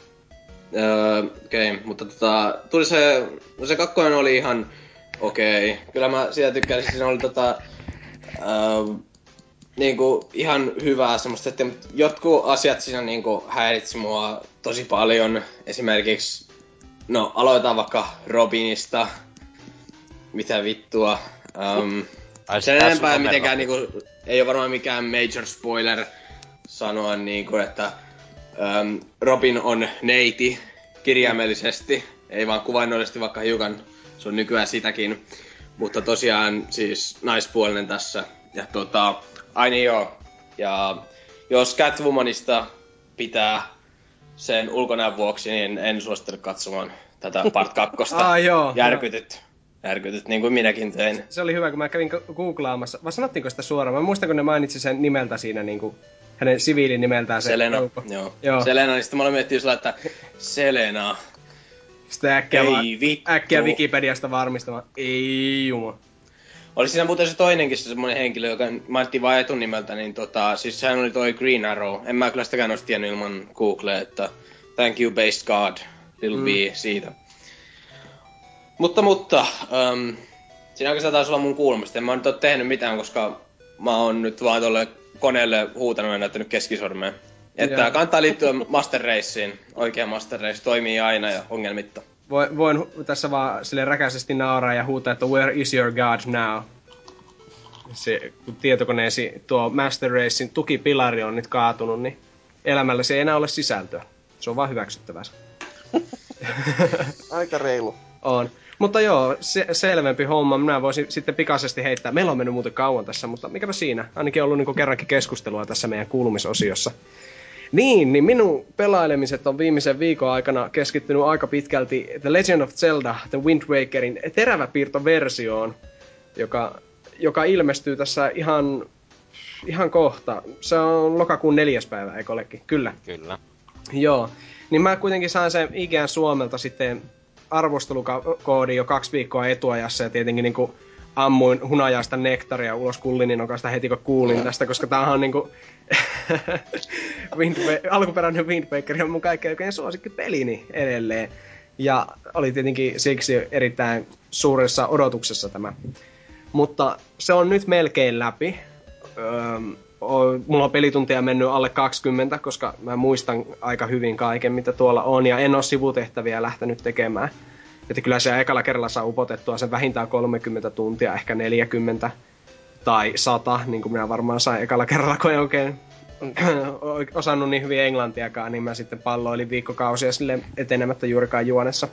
Öö, okei, okay. mutta tota, tuli se, no se kakkonen oli ihan okei. Okay. Kyllä mä siitä tykkäsin, siinä oli tota, öö, niinku ihan hyvää semmoista, että jotkut asiat siinä niinku häiritsi mua tosi paljon. Esimerkiksi No, aloitetaan vaikka Robinista. Mitä vittua. Um, Ai, sen enempää mitenkään niinku, ei ole varmaan mikään major spoiler sanoa niinku, että um, Robin on neiti kirjaimellisesti. Ei vaan kuvainnollisesti, vaikka hiukan se on nykyään sitäkin. Mutta tosiaan siis naispuolinen tässä. Ja tota, ai niin joo. Ja jos Catwomanista pitää sen ulkonäön vuoksi, niin en suosittele katsomaan tätä part kakkosta. ah, joo, Järkytyt. Järkytyt, niin kuin minäkin tein. Se oli hyvä, kun mä kävin googlaamassa. Vai sanottiinko sitä suoraan? Mä muistan, kun ne mainitsi sen nimeltä siinä, niin kuin, hänen siviilin nimeltään. Se Selena, joo. joo. Selena, niin sitten mä olin miettinyt sillä, että Selena. Sitten äkkiä, Ei, va- äkkiä Wikipediasta varmistamaan. Ei juma. Oli siinä muuten se toinenkin se semmoinen henkilö, joka mainittiin vain etunimeltä, niin tota, siis sehän oli toi Green Arrow. En mä kyllä sitäkään olisi tiennyt ilman Google, että thank you based God, little mm. B siitä. Mutta, mutta, um, siinä oikeastaan taisi olla mun kuulumista. En mä nyt ole tehnyt mitään, koska mä oon nyt vaan tuolle koneelle huutanut ja näyttänyt keskisormeen. Että Joo. kannattaa liittyä Master Raceen. Oikea Master Race toimii aina ja ongelmitta. Voin, voin tässä vaan sille räkäisesti nauraa ja huutaa, että where is your god now? se, kun tietokoneesi tuo Master Racein tukipilari on nyt kaatunut, niin elämällä se ei enää ole sisältöä. Se on vaan hyväksyttävää. Aika reilu. On. Mutta joo, se, selvempi homma. Minä voisin sitten pikaisesti heittää. Meillä on mennyt muuten kauan tässä, mutta mikäpä siinä. Ainakin ollut niin kerrankin keskustelua tässä meidän kuulumisosiossa. Niin, niin minun pelailemiset on viimeisen viikon aikana keskittynyt aika pitkälti The Legend of Zelda, The Wind Wakerin teräväpiirtoversioon, joka, joka ilmestyy tässä ihan, ihan kohta. Se on lokakuun neljäs päivä, eikö olekin? Kyllä. Kyllä. Joo. Niin mä kuitenkin sain sen IGN Suomelta sitten arvostelukoodi jo kaksi viikkoa etuajassa ja tietenkin niinku ammuin hunajaista nektaria ulos kullininokasta heti kun kuulin tästä, koska tämähän on niinku Wind Wa- alkuperäinen Wind Waker on mun kaikkein oikein suosikki pelini edelleen. Ja oli tietenkin siksi erittäin suuressa odotuksessa tämä. Mutta se on nyt melkein läpi. Öö, mulla on pelituntia mennyt alle 20, koska mä muistan aika hyvin kaiken, mitä tuolla on, ja en ole sivutehtäviä lähtenyt tekemään. Että kyllä se ekalla kerralla saa upotettua sen vähintään 30 tuntia, ehkä 40 tai 100, niin kuin minä varmaan sain ekalla kerralla, kun en oikein osannut niin hyvin englantiakaan, niin mä sitten palloilin viikkokausia sille etenemättä juurikaan juonessa.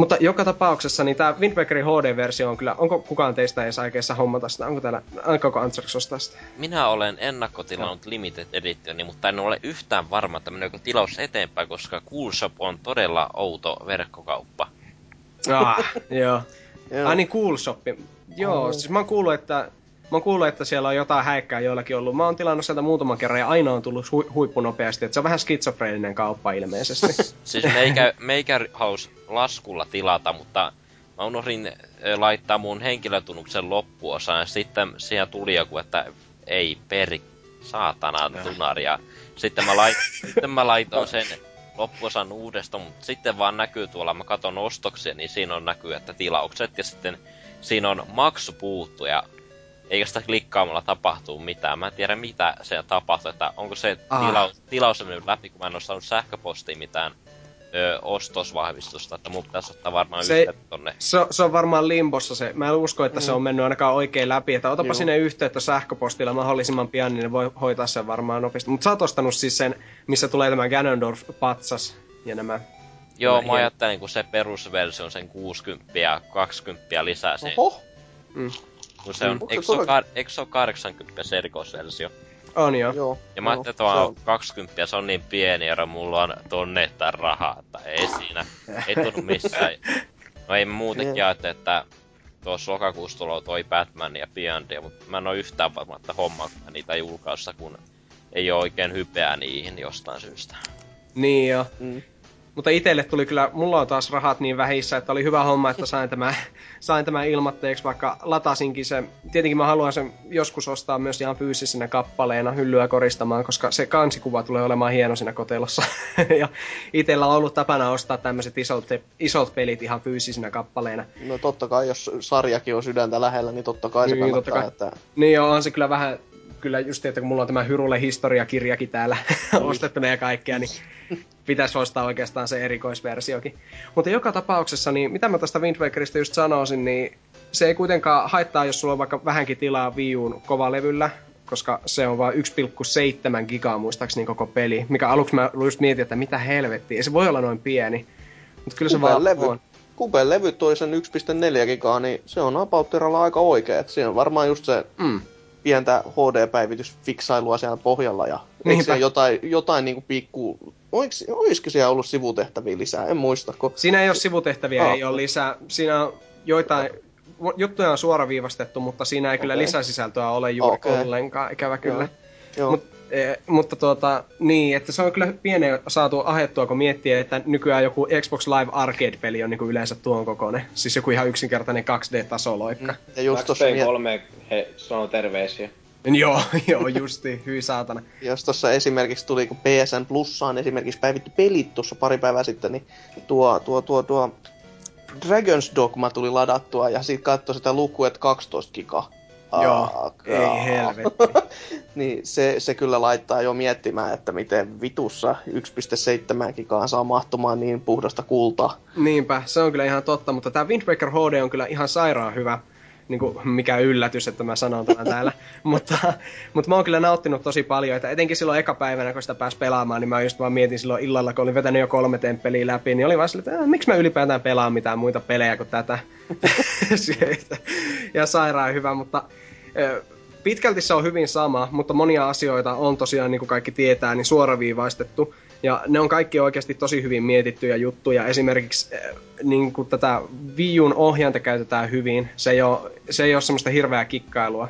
Mutta joka tapauksessa niin tämä Wind Wakerin HD-versio on kyllä, onko kukaan teistä edes aikeissa hommata sitä? Onko täällä, aikooko Antrax ostaa sitä? Minä olen ennakkotilannut Limited Editioni, mutta en ole yhtään varma, että meneekö tilaus eteenpäin, koska Coolshop on todella outo verkkokauppa. Ah, joo. Joo. Ai niin, Cool Shop. Joo, Oh. siis mä oon kuullut, että Mä oon kuullut, että siellä on jotain häikkää joillakin ollut. Mä oon tilannut sieltä muutaman kerran ja aina on tullut hu- huippunopeasti. Että se on vähän skitsofreeninen kauppa ilmeisesti. Siis meikä, meikä haus laskulla tilata, mutta mä unohdin ö, laittaa mun henkilötunnuksen loppuosaan ja sitten siihen tuli joku, että ei peri, saatana tunari. Ja sitten mä, lait, sitten mä laitoin sen loppuosan uudestaan, mutta sitten vaan näkyy tuolla, mä katon ostoksia, niin siinä on näkyy, että tilaukset ja sitten siinä on maksu puuttu ja eikä sitä klikkaamalla tapahtuu mitään. Mä en tiedä mitä se tapahtuu, että onko se Ah. tilaus, tilaus on mennyt läpi, kun mä en oo saanut sähköpostiin mitään ö, ostosvahvistusta, että mun pitäisi ottaa varmaan Se- se... yhteyttä tonne. se, se on varmaan limbossa se. Mä en usko, että se on mennyt ainakaan oikein läpi. Että otapa Joo. sinne yhteyttä sähköpostilla mahdollisimman pian, niin ne voi hoitaa sen varmaan nopeasti. Mutta sä oot ostanut siis sen, missä tulee tämä Ganondorf-patsas ja nämä... Joo, Mä mä ajattelin, kun se perusversio on sen 60 ja 20 lisää sen. Oho, Kun se on, se eikö, se ole, ka- eikö se ole 80 se erikoisversio? On joo. joo. Ja mä ajattelin, että se on 20 ja se on niin pieni ero, mulla on tonne että rahaa, että ei siinä, ei tunnu missään. No ei muutenkin ajattelin, että tuossa lokakuussa tulee toi Batman ja Beyondia, mutta mä en oo yhtään varma, että homma niitä julkaissa, kun ei oo oikein hypeää niihin jostain syystä. Niin joo. Mm. Mutta itelle tuli kyllä, mulla on taas rahat niin vähissä, että oli hyvä homma, että sain tämän, sain tämän ilmatteeksi, vaikka latasinkin se. Tietenkin mä haluan sen joskus ostaa myös ihan fyysisenä kappaleena hyllyä koristamaan, koska se kansikuva tulee olemaan hieno siinä kotelossa. ja itellä on ollut tapana ostaa tämmöiset isot, isot pelit ihan fyysisinä kappaleina. No totta kai, jos sarjakin on sydäntä lähellä, niin totta kai se Niin, kannattaa. totta Että... Niin joo, on se kyllä vähän, kyllä just, että kun mulla on tämä Hyrulle historiakirjakin täällä ostettuna ja kaikkea, niin pitäisi ostaa oikeastaan se erikoisversiokin. Mutta joka tapauksessa, niin mitä mä tästä Wind Wakerista just sanoisin, niin se ei kuitenkaan haittaa, jos sulla on vaikka vähänkin tilaa Wii Uun kovalevyllä, koska se on vain 1,7 gigaa muistaakseni koko peli, mikä aluksi mä just mietin, että mitä helvettiä, ei se voi olla noin pieni. Mutta kyllä se Kupeen vaan levy. on. Kupeen levy toi sen 1.4 gigaa, niin se on about aika oikea. Et siinä on varmaan just se Mm. Pientä HD-päivitysfiksailua siellä pohjalla ja eikö jotain, jotain niinku pikku... Oiks, olisiko siellä ollut sivutehtäviä lisää? En muista, kun... Siinä ei ole sivutehtäviä, Ah. ei ole lisää. Siinä on joitain, juttuja on suoraviivastettu, mutta siinä ei kyllä Okei. lisäsisältöä ole juuri Okei. ollenkaan, ikävä kyllä. Joo. Mut, e, mutta tuota, niin, että se on kyllä pienen saatu ahettua, kun miettii, että nykyään joku Xbox Live Arcade-peli on niin kuin yleensä tuon kokoinen. Siis joku ihan yksinkertainen 2D-tasoloikka. ja just miet... 3 he sanoo terveisiä. Mm. Joo, joo, justi, hyi saatana. jos tossa esimerkiksi tuli, kun PSN Plussaan esimerkiksi päivitti pelit tuossa pari päivää sitten, niin tuo, tuo, tuo, tuo Dragon's Dogma tuli ladattua ja sit katsoi sitä lukua, että 12 giga. Joo, ei helvetti. niin se, se kyllä laittaa jo miettimään, että miten vitussa 1.7 gigaan saa mahtumaan niin puhdasta kultaa. Niinpä, se on kyllä ihan totta, mutta tämä Wind Waker HD on kyllä ihan sairaan hyvä. Niin kuin, mikä yllätys, että mä sanon tämän täällä. mutta, mutta mä oon kyllä nauttinut tosi paljon, että etenkin silloin eka päivänä, kun sitä pääsi pelaamaan, niin mä just vaan mietin silloin illalla, kun olin vetänyt jo kolme temppeliä läpi, niin oli vaan silleen, että miksi mä ylipäätään pelaan mitään muita pelejä kuin tätä. Ja sairaan hyvä, mutta pitkälti se on hyvin sama, mutta monia asioita on tosiaan, niin kuin kaikki tietää, niin suoraviivaistettu. Ja ne on kaikki oikeasti tosi hyvin mietittyjä juttuja. Esimerkiksi eh, niin kuin tätä Wii U'n ohjainta käytetään hyvin. Se ei ole, se ei ole semmoista hirveää kikkailua.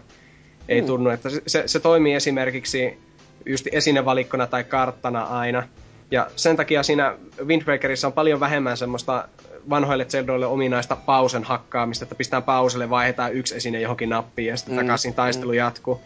Ei mm. tunnu, että se, se toimii esimerkiksi just esinevalikkona tai karttana aina. Ja sen takia siinä Wind Wakerissa on paljon vähemmän semmoista vanhoille Zeldoille ominaista pausen hakkaamista, että pistetään pauselle, vaihdetaan yksi esine johonkin nappiin ja sitten mm. takaisin taistelu mm. jatkuu.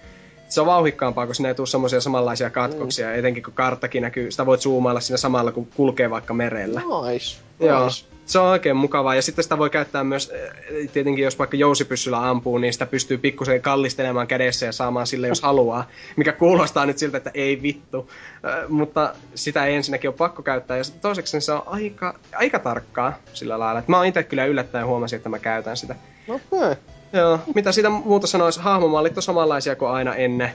Se on vauhikkaampaa, kun sinne ei tule semmoisia samanlaisia katkoksia, mm. etenkin kun karttakin näkyy, sitä voit zoomailla siinä samalla, kun kulkee vaikka merellä. Nice. Joo. Nice se on oikein mukavaa. Ja sitten sitä voi käyttää myös, eh, tietenkin jos vaikka jousipyssyllä ampuu, niin sitä pystyy pikkusen kallistelemaan kädessä ja saamaan sille, jos haluaa. Mikä kuulostaa nyt siltä, että ei vittu. Äh, mutta sitä ei ensinnäkin ole pakko käyttää. Ja toiseksi se on aika, aika tarkkaa sillä lailla. Että mä oon itse kyllä yllättäen huomasin, että mä käytän sitä. Okei. Okay. Joo, mitä siitä muuta sanoisi, hahmomallit on samanlaisia kuin aina ennen.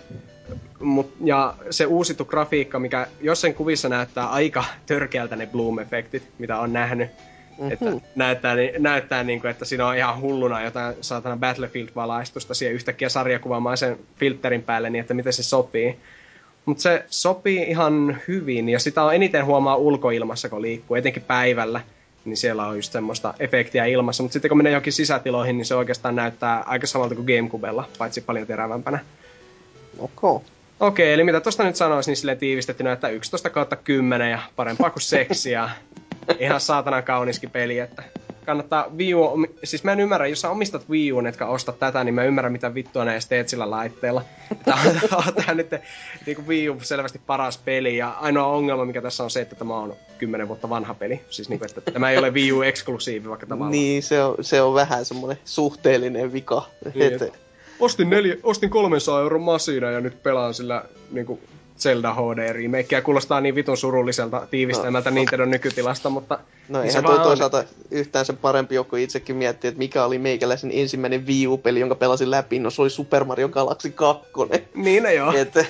Mut, ja se uusittu grafiikka, mikä jossain kuvissa näyttää aika törkeältä ne bloom-efektit, mitä on nähnyt Mm-hmm. Että näyttää, näyttää niin kuin, että siinä on ihan hulluna jotain saatana Battlefield-valaistusta siihen yhtäkkiä sarjakuvaamaan sen filterin päälle, niin että miten se sopii. Mutta se sopii ihan hyvin, ja sitä on eniten huomaa ulkoilmassa, kun liikkuu, etenkin päivällä. Niin siellä on just semmoista efektiä ilmassa. Mutta sitten kun menee johonkin sisätiloihin, niin se oikeastaan näyttää aika samalta kuin Gamecubella, paitsi paljon terävämpänä. Okay. Okei, eli mitä tosta nyt sanoisi, niin sille tiivistettynä, että 11 kautta 10 ja parempaa kuin seksiä. ihan saatana kauniskin peli, että kannattaa Wii U, siis mä en ymmärrä, jos sä omistat Wii Uun, etkä ostat tätä, niin mä ymmärrän mitä vittua ne teet sillä laitteella. Tää on, tää nyt niin kuin Wii U selvästi paras peli, ja ainoa ongelma, mikä tässä on se, että tämä on 10 vuotta vanha peli. Siis niin kuin, että tämä ei ole Wii U-eksklusiivi vaikka tavallaan. Niin, se on, se on vähän semmoinen suhteellinen vika. Niin, ostin, neljä, ostin 300 euron masina ja nyt pelaan sillä niin kuin, Zelda HD remakea. Kuulostaa niin vitun surulliselta tiivistelmältä no, Nintendo nykytilasta, mutta... No eihän toi toisaalta on... yhtään sen parempi joku itsekin miettii, että mikä oli meikäläisen ensimmäinen Wii U-peli, jonka pelasin läpi. No se oli Super Mario Galaxy 2. Niin no joo. Että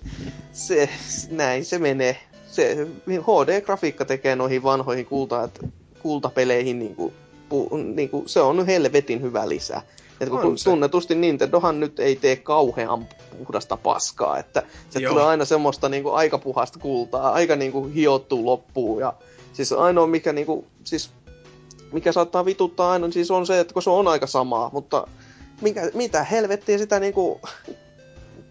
se, näin se menee. Se HD-grafiikka tekee noihin vanhoihin kulta, kultapeleihin niinku, pu, niinku, se on helvetin hyvä lisä. Että kun tunnetusti Nintendohan nyt ei tee kauhean puhdasta paskaa, että se Joo. tulee aina semmoista niinku aika puhasta kultaa, aika niinku hiottuu loppuun ja siis ainoa mikä niinku, siis mikä saattaa vituttaa aina, siis on se, että kun se on aika samaa, mutta mikä, mitä helvettiä sitä niinku,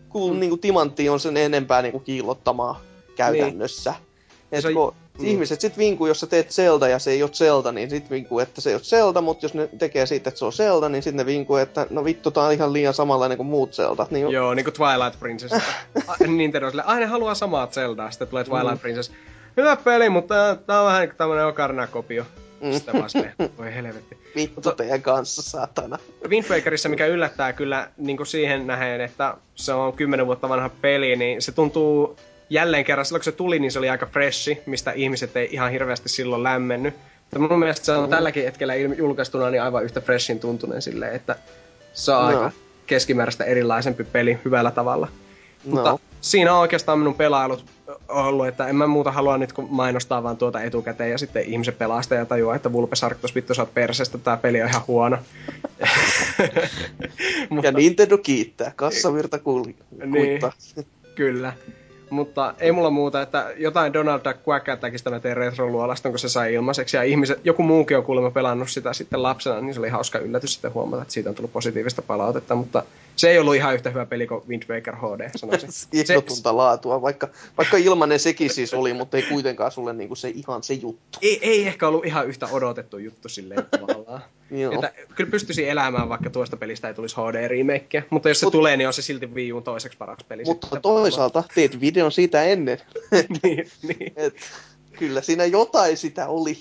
kun mm. niinku timantti on sen enempää niinku kiillottamaan käytännössä. Niin. Et se, kun, Mm. Ihmiset sit vinkuu, jos sä teet Zelda ja se ei ole Zelda, niin sit vinkuu, että se ei ole Zelda, mutta jos ne tekee siitä, että se on Zelda, niin sitten ne vinkuu, että no vittu, tää on ihan liian samanlainen kuin muut Zelda. Niin... Joo, niinku Twilight Princess. Nintendo sille, aina haluaa samaa Zeldaa, sitten tulee Twilight mm. Princess. Hyvä peli, mutta tää on vähän niinku tämmönen Ocarina-kopio. Mm. Vaan voi helvetti. Vittu teidän kanssa, saatana. Wind Wakerissa, mikä yllättää kyllä niin kuin siihen nähden, että se on 10 vuotta vanha peli, niin se tuntuu jälleen kerran, silloin kun se tuli, niin se oli aika freshi, mistä ihmiset ei ihan hirveästi silloin lämmennyt. Mutta mun mielestä se on mm. tälläkin hetkellä julkaistuna niin aivan yhtä freshin tuntuneen silleen, että se on no. aika keskimääräistä erilaisempi peli hyvällä tavalla. No. Mutta siinä on oikeastaan minun pelailut ollut, että en mä muuta halua nyt kun mainostaa vaan tuota etukäteen ja sitten ihmiset pelastaa ja tajuaa, että Vulpes Arctos vittu sä oot persestä, tää peli on ihan huono. Mutta... Ja Nintendo kiittää, kassavirta kuittaa. Niin, kyllä. Mutta ei mulla muuta, että jotain Donald Duck Quack mä tein retroluolasta, kun se sai ilmaiseksi. Ja ihmiset, joku muukin on kuulemma pelannut sitä sitten lapsena, niin se oli hauska yllätys sitten huomata, että siitä on tullut positiivista palautetta. Mutta se ei ollut ihan yhtä hyvä peli kuin Wind Waker HD, sanoisin. Ihdotunta laatua, vaikka, vaikka ilmanen sekin siis oli, mutta ei kuitenkaan sulle niinku se ihan se juttu. Ei, ei ehkä ollut ihan yhtä odotettu juttu silleen tavallaan. Että kyllä pystyisi elämään, vaikka tuosta pelistä ei tulisi HD-remakea, mutta jos se Mut, tulee, niin on se silti Wii Uun toiseksi paras peli. Mutta sitten toisaalta teet videon siitä ennen. niin, niin. Et, kyllä siinä jotain sitä oli.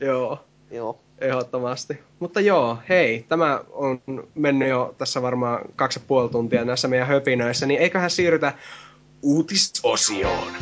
Joo. Joo. Ehdottomasti. Mutta joo, hei, tämä on mennyt jo tässä varmaan kaksi ja puoli tuntia näissä meidän höpinöissä, niin eiköhän siirrytä uutisosioon.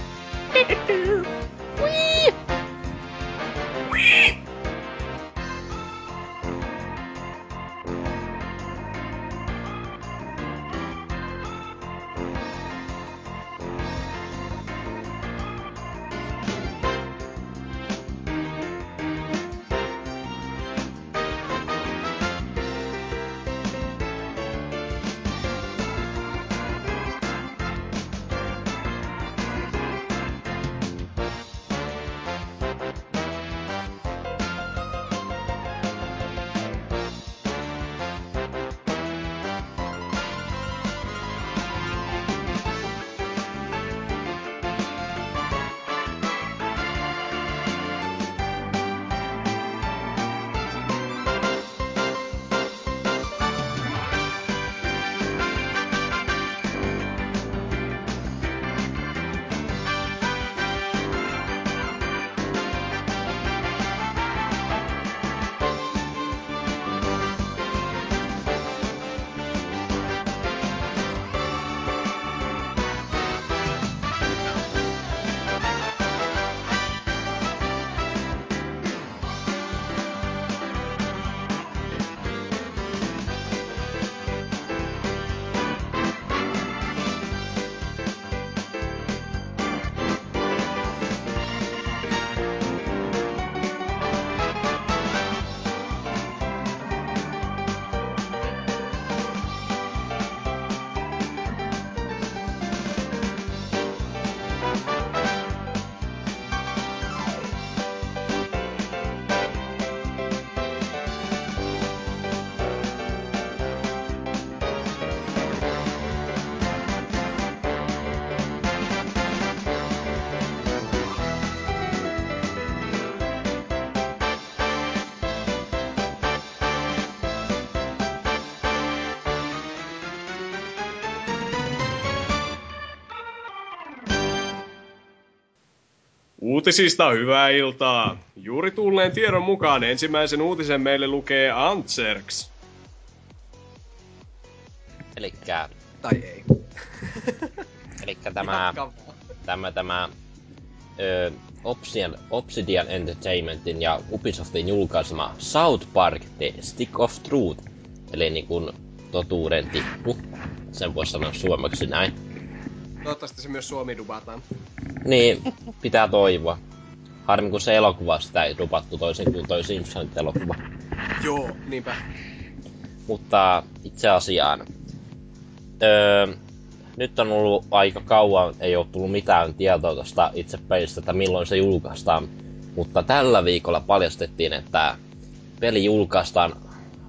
Uutisista hyvää iltaa. Juuri tulleen tiedon mukaan ensimmäisen uutisen meille lukee Antserks. Elikkä, Tai ei. elikkä tämä, tämä, tämä ö, Obsidian, Obsidian Entertainmentin ja Ubisoftin julkaisema South Park The Stick of Truth, eli niin kuin totuuden tippu. Sen voisi sanoa suomeksi näin. Toivottavasti se myös suomi dubataan. Niin, pitää toivoa. Harmi kun se elokuva sitä ei dupattu toisin kuin toi Simpsonit elokuva. Joo, niinpä. Mutta itse asiaan. Öö, nyt on ollut aika kauan, ei ole tullut mitään tietoa tuosta itse pelistä, että milloin se julkaistaan. Mutta tällä viikolla paljastettiin, että peli julkaistaan,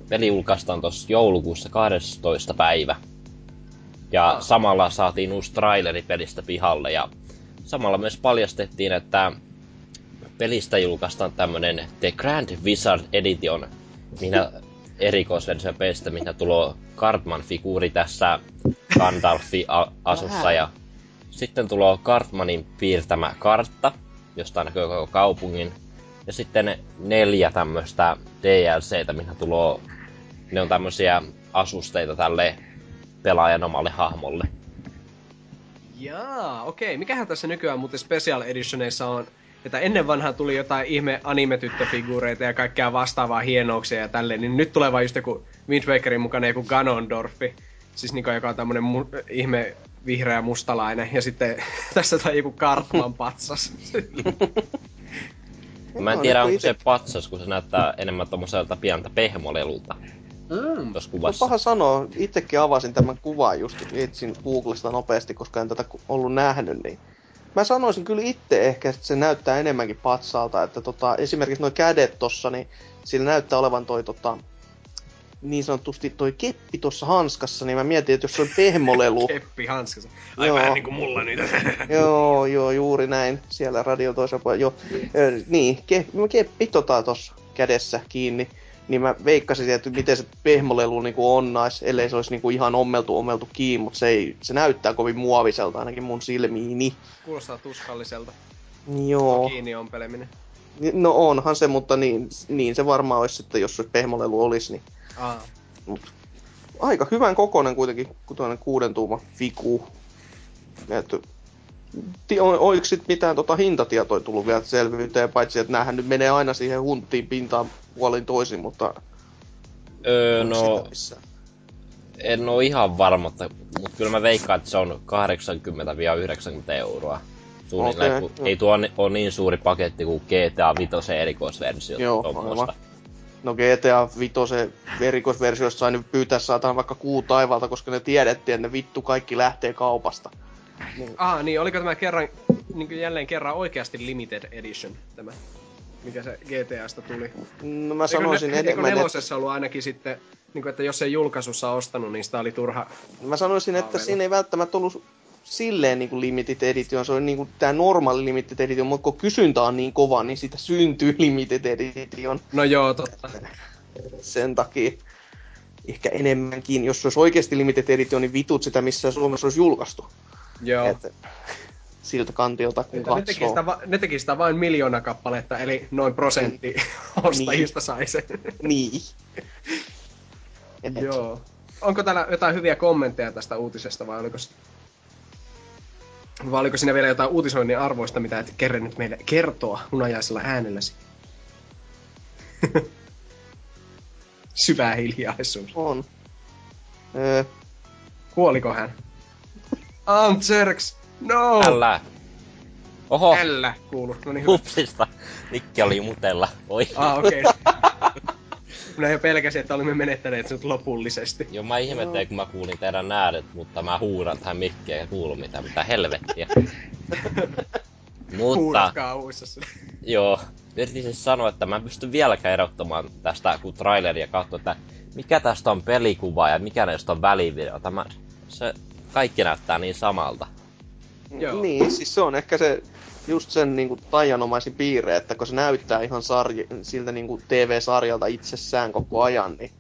peli julkaistaan tuossa joulukuussa 12. päivä. Ja samalla saatiin uusi traileri pelistä pihalle ja samalla myös paljastettiin, että pelistä julkaistaan tämmönen The Grand Wizard Edition, minä erikoisversio pelistä, missä tulee Cartman-figuuri tässä Gandalfi-asussa ja sitten tulee Cartmanin piirtämä kartta, josta näkyy koko kaupungin. Ja sitten neljä tämmöistä DLCtä, missä tulee, ne on tämmöisiä asusteita tälle pelaajan omalle hahmolle. Jaa, okei. Mikähän tässä nykyään muuten Special Editioneissa on? Että ennen vanhaan tuli jotain ihme anime-tyttöfiguureita ja kaikkea vastaavaa hienouksia ja tälleen, niin nyt tulee vaan just joku Wind Wakerin mukana joku Ganondorfi. Siis niinku, joka on tämmönen mu- ihme vihreä mustalainen. Ja sitten tässä on joku Cartman patsas. Mä en tiedä, onko se patsas, kun se näyttää enemmän tommoselta pientä pehmolelulta mm. tuossa kuvassa. paha sanoa, itsekin avasin tämän kuvan just, etsin Googlesta nopeasti, koska en tätä ollut nähnyt, niin Mä sanoisin kyllä itse ehkä, että se näyttää enemmänkin patsalta, että tota, esimerkiksi nuo kädet tossa, niin sillä näyttää olevan toi tota, niin sanotusti toi keppi tuossa hanskassa, niin mä mietin, että jos se on pehmolelu, Keppi hanskassa. Ai Joo. vähän niinku mulla nyt. Joo, joo, juuri näin. Siellä radio toisella puolella. Joo, ö, niin, ke, keppi tota tossa kädessä kiinni. Niin mä veikkasin, että miten se pehmolelu niinku onnais, ellei se olisi niinku ihan ommeltu ommeltu kiinni, mutta se, ei, se näyttää kovin muoviselta ainakin mun silmiini. Kuulostaa tuskalliselta. Joo. Kiinni ompeleminen. No onhan se, mutta niin, niin se varmaan olisi, että jos se pehmolelu olisi, niin Aa. aika hyvän kokonen kuitenkin, kun tuonne kuuden tuuma fiku. Et, on, mitään tota hintatietoja tullut vielä selvyyteen, paitsi että näähän nyt menee aina siihen hunttiin pintaan puolin toisin, mutta Öö, no, en oo ihan varma, mutta, mutta kyllä mä veikkaan, että se on 80-90 euroa. Suunnilleen, okay, joo. ei tuo ole niin suuri paketti kuin GTA 5 erikoisversio. Joo, aivan. No GTA 5 erikoisversiossa sai nyt pyytää saatan vaikka kuu taivalta, koska ne tiedettiin, että ne vittu kaikki lähtee kaupasta. Ah, niin, oliko tämä kerran, niin kuin jälleen kerran oikeasti limited edition, tämä, mikä se GTAsta tuli? No mä sanoisin eikö, ne, eikö enemmän, että nelosessa ollut ainakin sitten, niin kuin, että jos ei julkaisussa ostanut, niin sitä oli turha... Mä sanoisin, että Haaveilla. siinä ei välttämättä ollut silleen niin kuin limited edition, se on niin kuin tää normaali limited edition, mutta kun kysyntä on niin kova, niin siitä syntyy limited edition No joo, totta. sen takia. Ehkä enemmänkin, jos se olisi oikeasti limited edition, niin vitut sitä missä Suomessa olisi julkaistu. Joo. Et, siltä kantilta kun ne, teki sitä, va- ne teki sitä vain miljoona kappaletta, eli noin prosentti ostajista sai sen. Niin. Et, Joo. Onko täällä jotain hyviä kommentteja tästä uutisesta vai oliko, vai oliko siinä vielä jotain uutisoinnin arvoista, mitä et kerre nyt meille kertoa hunajaisella äänelläsi? Syvä hiljaisuus. On. Öö, Kuoliko hän? Antserks! No! Älä! Oho, Ällä kuulu. No niin, hupsista. Mikki oli mutella. Oi. Ah, okei. Minä jo pelkäsin, että olimme menettäneet sinut lopullisesti. Joo, mä ihmettelin, kun mä kuulin teidän äänet, mutta mä huudan tähän mikkiä ja kuulu mitä, mitä helvettiä. mutta, Huudatkaa uissa joo, yritin siis sanoa, että mä en pysty vieläkään erottamaan tästä, kun traileria katsoo, että mikä tästä on pelikuva ja mikä näistä on välivideo. Tämä, se, kaikki näyttää niin samalta. Joo. Niin, siis se on ehkä se just sen niinku taianomaisin piirre, että kun se näyttää ihan sarj- siltä niinku TV-sarjalta itsessään koko ajan, niin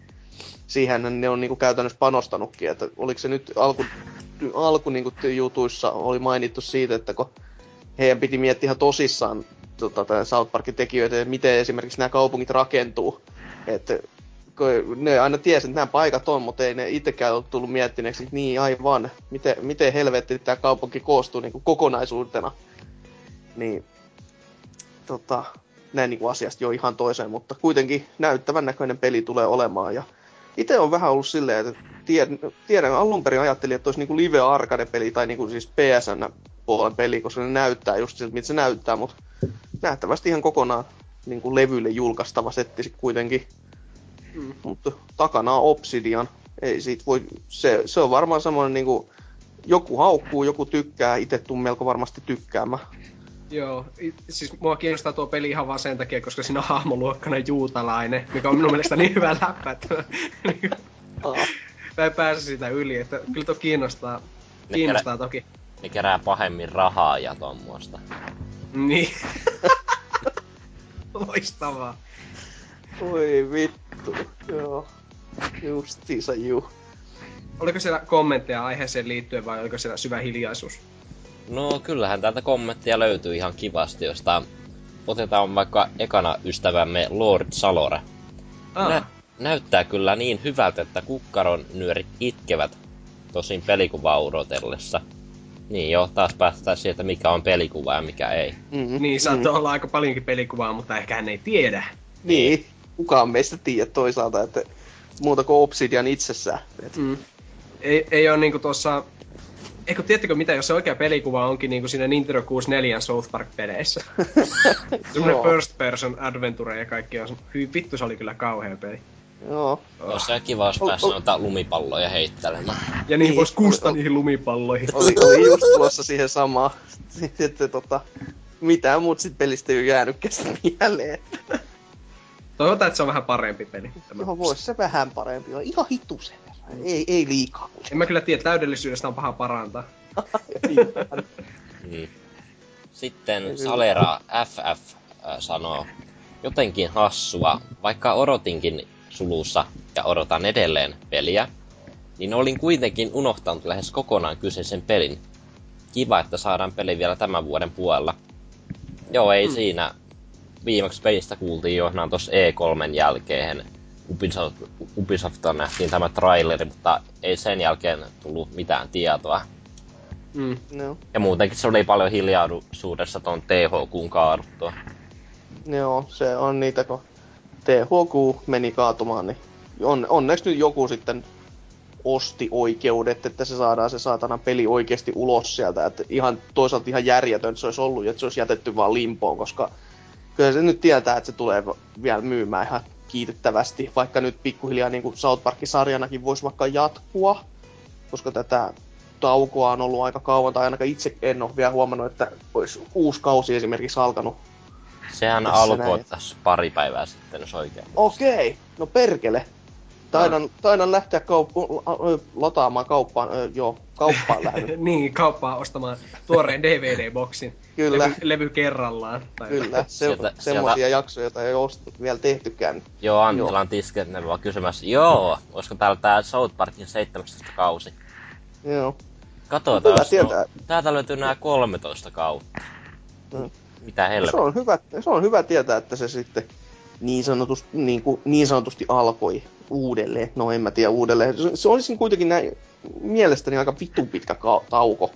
siihen ne on niinku käytännössä panostanutkin, että oliko se nyt alku, alku niinku jutuissa oli mainittu siitä, että kun heidän piti miettiä ihan tosissaan tota, South Parkin tekijöitä, että miten esimerkiksi nämä kaupungit rakentuu. Että ne aina tiesi, että nämä paikat on, mutta ei ne itsekään ole tullut miettineeksi, että niin aivan, miten, miten helvetti tämä kaupunki koostuu niin kuin kokonaisuutena. Niin, tota, näin niin kuin asiasta jo ihan toiseen, mutta kuitenkin näyttävän näköinen peli tulee olemaan. Ja itse on vähän ollut silleen, että tiedän, tiedän alun perin ajattelin, että olisi niin kuin live arcade-peli tai niin kuin siis PSN puolen peli, koska ne näyttää just siltä, mitä se näyttää, mutta nähtävästi ihan kokonaan niin kuin levylle julkaistava setti kuitenkin. Mm. Mutta takana on Obsidian. Ei siitä voi, se, se on varmaan semmoinen niin kuin, joku haukkuu, joku tykkää, itse tuun melko varmasti tykkäämään. Joo, siis mua kiinnostaa tuo peli ihan vaan sen takia, koska siinä on hahmoluokkana juutalainen, mikä on minun mielestä niin hyvä läppä, että mä en pääse siitä yli, että kyllä tuo kiinnostaa, kiinnostaa toki. Ne kerää pahemmin rahaa ja tommoista. Niin. Loistavaa. Oi vittu, joo. Justiisa juu. Oliko siellä kommentteja aiheeseen liittyen vai oliko siellä syvä hiljaisuus? No kyllähän täältä kommentteja löytyy ihan kivasti, josta otetaan vaikka ekana ystävämme Lord Salore. Ah. Nä- näyttää kyllä niin hyvältä, että kukkaron nyörit itkevät, tosin pelikuva odotellessa. Niin joo, taas päästään sieltä, mikä on pelikuva ja mikä ei. Mm-hmm. Niin, saattaa mm. olla aika paljonkin pelikuvaa, mutta ehkä hän ei tiedä. Niin, kukaan meistä tiedä toisaalta, että muuta kuin Obsidian itsessään. Mm. Ei, ei ole niinku tuossa Eikö tiedättekö mitä, jos se oikea pelikuva onkin niinku siinä Nintendo 64 South Park-peleissä? Semmoinen first person adventure ja kaikki on... Hyi vittu, se oli kyllä kauhea peli. Joo. Oh. Olisi kiva, jos pääsi noita lumipalloja heittelemään. Ja niin voisi kustaa niihin lumipalloihin. Oli, oli just tulossa siihen samaan. Sitten tota, mitään muut sit pelistä ei ole jäänyt mieleen. Toivotaan, että se on vähän parempi peli. Joo, vois se vähän parempi olla. Ihan hitusen ei, ei liikaa. En mä kyllä tiedä, täydellisyydestä on paha parantaa. mm. Sitten Salera FF äh, sanoo, jotenkin hassua, vaikka odotinkin sulussa ja odotan edelleen peliä, niin olin kuitenkin unohtanut lähes kokonaan kyseisen pelin. Kiva, että saadaan peli vielä tämän vuoden puolella. Joo, ei hmm. siinä. Viimeksi pelistä kuultiin jo tuossa E3 jälkeen Ubisoft, Ubisoftilta nähtiin tämä traileri, mutta ei sen jälkeen tullut mitään tietoa. Mm. No. Ja muutenkin se oli paljon hiljaisuudessa ton THQn kaaduttua. Joo, se on niitä, kun THQ meni kaatumaan, niin on, onneksi nyt joku sitten osti oikeudet, että se saadaan se saatana peli oikeasti ulos sieltä. Että ihan, toisaalta ihan järjetön se olisi ollut, että se olisi jätetty vaan limpoon, koska kyllä se nyt tietää, että se tulee vielä myymään ihan kiitettävästi, vaikka nyt pikkuhiljaa niin kuin South Park-sarjanakin voisi vaikka jatkua, koska tätä taukoa on ollut aika kauan, tai ainakaan itse en ole vielä huomannut, että olisi uusi kausi esimerkiksi alkanut. Sehän alkoi tässä pari päivää sitten, jos oikein. Okei, okay. no perkele. Taidan, taidan lähteä kaup- lataamaan kauppaan, ö, joo, kauppaan lähden. niin, kauppaan ostamaan tuoreen DVD-boksin. Kyllä. Levy, levy kerrallaan. Tai Kyllä, se, sieltä, semmosia sieltä... jaksoja, joita ei ole vielä tehtykään. Joo, Antilan tisket, ne vaan kysymässä, joo, olisiko täällä tää South Parkin 17 kausi? Joo. Katsotaan, jos on, täältä löytyy nämä 13 kautta. Hmm. Mitä helvettiä. Se on, hyvä, se on hyvä tietää, että se sitten niin, sanotusti, niin, kuin, niin sanotusti alkoi uudelleen. No en mä tiedä uudelleen. Se, se olisi kuitenkin näin, mielestäni aika vitun pitkä ka- tauko.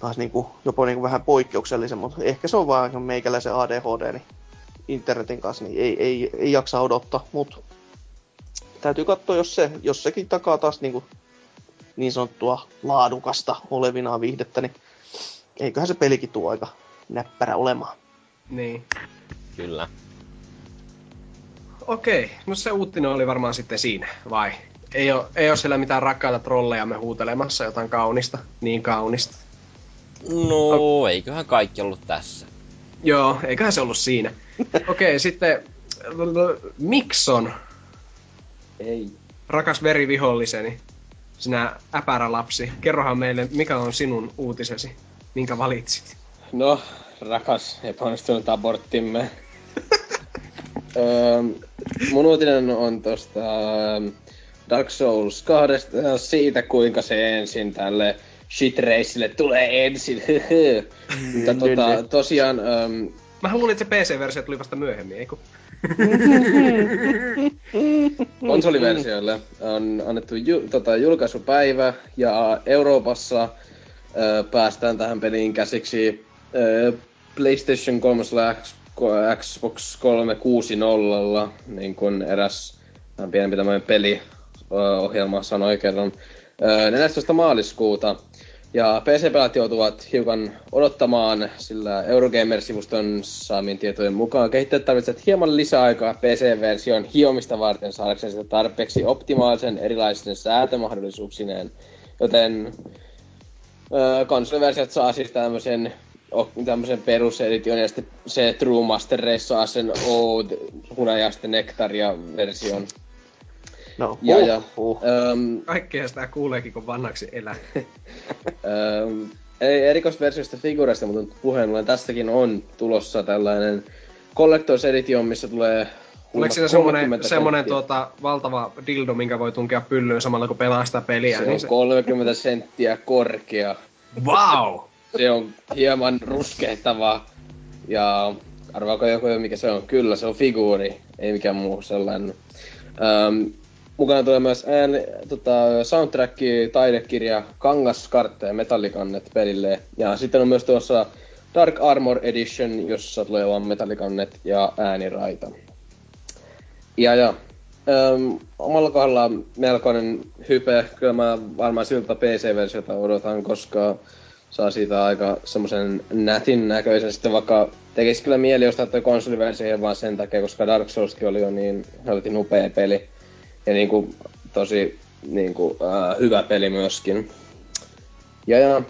Taas niin kuin, jopa niin kuin vähän poikkeuksellisen, mutta ehkä se on vaan meikäläisen ADHD, niin internetin kanssa, niin ei, ei, ei jaksa odottaa, mutta täytyy katsoa, jos, se, jos sekin takaa taas niin, kuin, niin sanottua laadukasta olevinaa viihdettä, niin eiköhän se pelikin tuo aika näppärä olemaan. Niin. Kyllä. Okei, no se uutinen oli varmaan sitten siinä, vai? Ei ole, ei ole siellä mitään rakkaita trolleja me huutelemassa jotain kaunista, niin kaunista. No, o- eiköhän kaikki ollut tässä. Joo, eiköhän se ollut siinä. Okei, sitten Mikson. Ei. Rakas veriviholliseni, sinä äpärä lapsi. Kerrohan meille, mikä on sinun uutisesi, minkä valitsit? No, rakas epäonnistunut aborttimme. Öö, mun uutinen on tosta Dark Souls 2 siitä, kuinka se ensin tälle shit raceille tulee ensin. Mutta tota, tosiaan... Um, Mä luulin, että se PC-versio tuli vasta myöhemmin, eikö? konsoliversioille on annettu ju, tota, julkaisupäivä ja Euroopassa ö, päästään tähän peliin käsiksi ö, PlayStation 3 Xbox 360, niin kuin eräs pienempi tämmöinen peliohjelma sanoi kerran. 14. maaliskuuta ja PC-pelat joutuvat hiukan odottamaan, sillä Eurogamer-sivuston saamien tietojen mukaan kehittäjät tarvitsevat hieman lisäaikaa PC-version hiomista varten saadakseen sitä tarpeeksi optimaalisen erilaisten säätömahdollisuuksineen. Joten öö, konsoliversiot saa siis tämmöisen tämmöisen perusedition ja sitten se True Master Race saa sen Oud, hunajasten nektaria version. No, ja, huh, ja, huh. Um, Kaikkea sitä kuuleekin, kun vanhaksi elää. um, ei erikoisversioista figureista, mutta puheen ollen tästäkin on tulossa tällainen Collector's Edition, missä tulee Oliko siinä semmonen, semmonen tuota, valtava dildo, minkä voi tunkea pyllyyn samalla kun pelaa sitä peliä? Se niin on se... 30 senttiä korkea. Wow! Se on hieman ruskehtava. Ja arvaako joku mikä se on? Kyllä, se on figuuri, ei mikään muu sellainen. Um, Mukana tulee myös ään, tota, soundtrack, taidekirja, kangaskartta ja metallikannet pelille. Ja sitten on myös tuossa Dark Armor Edition, jossa tulee vaan metallikannet ja ääniraita. Ja, ja äm, omalla kohdalla melkoinen hype. Kyllä mä varmaan siltä PC-versiota odotan, koska saa siitä aika semmoisen nätin näköisen. Sitten vaikka tekisi kyllä mieli ostaa toi konsoliversio vaan sen takia, koska Dark Soulskin oli jo niin helvetin upea peli ja niinku tosi niinku, äh, hyvä peli myöskin. Ja, ja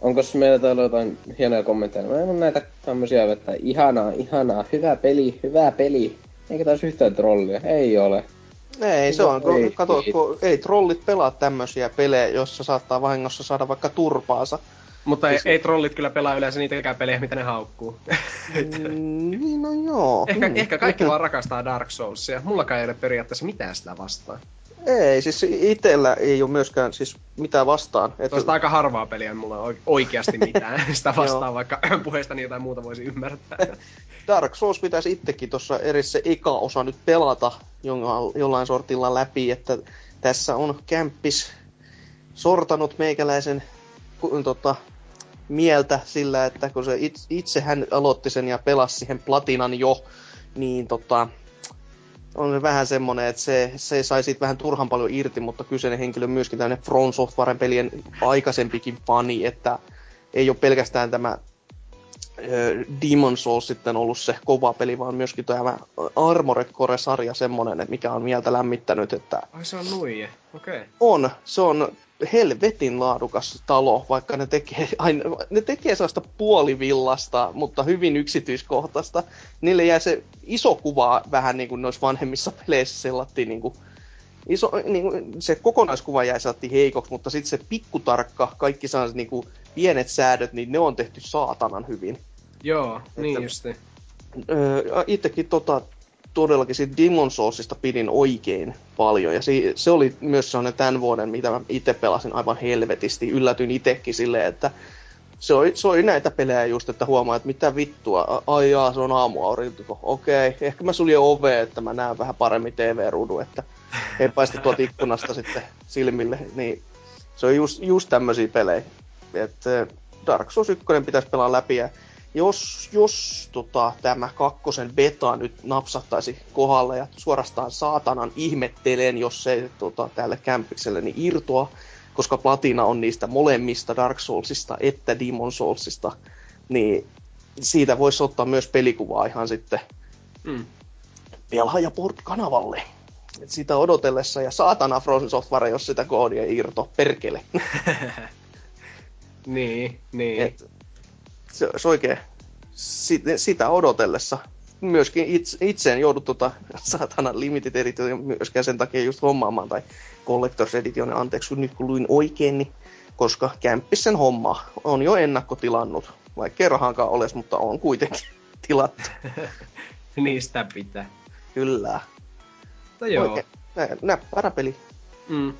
onko meillä täällä jotain hienoja kommentteja? Mä en ole näitä tämmösiä, että ihanaa, ihanaa, hyvä peli, hyvä peli. Eikä taas yhtään trollia, ei ole. Ei, se on, kun, kato, kun ei trollit pelaa tämmösiä pelejä, jossa saattaa vahingossa saada vaikka turpaansa. Mutta siis... ei, ei trollit kyllä pelaa yleensä niitäkään pelejä, mitä ne haukkuu. Mm, niin, no joo. Ehkä, mm. ehkä kaikki vaan rakastaa Dark Soulsia. Mullakaan ei ole periaatteessa mitään sitä vastaan. Ei, siis itellä ei ole myöskään siis mitään vastaan. Että... On aika harvaa peliä, mulla oikeasti mitään sitä vastaan, vaikka puheestani jotain muuta voisi ymmärtää. Dark Souls pitäisi itsekin tuossa erissä eka osa nyt pelata jollain sortilla läpi, että tässä on kämppis sortanut meikäläisen tota, mieltä sillä, että kun se itse, itse hän aloitti sen ja pelasi siihen platinan jo, niin tota, on se vähän semmonen, että se, se sai siitä vähän turhan paljon irti, mutta kyseinen henkilö on myöskin tämmöinen From Softwaren pelien aikaisempikin fani, että ei ole pelkästään tämä Demon Souls sitten ollut se kova peli, vaan myöskin tämä Armored Core-sarja semmonen, että mikä on mieltä lämmittänyt, että... Ai se on nuije, okei. Okay. On, se on helvetin laadukas talo, vaikka ne tekee, aina, ne tekee sellaista puolivillasta, mutta hyvin yksityiskohtaista. Niille jää se iso kuva vähän niin kuin noissa vanhemmissa peleissä sellattiin niin kuin, iso, niin kuin, se kokonaiskuva jäi sellattiin heikoksi, mutta sitten se pikkutarkka, kaikki sellaiset niin kuin, pienet säädöt, niin ne on tehty saatanan hyvin. Joo, että, niin justi. Öö, itsekin tota, todellakin siitä Demon Soulsista pidin oikein paljon. Ja se, se oli myös sellainen tämän vuoden, mitä mä itse pelasin aivan helvetisti. Yllätyin itsekin silleen, että se oli, se oli näitä pelejä just, että huomaa, että mitä vittua, ai jaa, se on aamuaurinko. Okei, okay. ehkä mä suljen ove, että mä näen vähän paremmin TV-ruudun, että ei paista tuolta ikkunasta sitten silmille. Niin se on just, just tämmöisiä pelejä. Että Dark Souls 1 pitäisi pelaa läpi ja jos, jos tota, tämä kakkosen beta nyt napsattaisi kohdalle ja suorastaan saatanan ihmettelen, jos se tota, tälle kämpikselle niin irtoa, koska platina on niistä molemmista Dark Soulsista että Demon Soulsista, niin siitä voisi ottaa myös pelikuvaa ihan sitten mm. Pelaajaport-kanavalle. Sitä odotellessa ja saatana Frozen Software, jos sitä koodia ei irto, perkele. niin, niin. Et, se olisi oikein sit, sitä odotellessa. Myöskin itse, itse en joudu tota saatana limited edition myöskään sen takia just hommaamaan tai collector's edition, anteeksi nyt kun luin oikein, niin koska Kämppisen homma on jo ennakkotilannut, vaikka kerrankaan olisi, mutta on kuitenkin tilattu. Niistä pitää. Kyllä. Mutta joo. Oikein, näppärä peli. Mm,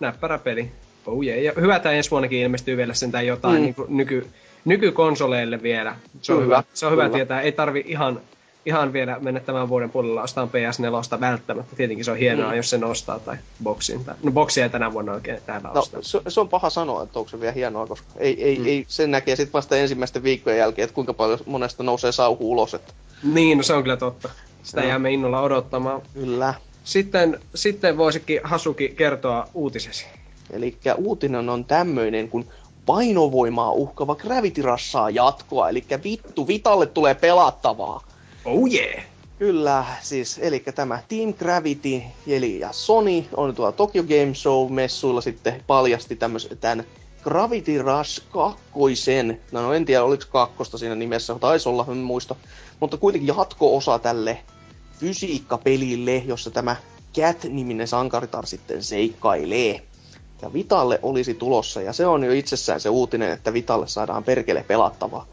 näppärä peli. Oh yeah. Ja hyvä, että ensi vuonnakin ilmestyy vielä sentään jotain mm. niin nyky, nykykonsoleille vielä. Se on hyvä, se on hyvä tietää. Ei tarvi ihan, ihan vielä mennä tämän vuoden puolella ostamaan PS4 välttämättä. Tietenkin se on hienoa, mm. jos se nostaa tai boksin. Tai, no boksia ei tänä vuonna oikein täällä no, ostaa. Se, se, on paha sanoa, että onko se vielä hienoa, koska ei, ei, mm. ei sen näkee sitten vasta ensimmäisten viikkojen jälkeen, että kuinka paljon monesta nousee sauhu ulos. Että... Niin, no se on kyllä totta. Sitä no. jäämme innolla odottamaan. Kyllä. Sitten, sitten voisikin Hasuki kertoa uutisesi. Eli uutinen on tämmöinen, kun painovoimaa uhkava Gravity Russaa jatkoa, eli vittu, Vitalle tulee pelattavaa. Oh yeah! Kyllä, siis, eli tämä Team Gravity eli ja Sony on tuolla Tokyo Game Show-messuilla sitten paljasti tämmöisen tämän Gravity Rush 2. No, no en tiedä, oliko kakkosta siinä nimessä, taisi olla, en muista. Mutta kuitenkin jatko-osa tälle fysiikkapelille, jossa tämä Cat-niminen sankaritar sitten seikkailee. Ja Vitalle olisi tulossa, ja se on jo itsessään se uutinen, että Vitalle saadaan perkele pelattavaa.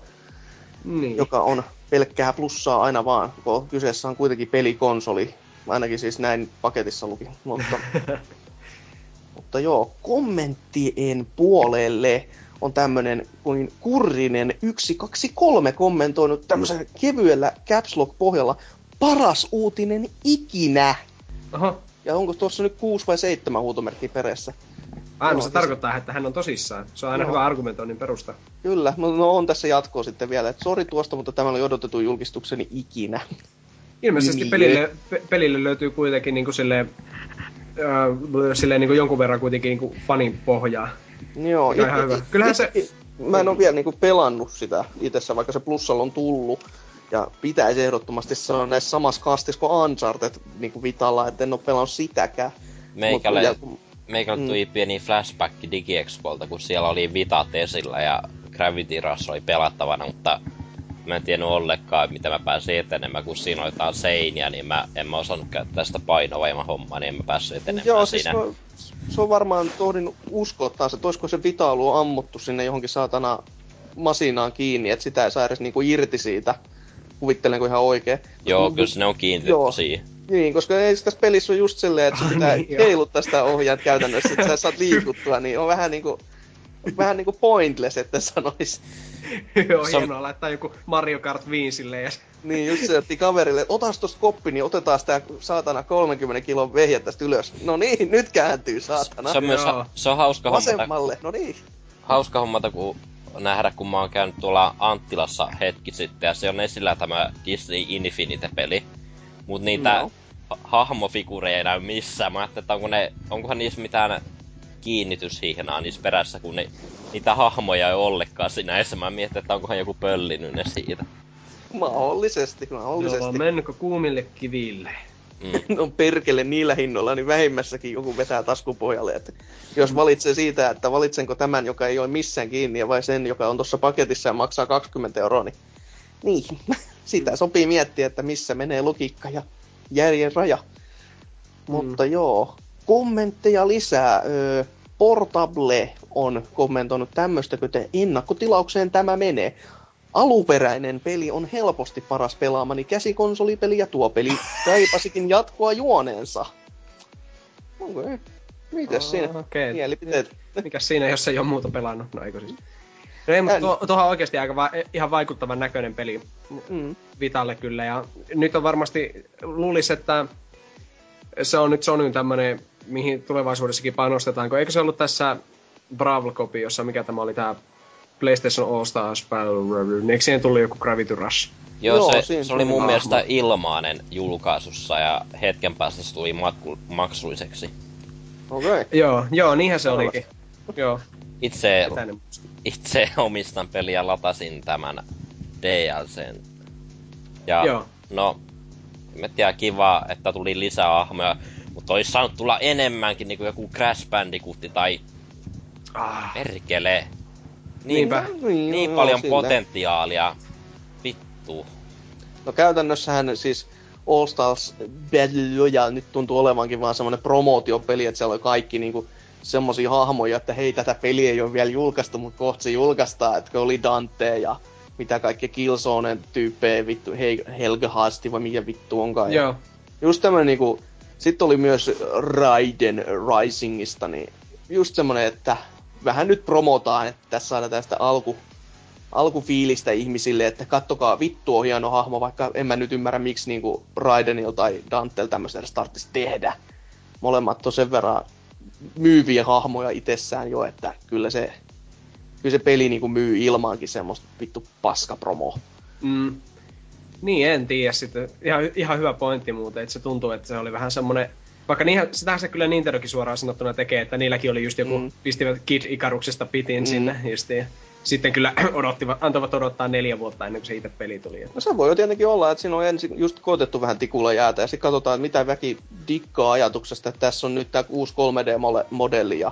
Niin. Joka on pelkkää plussaa aina vaan, kun kyseessä on kuitenkin pelikonsoli. Ainakin siis näin paketissa luki. Mutta, mutta joo, kommenttien puolelle on tämmönen kuin Kurrinen 123 kommentoinut tämmöisen kevyellä caps lock pohjalla paras uutinen ikinä. Aha. Ja onko tuossa nyt kuusi vai seitsemän huutomerkkiä perässä? Aina no, se tarkoittaa, että hän on tosissaan. Se on aina no. hyvä argumentoinnin perusta. Kyllä, no, no on tässä jatkoa sitten vielä. Että sori tuosta, mutta tämä oli odotettu julkistukseni ikinä. Ilmeisesti niin. pelille, pe- pelille löytyy kuitenkin niin kuin silleen, äh, silleen niin kuin jonkun verran kuitenkin niin kuin fanin pohjaa. Joo, it, ihan hyvä. Kyllähän se... Mä en ole vielä niin kuin pelannut sitä itsessä, vaikka se plussalla on tullut. Ja pitäisi ehdottomasti sanoa näissä samassa kastissa kuin Uncharted niin kuin Vitalla, että en ole pelannut sitäkään. Meikälle, Mut, meikälle mm. tuli pieni flashback DigiExpolta, kun siellä oli Vitat esillä ja Gravity Rush oli pelattavana, mutta mä en tiennyt ollenkaan, mitä mä pääsin etenemään, kun siinä oli jotain seiniä, niin mä en mä osannut käyttää sitä painovoima hommaa, niin en mä päässyt etenemään Joo, siinä. Siis mä, se on varmaan tohdin uskoa taas, että olisiko se Vita ollut ammuttu sinne johonkin saatana masinaan kiinni, että sitä ei saa edes niinku irti siitä. Kuvittelenko ihan oikein. Joo, kyllä ne on kiinnitetty siihen. Niin, koska ei tässä pelissä ole just silleen, että sun pitää niin, heiluttaa sitä ohjaat käytännössä, että sä saat liikuttua, niin on vähän niinku vähän niinku pointless, että sanois. Joo, se hienoa laittaa joku Mario Kart 5 silleen. Ja... niin, just se, että kaverille, että otas tosta koppi, niin otetaan sitä saatana 30 kilon vehjä tästä ylös. No niin, nyt kääntyy, saatana. Se on myös ha- se on hauska Vasemmalle, hommata. no niin. Hauska hommata, kun nähdä, kun mä oon käynyt tuolla Anttilassa hetki sitten, ja se on esillä tämä Disney Infinite-peli. Mut niitä no. hahmofigureja ei näy missään. Mä ajattelin, että onko ne, onkohan niissä mitään kiinnityshihnaa niissä perässä, kun ne, niitä hahmoja ei ollenkaan siinä edessä. Mä mietin, että onkohan joku pöllinyt ne siitä. Mahdollisesti, mahdollisesti. Joo, menkö kuumille kiville? Mm. no perkele niillä hinnoilla, niin vähimmässäkin joku vetää taskupohjalle. Että jos valitsee siitä, että valitsenko tämän, joka ei ole missään kiinni, vai sen, joka on tuossa paketissa ja maksaa 20 euroa, niin, niin sitä sopii miettiä, että missä menee logiikka ja järjen raja. Mm. Mutta joo, kommentteja lisää. Öö, Portable on kommentoinut tämmöistä, kuten ennakkotilaukseen tämä menee. Aluperäinen peli on helposti paras pelaamani käsikonsolipeli ja tuo peli kaipasikin jatkoa juoneensa. Okei. Okay. Mites oh, siinä? Okay. Mielipiteet. Mikä siinä, jos ei ole muuta pelannut? No eikö siis? No ei, mutta tuo, tuohan on oikeasti aika va- ihan vaikuttavan näköinen peli mm. Vitalle kyllä. Ja nyt on varmasti, luulisi, että se on nyt Sonyn tämmönen mihin tulevaisuudessakin panostetaan, kun eikö se ollut tässä Brawl jossa mikä tämä oli tämä PlayStation All Stars Battle Eikö siihen tullut joku Gravity Rush? Joo, Joo se, se oli mun mielestä ilmainen julkaisussa ja hetken päästä se tuli matku, maksulliseksi. Okei. Okay. Joo, joo, niinhän se Ollas. olikin. Joo. Itse, itse omistan peliä latasin tämän DLCn. Ja Joo. no, en tiedä, kiva, että tuli lisää ahmoja. Mutta olisi saanut tulla enemmänkin niinku joku Crash Bandicoot tai... Ah. Perkele. Niin, Niinpä. Niin, niin no, paljon sillä. potentiaalia. Vittu. No käytännössähän siis All Stars Battle Royale nyt tuntuu olevankin vaan semmonen promootiopeli, että siellä on kaikki niinku semmosia hahmoja, että hei tätä peliä ei ole vielä julkaistu, mutta kohta se julkaistaan, että oli Dante ja mitä kaikki Killzone tyyppejä vittu, hei, Helga Hasti vai mikä vittu onkaan. Joo. just tämmönen niinku sitten oli myös Raiden Risingista, niin just semmonen, että vähän nyt promotaan, että tässä saadaan tästä alku, alkufiilistä ihmisille, että kattokaa, vittu on hieno hahmo, vaikka en mä nyt ymmärrä, miksi niinku Raidenil tai Dantel tämmöistä edes tarvitsisi tehdä. Molemmat on sen verran myyviä hahmoja itsessään jo, että kyllä se, kyllä se peli niinku myy ilmaankin semmoista vittu paskapromo. Mm. Niin, en tiedä sitten. Ihan, ihan hyvä pointti muuten, että se tuntuu, että se oli vähän semmonen vaikka niinhän, sitähän se kyllä Nintendokin suoraan sanottuna tekee, että niilläkin oli just joku, mm. pistivät Kid Ikaruksesta pitin mm. sinne justiin. Sitten kyllä odottivat, antavat odottaa neljä vuotta ennen kuin se itse peli tuli. No se voi jo tietenkin olla, että siinä on ensin just koetettu vähän tikulla jäätä ja sitten katsotaan, mitä väki dikkaa ajatuksesta, että tässä on nyt tämä uusi 3D-modelli ja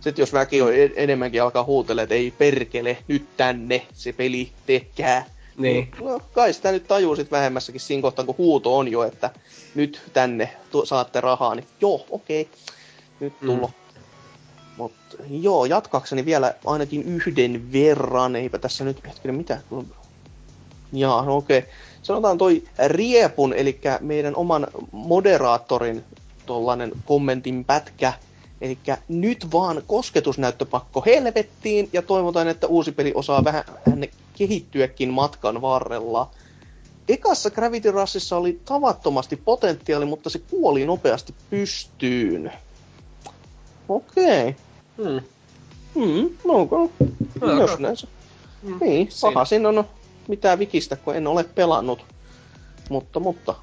sitten jos väki on enemmänkin alkaa huutella, että ei perkele, nyt tänne se peli, tekää. Niin. No kai sitä nyt tajuu sit vähemmässäkin siinä kohtaa, kun huuto on jo, että nyt tänne tu- saatte rahaa, niin joo, okei, okay. nyt tullo. Mm. Mutta joo, jatkakseni vielä ainakin yhden verran, eipä tässä nyt hetkinen mitä, Jaa, no okei. Okay. Sanotaan toi Riepun, eli meidän oman moderaattorin tollanen kommentin pätkä. Eli nyt vaan kosketusnäyttöpakko helvettiin ja toivotaan, että uusi peli osaa vähän kehittyäkin matkan varrella. Ekassa Gravity Rushissa oli tavattomasti potentiaali, mutta se kuoli nopeasti pystyyn. Okei. Okay. Hmm. Hmm, no no, Jos näin se. Hmm. Niin, paha siinä on mitään vikistä, kun en ole pelannut. Mutta, mutta,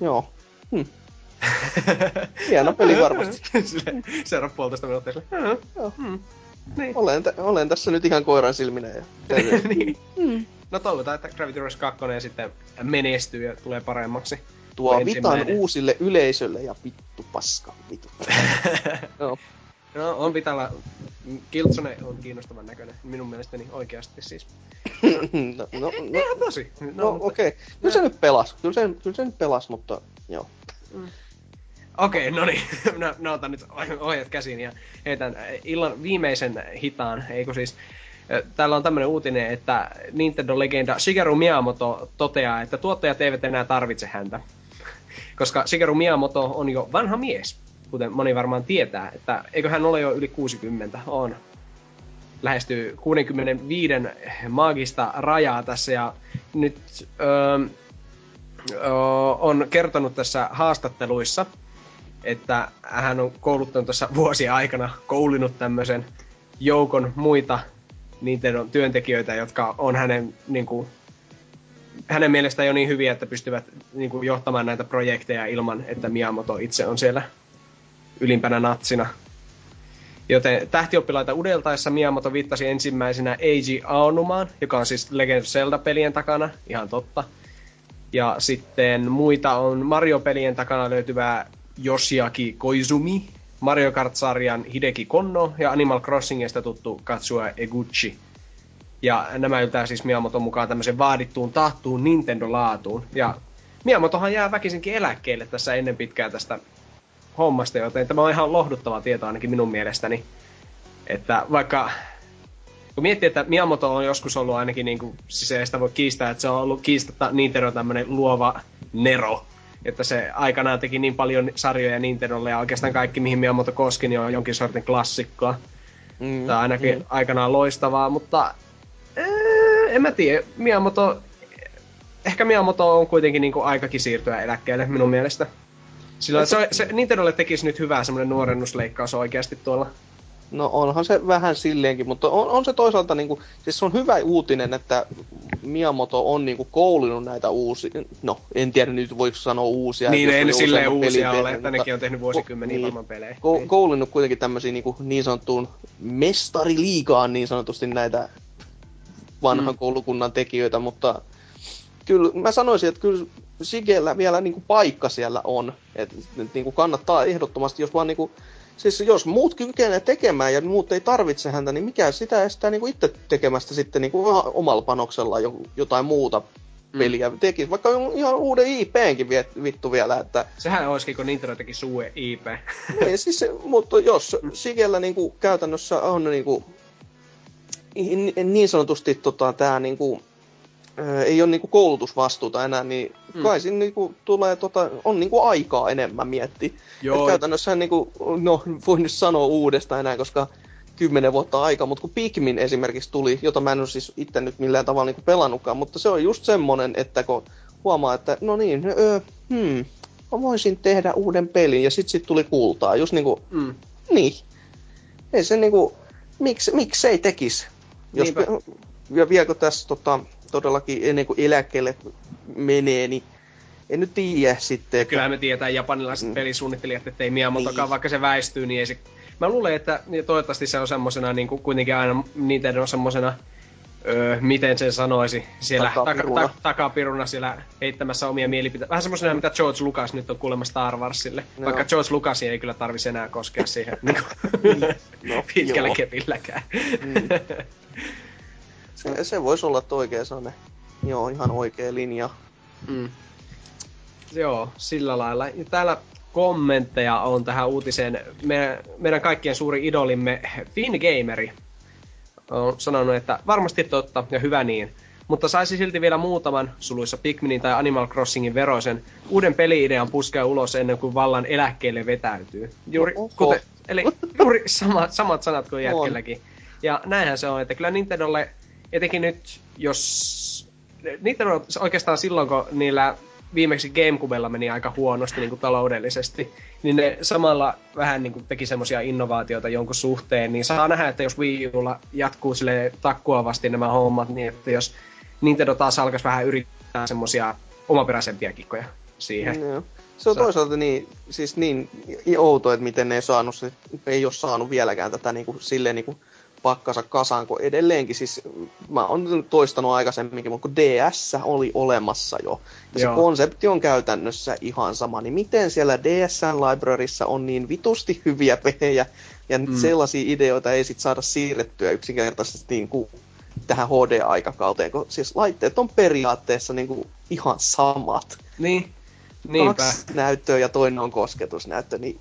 joo. Hmm. Hieno peli varmasti. Seuraava puolitoista minuuttia sille. Joo. Hmm. Niin. Olen, t- olen tässä nyt ihan koiran silminä. Ja niin. Mm. No toivotaan, että Gravity Rush 2 sitten menestyy ja tulee paremmaksi. Tuo vitan uusille yleisölle ja vittu paska, vittu. no. no. on Vitalla, Kiltsone on kiinnostavan näköinen, minun mielestäni oikeasti siis. no, no, no, Ihan tosi. No, no okei. Okay. Kyllä se nyt pelas, kyllä se, kyllä se nyt pelas, mutta joo. Mm. Okei, okay, no niin. Mä, mä otan nyt ohjat käsiin ja heitän illan viimeisen hitaan, eikö siis... Täällä on tämmönen uutinen, että Nintendo-legenda Shigeru Miyamoto toteaa, että tuottajat eivät enää tarvitse häntä. Koska Shigeru Miyamoto on jo vanha mies, kuten moni varmaan tietää, että eikö hän ole jo yli 60, on. Lähestyy 65 maagista rajaa tässä ja nyt öö, öö, on kertonut tässä haastatteluissa, että hän on kouluttanut tuossa vuosien aikana koulinut tämmöisen joukon muita Nintendo työntekijöitä, jotka on hänen, niin kuin, hänen mielestään jo niin hyviä, että pystyvät niin kuin, johtamaan näitä projekteja ilman, että Miyamoto itse on siellä ylimpänä natsina. Joten tähtioppilaita udeltaessa Miyamoto viittasi ensimmäisenä Eiji Aonumaan, joka on siis Legend of Zelda-pelien takana, ihan totta. Ja sitten muita on Mario-pelien takana löytyvää Yoshiaki Koizumi, Mario Kart-sarjan Hideki Konno ja Animal Crossingista tuttu Katsua Eguchi. Ja nämä yltää siis Miyamoton mukaan tämmöisen vaadittuun tahtuun Nintendo-laatuun. Ja Miyamotohan jää väkisinkin eläkkeelle tässä ennen pitkää tästä hommasta, joten tämä on ihan lohduttava tieto ainakin minun mielestäni. Että vaikka kun miettii, että Miyamoto on joskus ollut ainakin, niin kuin, siis ei sitä voi kiistää, että se on ollut kiistatta Nintendo tämmöinen luova nero että se aikanaan teki niin paljon sarjoja Nintendolle ja oikeastaan kaikki, mihin Miyamoto koski, niin on jonkin sortin klassikkoa. Mm, tai ainakin mm. aikanaan loistavaa, mutta ee, en mä tiedä. Miyamoto, ehkä Miyamoto on kuitenkin niin kuin aikakin siirtyä eläkkeelle minun mielestä. Sillä se, se Nintendolle tekisi nyt hyvää semmoinen nuorennusleikkaus oikeasti tuolla No onhan se vähän silleenkin, mutta on, on se toisaalta niinku, siis se on hyvä uutinen, että Miyamoto on niinku koulinut näitä uusia, no en tiedä nyt voiko sanoa uusia. Niin, ei ne silleen uusia ole, että nekin on tehnyt vuosikymmeniä niin, varmaan pelejä. Ko- niin. koulinut kuitenkin tämmöisiä niinku niin sanottuun mestariliigaan niin sanotusti näitä vanhan mm. koulukunnan tekijöitä, mutta kyllä mä sanoisin, että kyllä Sigellä vielä niinku paikka siellä on, että niinku kannattaa ehdottomasti, jos vaan niinku Siis jos muut kykenee tekemään ja muut ei tarvitse häntä, niin mikä sitä estää niin kuin itse tekemästä sitten niin kuin omalla panoksella jotain muuta mm. peliä mm. tekisi. Vaikka ihan uuden IPnkin vittu vielä, että... Sehän olisikin, kun Nintendo teki suue IP. niin, siis, mutta jos Sigellä niin kuin, käytännössä on niin, kuin, niin sanotusti tota, tämä niin kuin, ei ole niinku koulutusvastuuta enää, niin mm. kai siinä niinku tulee tota, on niinku aikaa enemmän miettiä. Joo. Et käytännössä niinku, no voin nyt sanoa uudestaan enää, koska kymmenen vuotta aika, mutta kun Pikmin esimerkiksi tuli, jota mä en ole siis itse nyt millään tavalla niinku pelannutkaan, mutta se on just semmonen, että kun huomaa, että no niin, öö, hmm, mä voisin tehdä uuden pelin, ja sit sit tuli kultaa, just niinku, Mm. niin. Ei se niinku, miksi, miksi ei tekis? Jos, Niinpä. ja vieläkö tässä tota, todellakin ennen kuin eläkkeelle menee, niin en nyt tiedä sitten. Että, Kyllähän me tiedetään japanilaiset Mm. pelisuunnittelijat, että ei Miyamotokaan, Niin. vaikka se väistyy, niin ei se... Mä luulen, että toivottavasti se on semmosena, niin kuin kuitenkin aina Nintendo on semmosena, öö, miten sen sanoisi, siellä Takapiruna. taka, ta, takapiruna siellä heittämässä omia mielipiteitä. Vähän semmosena, mitä George Lucas nyt on kuulemma Star Warsille. Joo. Vaikka George Lucasia ei kyllä tarvisi enää koskea siihen niin kuin, No, pitkällä joo. kepilläkään. Mm. Se, se voisi olla oikein sellainen, joo, ihan oikea linja. Mm. Joo, sillä lailla. Ja täällä kommentteja on tähän uutiseen. Me, meidän kaikkien suuri idolimme Finn Gameri on sanonut, että varmasti totta ja hyvä niin. Mutta saisi silti vielä muutaman, suluissa Pikminin tai Animal Crossingin veroisen, uuden peli-idean puskea ulos ennen kuin vallan eläkkeelle vetäytyy. Juuri, Oho. kuten, eli juuri sama, samat sanat kuin jätkelläkin. Ja näinhän se on, että kyllä Nintendolle, etenkin nyt, jos... Nintendo oikeastaan silloin, kun niillä viimeksi Gamecubella meni aika huonosti niin kuin taloudellisesti, niin ne samalla vähän niin kuin teki semmoisia innovaatioita jonkun suhteen, niin saa nähdä, että jos Wii Ulla jatkuu sille takkuavasti nämä hommat, niin että jos Nintendo taas alkaisi vähän yrittää semmoisia omaperäisempiä kikkoja siihen. Joo. Se on Sä- toisaalta niin, siis niin outo, että miten ne ei saanut, se, ei ole saanut vieläkään tätä niin kuin, silleen niin kuin pakkansa kasaan, kun edelleenkin siis, mä oon toistanut aikaisemminkin, mutta kun DS oli olemassa jo, ja Joo. se konsepti on käytännössä ihan sama, niin miten siellä DSn libraryssa on niin vitusti hyviä pelejä, ja mm. sellaisia ideoita ei sit saada siirrettyä yksinkertaisesti niin kuin tähän HD-aikakauteen, kun siis laitteet on periaatteessa niin kuin ihan samat Niin, niinpä. kaksi näyttöä ja toinen on kosketusnäyttö, niin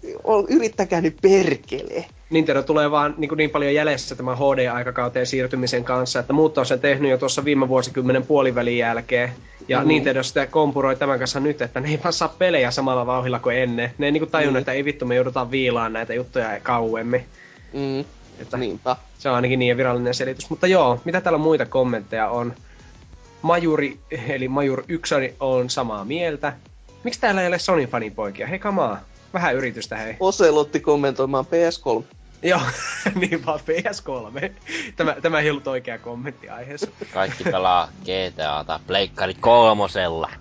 yrittäkää nyt perkele. Nintendo tulee vaan niin, niin paljon jäljessä tämän HD-aikakauteen siirtymisen kanssa, että muut on sen tehnyt jo tuossa viime vuosikymmenen puolivälin jälkeen. Ja mm. Nintendo sitä kompuroi tämän kanssa nyt, että ne ei vaan saa pelejä samalla vauhilla kuin ennen. Ne ei niin kuin tajunnut, Mm. että ei vittu, me joudutaan viilaan näitä juttuja kauemmin. Mm, Että niinpä. se on ainakin niin virallinen selitys. Mutta joo, mitä täällä muita kommentteja on? Majuri, eli Majur 1 on samaa mieltä. Miksi täällä ei ole Sony fanipoikia? Hei kamaa, vähän yritystä hei. Oselotti kommentoimaan PS3. Joo, niin vaan PS3. Tämä, tämä ei ollut oikea kommentti aiheessa. Kaikki pelaa GTA tai Pleikkari kolmosella.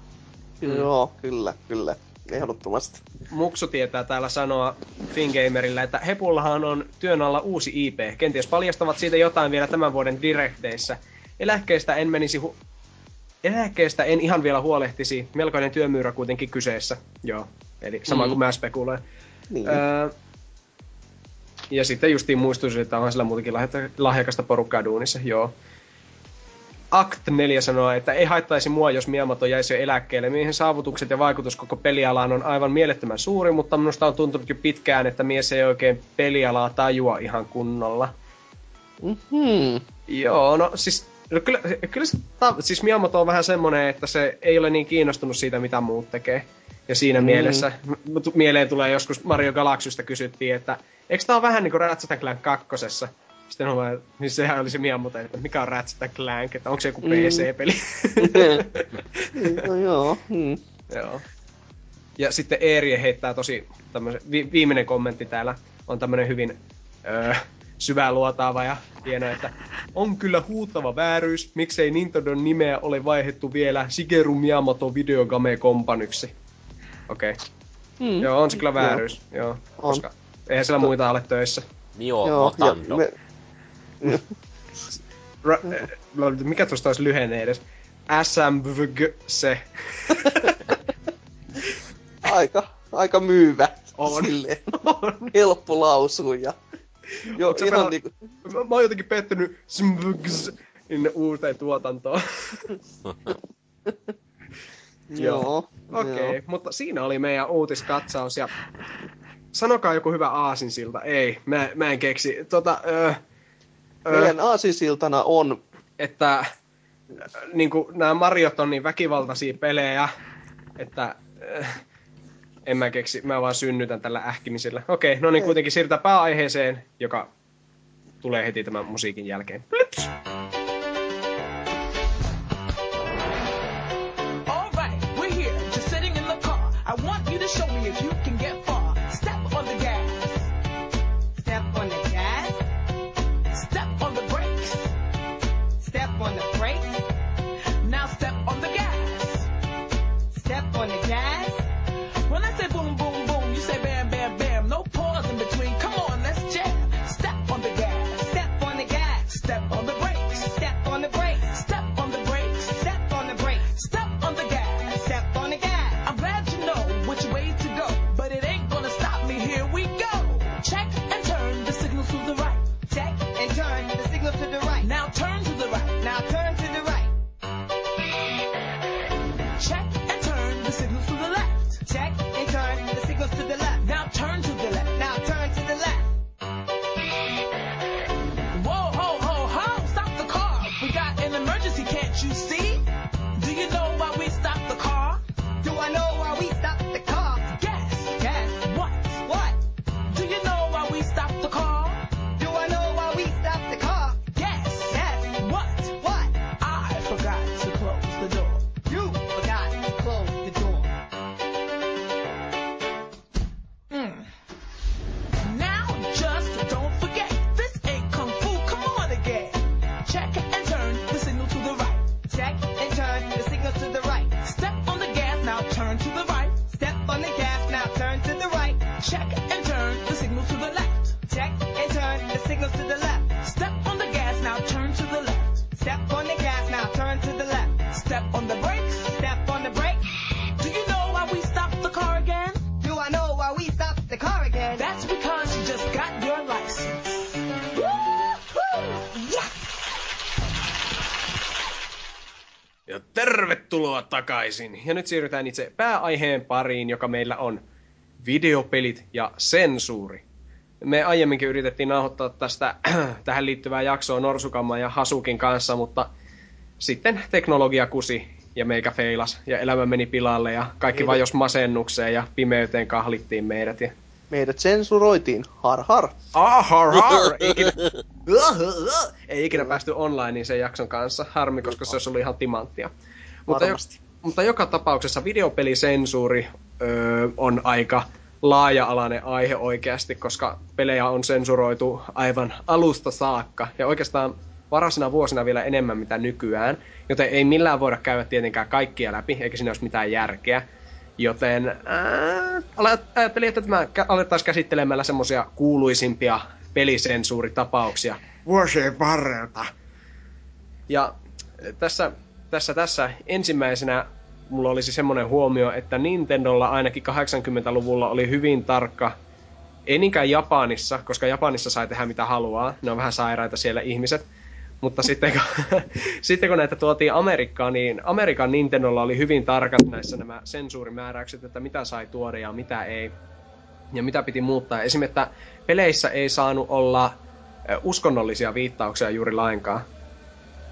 Mm. Joo, kyllä, kyllä. Ehdottomasti. Muksu tietää täällä sanoa Fingamerillä, että Hepullahan on työn alla uusi IP. Kenties paljastavat siitä jotain vielä tämän vuoden direkteissä. Eläkkeestä en menisi hu- Eläkkeestä en ihan vielä huolehtisi. Melkoinen työmyyrä kuitenkin kyseessä. Joo, eli sama Mm. kuin mä spekuloin. Niin. Öö, ja sitten justiin muistuisin, että on sillä muutenkin lahja- lahjakasta porukkaa duunissa, joo. Act 4 sanoo, että ei haittaisi mua, jos Miyamoto jäisi jo eläkkeelle. Miehen saavutukset ja vaikutus koko pelialaan on aivan mielettömän suuri, mutta minusta on tuntunut jo pitkään, että mies ei oikein pelialaa tajua ihan kunnolla. Mm-hmm. Joo, no siis, no kyllä, kyllä se, ta, siis Miyamoto on vähän semmonen, että se ei ole niin kiinnostunut siitä, mitä muut tekee. Ja siinä mm. Mielessä, m- mieleen tulee joskus Mario Galaxysta kysyttiin, että eikö tää ole vähän niinku Ratchet Clank kakkosessa? Sitten on vaan, niin sehän oli se Miyamoto, että mikä on Ratchet Clank, että onko se joku Mm. PC-peli? no joo. Mm. Joo. Ja sitten Eerie heittää tosi tämmösen, vi, viimeinen kommentti täällä on tämmönen hyvin öö, syvää luotaava ja hieno, että on kyllä huutava vääryys, miksei Nintendon nimeä ole vaihdettu vielä Shigeru Miyamoto Videogame Companyksi. Okei. Okay. Mm. Joo, on se kyllä vääryys. Joo. On. Koska eihän siellä muita ole töissä. Mio Joo, Motando. me, Ra- äh, mikä tuosta olisi lyhenne edes? SMVG se. aika, aika myyvä. On. Silleen. On. Helppo lausua ja... Joo, sä ihan niinku... Mä, mä oon jotenkin pettynyt SMVGs sinne uuteen tuotantoon. Joo. Okei, okay, joo. mutta siinä oli meidän uutiskatsaus ja sanokaa joku hyvä aasinsilta. Ei, mä, mä en keksi. Tota, öö, öö, Meidän aasisiltana on... että niin kuin, nämä Mariot on niin väkivaltaisia pelejä, että äh, en mä keksi, mä vaan synnytän tällä ähkimisellä. Okei, no niin kuitenkin siirrytään pääaiheeseen, joka tulee heti tämän musiikin jälkeen. Plips! takaisin. Ja nyt siirrytään itse pääaiheen pariin, joka meillä on videopelit ja sensuuri. Me aiemminkin yritettiin nauhoittaa tästä tähän liittyvää jaksoa Norsukamman ja Hasukin kanssa, mutta sitten teknologia kusi ja meikä feilas ja elämä meni pilalle ja kaikki vain jos masennukseen ja pimeyteen kahlittiin meidät. Ja... Meidät sensuroitiin, har har. Ah, har har! Ei ikinä, ei ikinä päästy online sen jakson kanssa, harmi, koska se olisi ollut ihan timanttia. Mutta, jo, mutta joka tapauksessa videopelisensuuri öö, on aika laaja-alainen aihe oikeasti, koska pelejä on sensuroitu aivan alusta saakka. Ja oikeastaan varasina vuosina vielä enemmän mitä nykyään, joten ei millään voida käydä tietenkään kaikkia läpi, eikä siinä olisi mitään järkeä. Joten ää, ajattelin, että tämä alettaisiin käsittelemällä semmoisia kuuluisimpia pelisensuuritapauksia vuosien varrelta. Ja tässä tässä, tässä ensimmäisenä mulla olisi semmoinen huomio, että Nintendolla ainakin 80-luvulla oli hyvin tarkka, ei niinkään Japanissa, koska Japanissa sai tehdä mitä haluaa, ne on vähän sairaita siellä ihmiset, mutta sitten kun, sitten kun näitä tuotiin Amerikkaan, niin Amerikan Nintendolla oli hyvin tarkat näissä nämä sensuurimääräykset, että mitä sai tuoda ja mitä ei. Ja mitä piti muuttaa. Esimerkiksi, että peleissä ei saanut olla uskonnollisia viittauksia juuri lainkaan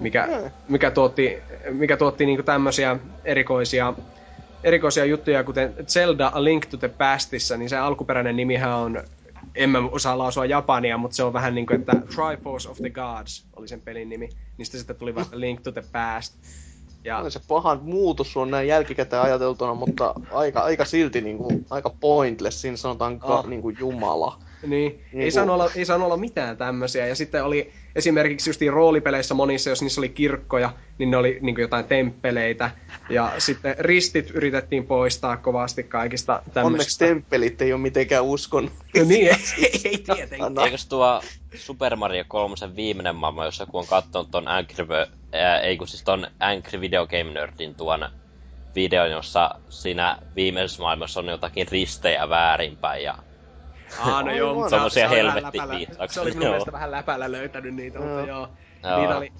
mikä, mm. mikä tuotti, mikä tuotti niinku tämmöisiä erikoisia, erikoisia juttuja, kuten Zelda A Link to the Pastissa, niin se alkuperäinen nimihän on, en mä osaa lausua japania, mutta se on vähän niin kuin, että Triforce of the Gods oli sen pelin nimi. Niistä sitten tuli vasta Link to the Past. Ja... Se pahan muutos on näin jälkikäteen ajateltuna, mutta aika, aika silti niin kuin, aika pointless, siinä sanotaan oh. niin kuin Jumala. Niin, niin ei, kun... saanut olla, ei saanut olla mitään tämmöisiä. Ja sitten oli esimerkiksi just roolipeleissä monissa, jos niissä oli kirkkoja, niin ne oli niin jotain temppeleitä. Ja sitten ristit yritettiin poistaa kovasti kaikista tämmöisistä. Onneksi temppelit ei ole mitenkään uskon. No niin, ei, ei tietenkään. Eikös tuo Super Mario 3 viimeinen maailma, jos joku on katsonut ton Angry, ää, ei kun siis ton Angry Video Game Nerdin tuon videon, jossa siinä viimeisessä maailmassa on jotakin ristejä väärinpäin ja Ah, no joo, mutta Semmosia helvetti Se oli minun mielestä vähän läpällä löytänyt niitä, joo. mutta joo. joo. Niitä oli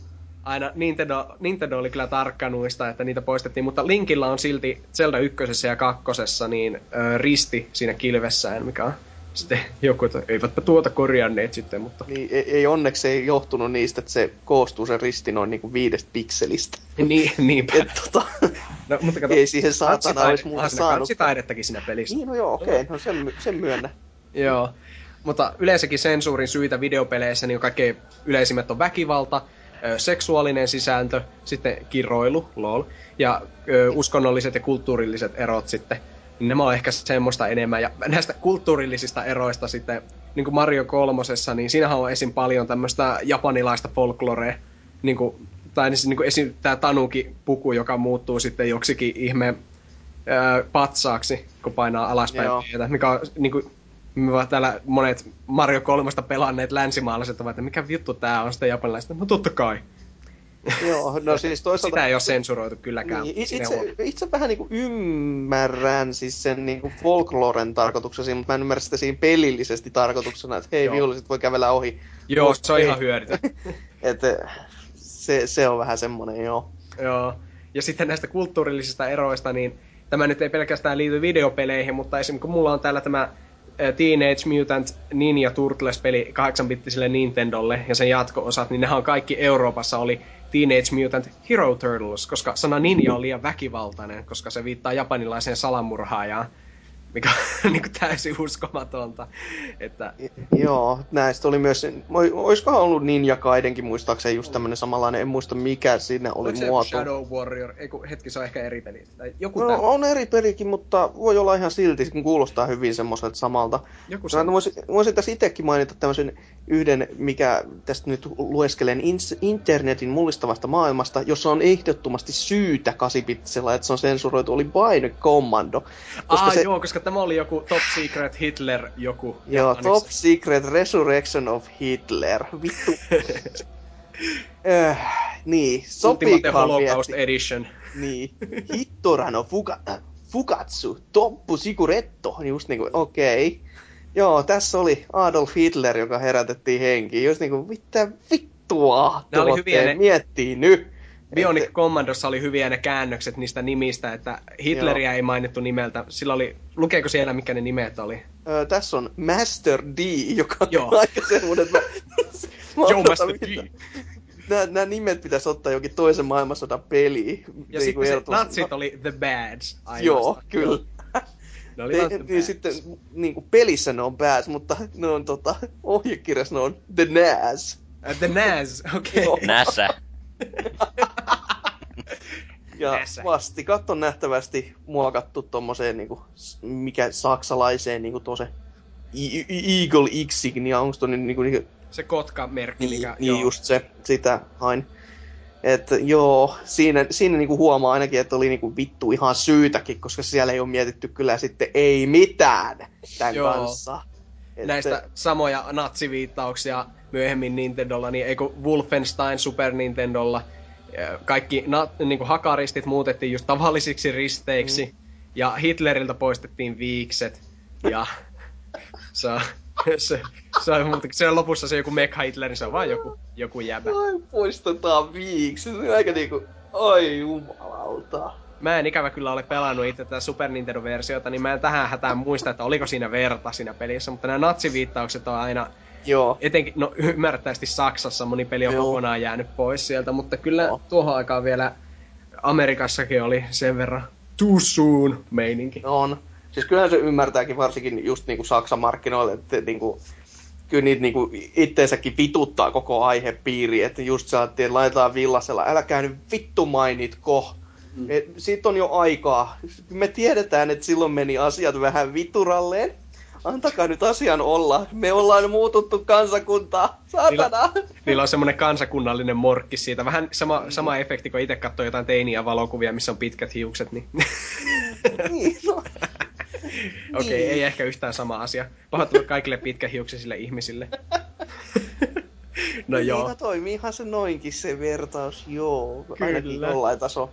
aina, Nintendo, Nintendo oli kyllä tarkka nuista, että niitä poistettiin, mutta Linkillä on silti Zelda ykkösessä ja kakkosessa niin ö, risti siinä kilvessään, mikä on sitten joku, että eivätpä tuota korjanneet sitten, mutta... Niin, ei, ei onneksi ei johtunut niistä, että se koostuu se risti noin niinku viidestä pikselistä. Niin, niinpä. Et, tota, No, mutta kato, ei siihen saatana olisi muuta saanut. kansitaidettakin siinä pelissä. Niin, no joo, okei, okay, no sen, sen myönnä. Joo. Mutta yleensäkin sensuurin syitä videopeleissä niin kaikkein yleisimmät on väkivalta, seksuaalinen sisältö, sitten kiroilu, lol, ja ö, uskonnolliset ja kulttuurilliset erot sitten. Nämä on ehkä semmoista enemmän. Ja näistä kulttuurillisista eroista sitten, niin kuin Mario kolmosessa, niin siinähän on esim. paljon tämmöistä japanilaista folklorea. Niin kuin, tai siis niin kuin esim. tämä Tanuki-puku, joka muuttuu sitten joksikin ihme ö, patsaaksi, kun painaa alaspäin mikä on niin kuin, me vaan täällä monet Mario 3 pelanneet länsimaalaiset ovat, että mikä vittu tää on sitten japanilaista. No totta kai. Joo, no siis toisaalta... Sitä ei ole sensuroitu kylläkään. Niin, itse, itse vähän niinku ymmärrän siis sen niinku folkloren tarkoituksen siinä, mutta mä en ymmärrä sitä siinä pelillisesti tarkoituksena, että hei, Joo. viholliset voi kävellä ohi. Joo, se on Ei. ihan hyödytön. Että se, se on vähän semmonen, joo. Joo. Ja sitten näistä kulttuurillisista eroista, niin tämä nyt ei pelkästään liity videopeleihin, mutta esimerkiksi kun mulla on täällä tämä eh, Teenage Mutant Ninja Turtles-peli 8-bittiselle Nintendolle ja sen jatko-osat, niin nehän kaikki Euroopassa oli Teenage Mutant Hero Turtles, koska sana ninja on liian väkivaltainen, koska se viittaa japanilaiseen salamurhaajaan, mikä on niin kuin täysin uskomatonta. Että, Joo, näistä oli myös, oiskohan ollut Ninja Kaidenkin muistaakseni just tämmönen samanlainen, en muista mikä siinä oli oliko muoto. Shadow Warrior? Ei kun hetki, se on ehkä eri peli. Joku No, tää, on eri pelikin, mutta voi olla ihan silti, kun kuulostaa hyvin semmoiselta samalta. joku Mä voisin, voisin tässä itsekin mainita tämmöisen yhden, mikä tästä nyt lueskelen internetin mullistavasta maailmasta, jossa on ehdottomasti syytä kasipitsellä, että se on sensuroitu, oli Bionic Commando. Koska ah, se, joo, koska tämä oli joku Top Secret Hitler joku. joo, japaniksi. Top Secret Resurrection of Hitler. Vittu. äh, niin, sopiikohan Holocaust mietti. Edition. Niin. Hittorano fuga, äh, Fugatsu, Toppu Siguretto. Just niinku, okei. Okay. Joo, tässä oli Adolf Hitler, joka herätettiin henkiin. Just niinku, mitä vittua Ne oli hyviä ne- miettii nyt. Bionic Että- Commandossa oli hyviä ne käännökset niistä nimistä, että Hitleriä ei mainittu nimeltä. Sillä oli, lukeeko siellä mikä ne nimet oli? Ö, tässä on Master D, joka on Joo. aika semmoinen, että mä... mä Master mitä- D. Nämä, nämä nimet pitäisi ottaa jokin toisen maailmansodan peliin. Ja Niin sitten se, natsit oli The Bads. ainoastaan. Joo, kyllä. Ne oli Ne, niin Bads. sitten niin kuin pelissä ne on bad, mutta ne on tota, ohjekirjassa ne on The Nas. Äh, The Naz, okei. Joo. Nässä. Ja Näissä. vastikat on nähtävästi muokattu tommoseen niinku, mikä saksalaiseen niinku tose Eagle Insignia, onko toi niinku, niinku Se Kotka-merkki, niin, mikä... niin joo. just se, sitä hain. Että joo, siinä, siinä niinku huomaa ainakin, että oli niinku vittu ihan syytäkin, koska siellä ei ole mietitty kyllä sitten ei mitään tämän Joo. kanssa. Että- näistä samoja natsiviittauksia myöhemmin Nintendolla, niin eikö Wolfenstein Super Nintendolla, kaikki na, niin kuin hakaristit muutettiin just tavallisiksi risteiksi, mm. ja Hitleriltä poistettiin viikset, ja se, on- se, se on muutenkin, se on lopussa se joku Mekha Hitler, niin se on vaan joku, joku jäbä. Ai poistetaan viiksi, se on aika niinku, ai jumalauta. Mä en ikävä kyllä ole pelannut itse tätä Super Nintendo-versiota, niin mä en tähän hätään muista, että oliko siinä verta siinä pelissä, mutta nämä natsiviittaukset on aina Joo, etenkin, no ymmärrettävästi Saksassa moni peli on Joo. kokonaan jäänyt pois sieltä, mutta kyllä Joo. tuohon aikaan vielä Amerikassakin oli sen verran too soon meininki. on. Siis kyllähän se ymmärtääkin varsinkin just niinku Saksan markkinoille, että niinku, kyllä niitä niinku itteensäkin vituttaa koko aihepiiri, että just saatiin, että laitetaan villasella, älkää nyt vittu mainitko. Mm. Siitä on jo aikaa. Me tiedetään, että silloin meni asiat vähän vituralleen. Antakaa nyt asian olla. Me ollaan muututtu kansakuntaa. Saatana! Niillä on semmonen kansakunnallinen morkki siitä. Vähän sama, sama efekti, kun itse katsoo jotain teiniä valokuvia, missä on pitkät hiukset, niin niin, no. okei, okay, Niin. ei ehkä yhtään sama asia. Pahoittelut kaikille pitkähiuksisille ihmisille. no joo. Niin, toimiihan se noinkin se vertaus, joo. Ainakin Kyllä. jollain taso.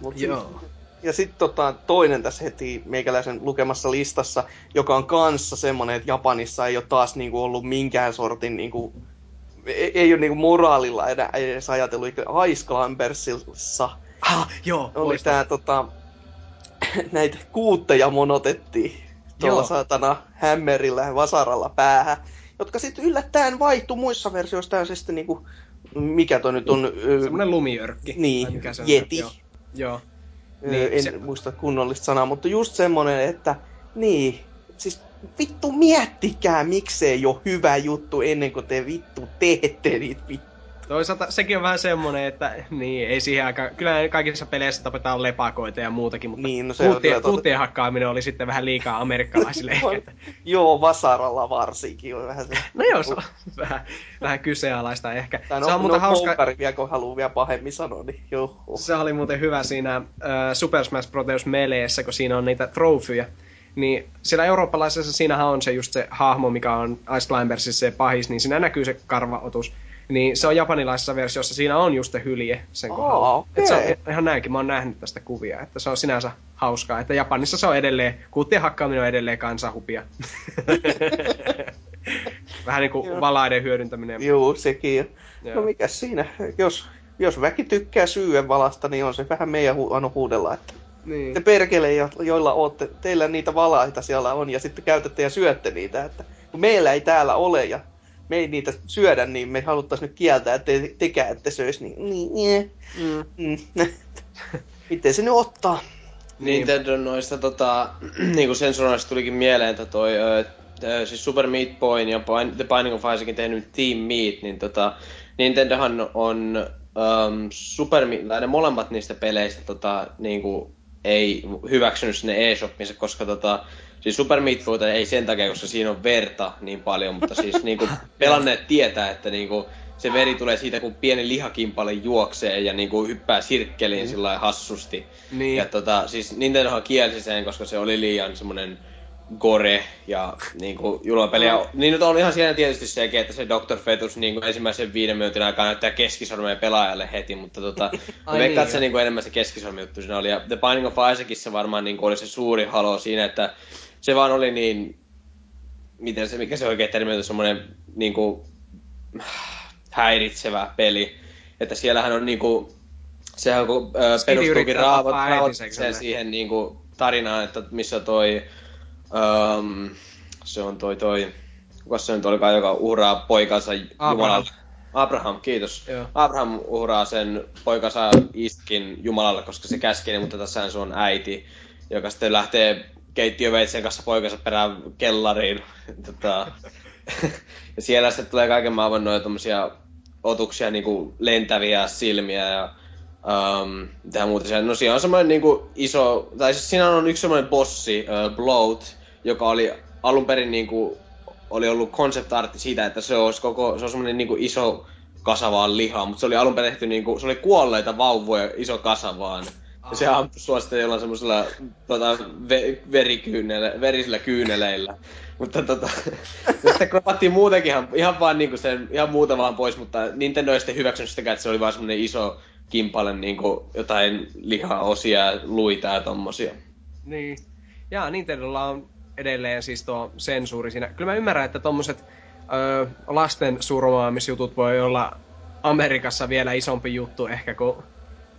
Mut Joo. Ja sitten tota, toinen tässä heti meikäläisen lukemassa listassa, joka on kanssa semmonen, että Japanissa ei ole taas niinku ollut minkään sortin niinku, ei, ei ole niinku moraalilla enää edes ajatellut, Ice Climbersissa Ah, joo, oli loistavaa. tää tota, näitä kuutteja monotettiin tuolla saatana hämmerillä vasaralla päähän, jotka sitten yllättäen vaihtuu muissa versioissa täysin niinku, mikä toi nyt on? Semmoinen lumiörkki. Niin, mikä se on, Jeti. Joo. joo. Niin, en se... muista kunnollista sanaa, mutta just semmonen, että niin, siis vittu miettikää, miksei ole hyvä juttu ennen kuin te vittu teette niitä vittu Toisaalta sekin on vähän semmonen, että niin, ei siihen aika... Kyllä kaikissa peleissä tapetaan lepakoita ja muutakin, mutta niin, no se kuuttien, kuuttien hakkaaminen oli sitten vähän liikaa amerikkalaisille ehkä. Joo, vasaralla varsinkin on vähän se. no joo, se on vähän, vähän kyseenalaista ehkä. Tai no, se on muuten no, hauska... vielä, kun haluaa vielä pahemmin sanoa, niin joo. Se oli muuten hyvä siinä äh, Super Smash Bros. Meleessä, kun siinä on niitä trofyjä. Niin siellä eurooppalaisessa siinähän on se just se hahmo, mikä on Ice Climbersissa se pahis, niin siinä näkyy se karvaotus. Niin se on japanilaisessa versiossa, siinä on just hylje sen kohdalla. Oh, okay. se on ihan näinkin, mä oon nähnyt tästä kuvia, että se on sinänsä hauskaa, että Japanissa se on edelleen, kuuttien hakkaaminen on edelleen kansahupia. Vähän niin kuin valaiden hyödyntäminen. Joo, sekin. Joo. No mikä siinä, jos, jos väki tykkää syyden valasta, niin on se vähän meidän hu- aina huudella, että niin. te perkele, joilla ootte, teillä niitä valaita siellä on, ja sitten käytätte ja syötte niitä, että kun meillä ei täällä ole, ja me ei niitä syödä, niin me haluttaisiin nyt kieltää, että te, tekään ette söisi, niin, niin, niin. Mm. Mm. Miten se nyt ottaa? Nintendo noista tota, niinku sensuroista tulikin mieleen, että toi, ö, siis Super Meat Boy ja The Binding of Isaacin tehnyt Team Meat, niin tota, Nintendohan on um, Super Meat, ne molemmat niistä peleistä tota, niinku, ei hyväksynyt sinne eShopinsa, koska tota, Siis Super Meat Boyta ei sen takia, koska siinä on verta niin paljon, mutta siis niinku pelanneet tietää, että niinku se veri tulee siitä, kun pieni lihakimpale juoksee ja niinku hyppää sirkkeliin mm. sillä hassusti. Niin. Ja tota, siis Nintendohan kielsi sen, koska se oli liian semmonen gore ja niinku julmapeli. Ja niin nyt on ihan siinä tietysti sekin, että se Dr. Fetus niinku ensimmäisen viiden minuutin aikaa näyttää keskisormeen pelaajalle heti, mutta tota, Ai niin, että se niinku enemmän se keskisormi juttu siinä oli. Ja The Binding of Isaacissa varmaan niinku oli se suuri halo siinä, että se vaan oli niin, miten se, mikä se oikein termi on, semmoinen niin kuin, häiritsevä peli. Että siellähän on niinku, sehän kun äh, perustuukin raavot, raavot siihen niinku tarinaan, että missä toi, um, se on toi toi, kuka se nyt olikaan, joka uhraa poikansa Abraham. Jumalalle. Abraham, kiitos. Joo. Abraham uhraa sen poikansa Istkin Jumalalle, koska se käskee, mutta tässä se on äiti, joka sitten lähtee keittiöveitsen kanssa poikansa perään kellariin. tota, ja siellä sitten tulee kaiken maailman noita otuksia, niinku lentäviä silmiä ja um, mitä muuta siellä. No siinä on semmoinen niinku iso, tai siis siinä on yksi semmoinen bossi, uh, Bloat, joka oli alun perin niinku, oli ollut concept art siitä, että se olisi koko, se on semmoinen niinku iso kasa vaan lihaa, mutta se oli alun perin tehty niinku, se oli kuolleita vauvoja iso kasa vaan. Ja se ampui sua sitten jollain semmoisella tota, ve, verikyynele, verisillä kyyneleillä. Mutta tota, sitten kropattiin muutenkin ihan, ihan vaan niinku sen, ihan muuta vaan pois, mutta Nintendo ei sitten hyväksynyt sitäkään, että se oli vaan semmoinen iso kimpale niinku jotain lihaosia, luita ja tommosia. Niin. Ja Nintendolla on edelleen siis tuo sensuuri siinä. Kyllä mä ymmärrän, että tommoset öö, lasten surmaamisjutut voi olla Amerikassa vielä isompi juttu ehkä kuin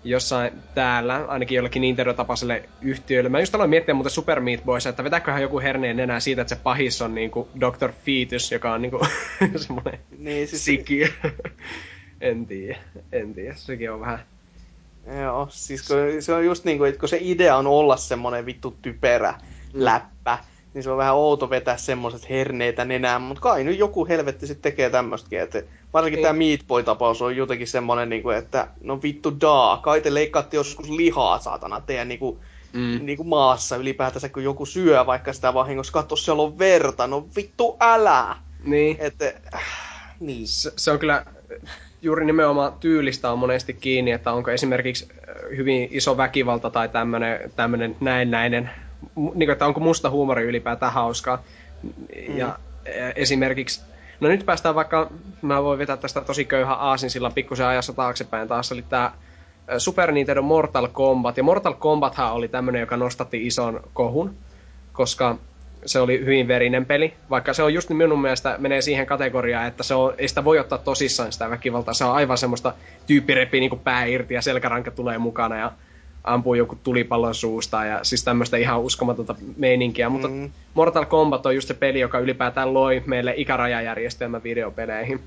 jossain täällä, ainakin jollekin Nintendo-tapaiselle yhtiölle. Mä just aloin miettiä muuten Super Meat Boys, että vetääköhän joku herneen enää siitä, että se pahis on niinku Dr. Fetus, joka on niinku semmonen niin, siis... sikiö. en tiedä, en tiedä, sekin on vähän... Joo, siis kun se on just niinku, että kun se idea on olla semmonen vittu typerä mm. läppä, niin se on vähän outo vetää semmoiset herneitä nenään, mutta kai nyt joku helvetti sitten tekee tämmöstäkin, että varsinkin tämä Meat Boy-tapaus on jotenkin semmonen, niin kuin, että no vittu daa, kai te leikkaatte joskus lihaa saatana teidän niin kuin, mm. niin kuin maassa ylipäätänsä, kun joku syö vaikka sitä vahingossa, katso siellä on verta, no vittu älä! Niin. Että, äh, niin. Se, se on kyllä juuri nimenomaan tyylistä on monesti kiinni, että onko esimerkiksi äh, hyvin iso väkivalta tai tämmöinen, tämmöinen näennäinen niin kuin, että onko musta huumori ylipäätään hauskaa. Mm. Ja esimerkiksi, no nyt päästään vaikka, mä voin vetää tästä tosi köyhä aasin sillä pikkusen ajassa taaksepäin taas, oli tää Super Nintendo Mortal Kombat. Ja Mortal Kombathan oli tämmönen, joka nostatti ison kohun, koska se oli hyvin verinen peli, vaikka se on just minun mielestä menee siihen kategoriaan, että se on, ei sitä voi ottaa tosissaan sitä väkivaltaa. Se on aivan semmoista tyyppirepi niin pää irti ja selkäranka tulee mukana ja ampuu joku tulipallon suusta ja siis tämmöistä ihan uskomatonta meininkiä. Mm. Mutta Mortal Kombat on just se peli, joka ylipäätään loi meille ikärajajärjestelmä videopeleihin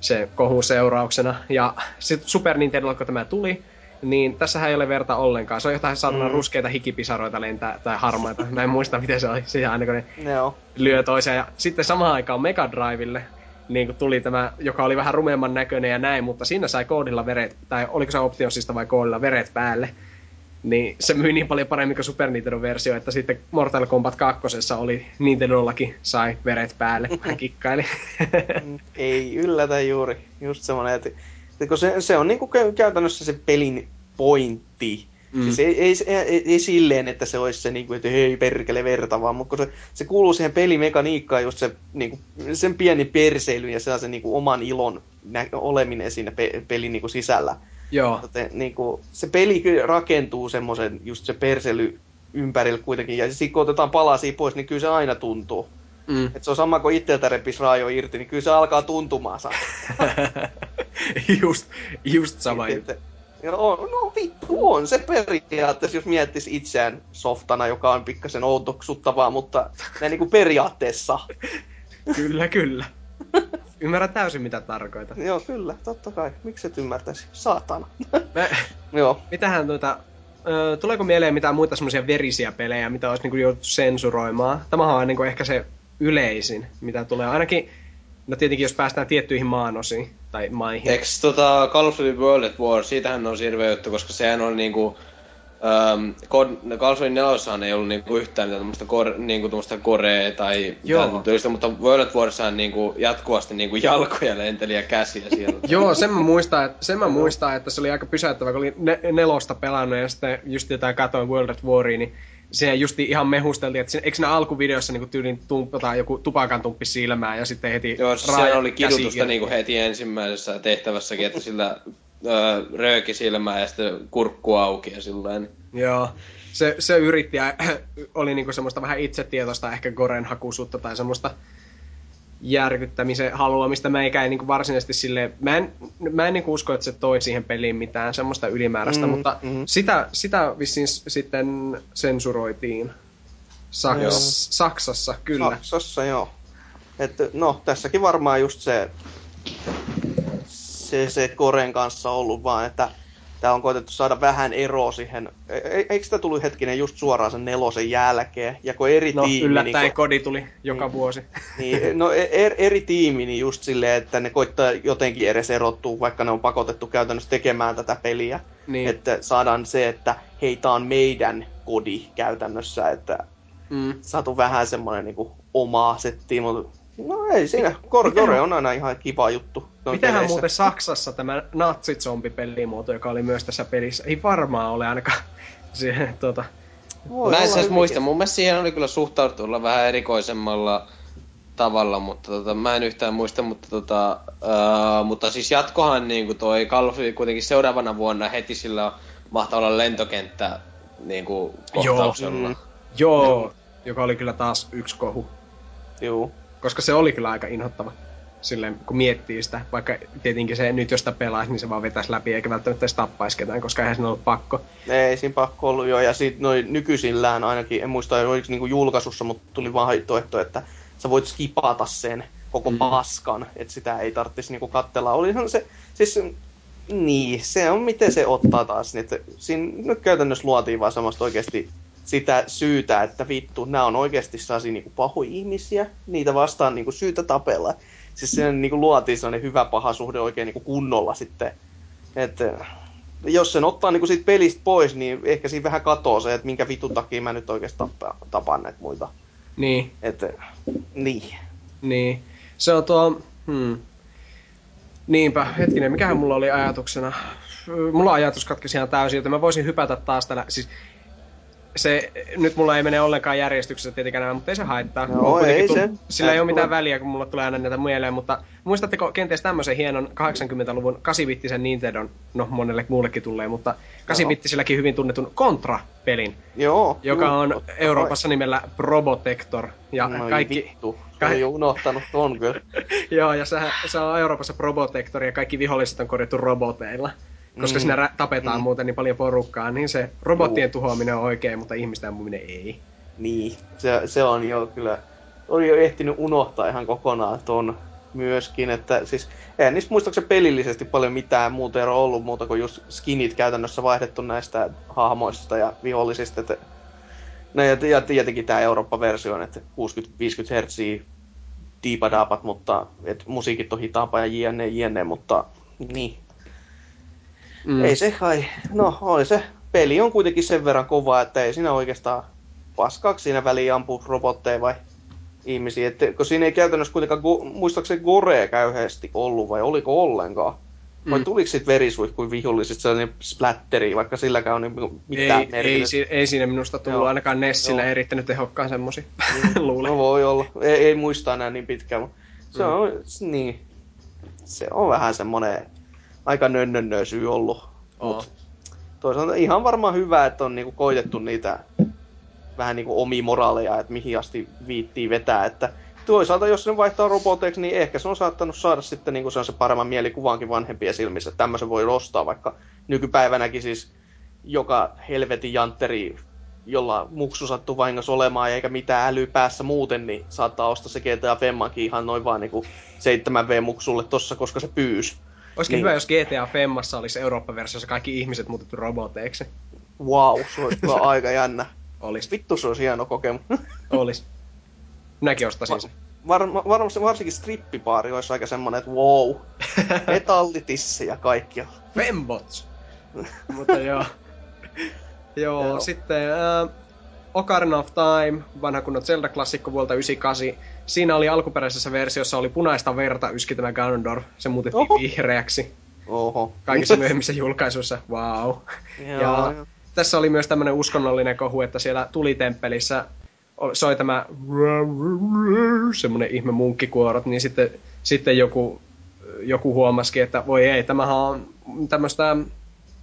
se kohun seurauksena. Ja sitten Super Nintendo, kun tämä tuli, niin tässä ei ole verta ollenkaan. Se on jotain saatana mm. ruskeita hikipisaroita lentää, tai harmaita. Mä en muista, miten se oli. Se aina kun ne Joo. lyö toisia. Ja sitten samaan aikaan Mega Drivelle niin kuin tuli tämä, joka oli vähän rumemman näköinen ja näin, mutta siinä sai koodilla veret, tai oliko se optionsista vai koodilla veret päälle. Niin se myi niin paljon paremmin kuin Super Nintendo-versio, että sitten Mortal Kombat 2. oli Nintendollakin sai veret päälle, hän kikkaili. Ei yllätä juuri, just semmoinen, että, että kun se, se on niinku käytännössä se pelin pointti, Mm. Siis ei, ei, ei, ei, silleen, että se olisi se, niin kuin, että hei perkele verta, vaan mutta se, se kuuluu siihen pelimekaniikkaan just se, niin kuin, sen pieni perseily ja sellaisen niin kuin, oman ilon nä- oleminen siinä pe- pelin niin kuin, sisällä. Joo. Joten, niin kuin, se peli rakentuu semmoisen just se persely ympärillä kuitenkin, ja sitten kun otetaan palasia pois, niin kyllä se aina tuntuu. Mm. Et se on sama kuin itseltä repis raajo irti, niin kyllä se alkaa tuntumaan just, just sama juttu. No, no vittu on se periaatteessa, jos miettisi itseään softana, joka on pikkasen outoksuttavaa, mutta näin niin kuin periaatteessa. kyllä, kyllä. Ymmärrän täysin, mitä tarkoitat. Joo, kyllä, totta kai. Miksi et ymmärtäisi? Saatana. Mä, Joo. Mitähän tuota, ö, tuleeko mieleen mitään muita semmoisia verisiä pelejä, mitä olisi niin jouduttu sensuroimaan? Tämähän on niin ehkä se yleisin, mitä tulee. Ainakin No tietenkin, jos päästään tiettyihin maanosiin tai maihin. Eikö tota Call of Duty World at War, siitähän on hirveä juttu, koska sehän on niinku... Um, Call of Duty 4 ei ollut niinku yhtään mitään tämmöistä kor, niinku tämmöistä korea tai mitään tyylistä, mutta World at Warssahan niinku jatkuvasti niinku jalkoja lenteli ja käsiä siellä. Joo, sen mä muistan, että, sen mä muistan, että se oli aika pysäyttävä, kun oli ne, nelosta pelannut ja sitten just jotain katoin World at Waria, niin se justi ihan mehusteltiin, että eikö siinä alkuvideossa niinku tyylin tumpata joku tupakan tumppi silmään ja sitten heti Joo, siellä oli kidutusta niinku heti ensimmäisessä tehtävässäkin, että sillä öö, rööki silmää ja sitten kurkku auki ja silleen. Joo, se, se yritti ja oli niinku semmoista vähän itsetietoista ehkä Goren hakusuutta tai semmoista järkyttämisen haluamista. Mä eikä niin varsinaisesti sille mä en, mä en niin usko, että se toi siihen peliin mitään semmoista ylimääräistä, mm, mutta mm. Sitä, sitä vissiin sitten sensuroitiin Saks, Saksassa, kyllä. Saksassa, joo. Et, no, tässäkin varmaan just se, se, se Koren kanssa ollut vaan, että Tää on koetettu saada vähän eroa siihen. E, e eikö sitä tullut hetkinen just suoraan sen nelosen jälkeen? Ja kun eri no, tiimi... yllättäen niin, kodi tuli joka niin, vuosi. Niin, no er, eri tiimi niin just silleen, että ne koittaa jotenkin edes erottua, vaikka ne on pakotettu käytännössä tekemään tätä peliä. Niin. Että saadaan se, että hei, tää on meidän kodi käytännössä, että mm. saatu vähän semmoinen niin omaa settiä, mutta No ei siinä. Kor- Kore on aina ihan kiva juttu. Mitähän muuten Saksassa tämä natsitsombi-pelimuoto, joka oli myös tässä pelissä, ei varmaan ole ainakaan siihen, tuota... Voi Mä en siis muista, mun mielestä siihen oli kyllä suhtautulla vähän erikoisemmalla tavalla, mutta tota, mä en yhtään muista, mutta, tota, uh, mutta siis jatkohan niin kuin toi Call of Duty kuitenkin seuraavana vuonna heti sillä mahtaa olla lentokenttä niin kuin kohtauksella. Joo, mm. Joo, joka oli kyllä taas yksi kohu. Joo. Koska se oli kyllä aika inhottava. Silleen, kun miettii sitä, vaikka tietenkin se nyt jos sitä pelaisi, niin se vaan vetäisi läpi, eikä välttämättä edes tappaisi ketään, koska eihän siinä ollut pakko. Ei siinä pakko ollut jo, ja sit noin nykyisillään ainakin, en muista oliko niinku julkaisussa, mutta tuli vaan vaihtoehto, että sä voit skipata sen koko mm. paskan, että sitä ei tarvitsisi niinku kattella. Olihan se, siis niin, se on miten se ottaa taas, niin että siinä nyt käytännössä luotiin vaan semmoista oikeasti sitä syytä, että vittu, nämä on oikeasti sellaisia niin pahoja ihmisiä, niitä vastaan niin kuin, syytä tapella. Siis se niin kuin, luotiin sellainen hyvä paha suhde oikein niin kuin, kunnolla sitten. Että jos sen ottaa niin kuin, siitä pelistä pois, niin ehkä siinä vähän katoo se, että minkä vitun takia mä nyt oikeastaan tapan näitä muita. Niin. Että, niin. Niin. Se on tuo, hmm. Niinpä, hetkinen, mikähän mulla oli ajatuksena? Mulla ajatus katkesi ihan täysin, joten mä voisin hypätä taas tällä, siis se, nyt mulla ei mene ollenkaan järjestyksessä tietenkään nämä, mutta ei se haittaa. No, ei se. Sillä ei ole mitään väliä, kun mulla tulee aina näitä mieleen, mutta muistatteko kenties tämmöisen hienon 80-luvun 8-bittisen Nintendon, no monelle muullekin tulee, mutta 8-bittisilläkin hyvin tunnetun Contra-pelin, Joo, joka juu, on Euroopassa vai. nimellä Probotector. Ja no, kaikki... Vittu. Ka- jo unohtanut ton kyllä. Joo, ja se, se on Euroopassa Probotector ja kaikki viholliset on korjattu roboteilla. Koska mm. siinä tapetaan mm. muuten niin paljon porukkaa, niin se robottien Juu. tuhoaminen on oikein, mutta ihmisten ampuminen ei. Niin, se, se on jo kyllä, oli jo ehtinyt unohtaa ihan kokonaan ton myöskin, että siis eihän niistä muistaakseni pelillisesti paljon mitään muuta eroa ollut muuta kuin just skinit käytännössä vaihdettu näistä hahmoista ja vihollisista, että No ja, ja tietenkin tämä Eurooppa-versio, että 60-50 Hz diipadapat, mutta et musiikit on hitaampaa ja jne, jne, mutta niin. Mm. Ei se kai, no oli se, peli on kuitenkin sen verran kova, että ei siinä oikeastaan paskaksi siinä väliin ampu robotteja vai ihmisiä, että, kun siinä ei käytännössä kuitenkaan, go, muistaakseni Gore käyheesti ollut vai oliko ollenkaan? Vai mm. tuliko sitten verisuihkuin vihollisista sellainen splatteri, vaikka silläkään on niin mitään ei, ei, ei, siinä minusta tullut Joo. ainakaan Nessillä Joo. erittänyt tehokkaan semmosia, mm. luulen. No voi olla, ei, ei muista enää niin pitkään, mutta se mm. on, niin, se on vähän semmoinen aika nönnönnö syy ollut. Oh. Mut toisaalta ihan varmaan hyvä, että on niinku koitettu niitä vähän niinku omia moraaleja, että mihin asti viittii vetää, että toisaalta jos sen vaihtaa roboteiksi, niin ehkä se on saattanut saada sitten niin se paremman mielikuvaankin vanhempien silmissä. Että tämmöisen voi ostaa, vaikka nykypäivänäkin siis joka helvetin jantteri, jolla muksu sattuu vahingossa olemaan eikä mitään äly päässä muuten, niin saattaa ostaa se GTA Femmankin ihan noin vaan niin 7V-muksulle tossa, koska se pyys. Olisikin niin. hyvä, jos GTA Femmassa olisi Eurooppa-versiossa kaikki ihmiset muutettu roboteiksi. Wow, se olisi kyllä aika jännä. Olis. Vittu se olisi hieno kokemus. Olis. Minäkin ostaisin sen. Var, varmasti varsinkin strippipaari olisi aika semmonen, että wow, metallitissi ja kaikkia. Fembots! Mutta joo. joo, joo. sitten uh, Ocarina of Time, vanha kunnon Zelda-klassikko vuolta 98. Siinä oli alkuperäisessä versiossa oli punaista verta yski tämä Ganondorf. Se muutettiin Oho. vihreäksi. Oho. Kaikissa myöhemmissä julkaisuissa. Wow. Joo, ja joo. tässä oli myös tämmönen uskonnollinen kohu, että siellä tulitemppelissä soi tämä semmoinen ihme munkkikuorot, niin sitten, sitten joku, joku huomasikin, että voi ei, tämähän on tämmöistä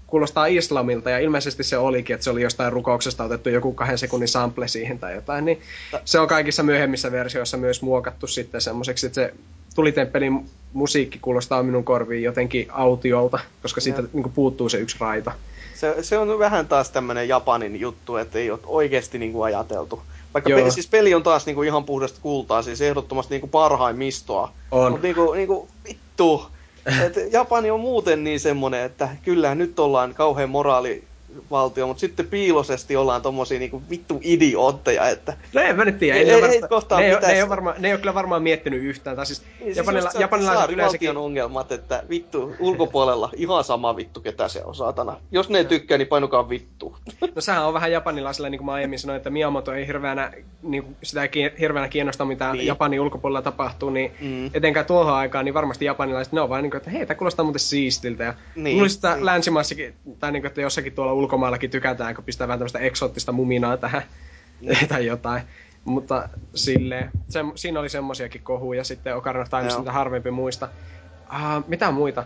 kuulostaa islamilta, ja ilmeisesti se olikin, että se oli jostain rukouksesta otettu joku kahden sekunnin sample siihen tai jotain, niin se on kaikissa myöhemmissä versioissa myös muokattu sitten semmoiseksi, että se tulitemppelin musiikki kuulostaa minun korviin jotenkin autiolta, koska siitä niin puuttuu se yksi raita. Se, se on vähän taas tämmöinen Japanin juttu, että ei ole oikeasti niin kuin ajateltu. Vaikka pe- siis peli on taas niinku ihan puhdasta kultaa, siis ehdottomasti niinku parhaimmistoa. On. Mutta niinku, niinku, vittu, et Japani on muuten niin semmonen, että kyllä nyt ollaan kauhean moraali valtio, mutta sitten piilosesti ollaan tommosia niinku vittu idiootteja, että... No en mä nyt tiedä. Ei, ei, ei, ne, ei, ne, ei ole varmaan, ne ei ole kyllä varmaan miettinyt yhtään. Tai siis, niin, Japanilla, siis japanilaiset yleensäkin... ongelmat, että vittu ulkopuolella ihan sama vittu ketä se on, saatana. Jos ne ei tykkää, niin painukaa vittu. No sehän on vähän japanilaisilla, niin kuin mä aiemmin sanoin, että Miyamoto ei hirveänä, niin kuin sitä ei hirveänä kiinnosta, mitä niin. Japanin ulkopuolella tapahtuu, niin mm. etenkään tuohon aikaan, niin varmasti japanilaiset, ne on vaan niin kuin, että hei, tämä kuulostaa muuten siistiltä. Ja niin. luulisin, että niin. länsimaissakin, tai niin kuin, että jossakin tuolla ulkomaillakin tykätään, kun pistää vähän tämmöistä eksoottista muminaa tähän mm. tai jotain. Mutta silleen, se, siinä oli semmosiakin kohuja sitten Ocarina of Time, mitä harvempi muista. Uh, mitä muita?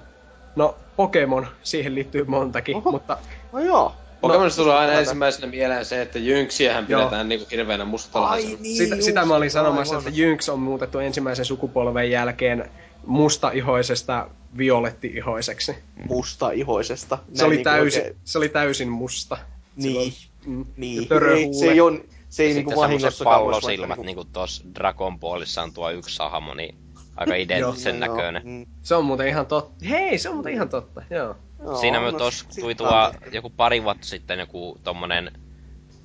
No, Pokemon, siihen liittyy montakin, Oho. mutta... No joo. Pokemonista no, tulee aina ensimmäisenä mieleen se, että Jynksiähän pidetään niinku hirveänä mustalaisena. Niin, sitä, sitä mä olin sanomassa, aivan. että Jynx on muutettu ensimmäisen sukupolven jälkeen mustaihoisesta violetti-ihoiseksi. Mustaihoisesta? Se oli, niin täysin, oikein... se oli täysin musta. Niin, mm, niin. Ei, se ei on, se ei niinku vahingossa pallosilmät niinku tossa Dragon Ballissa on tuo yksi hahmo, niin aika identtisen näköinen. Mm. Se on muuten ihan totta. Hei, se on muuten ihan totta, joo. joo Siinä no, tos tuli tuo joku pari vuotta sitten joku tommonen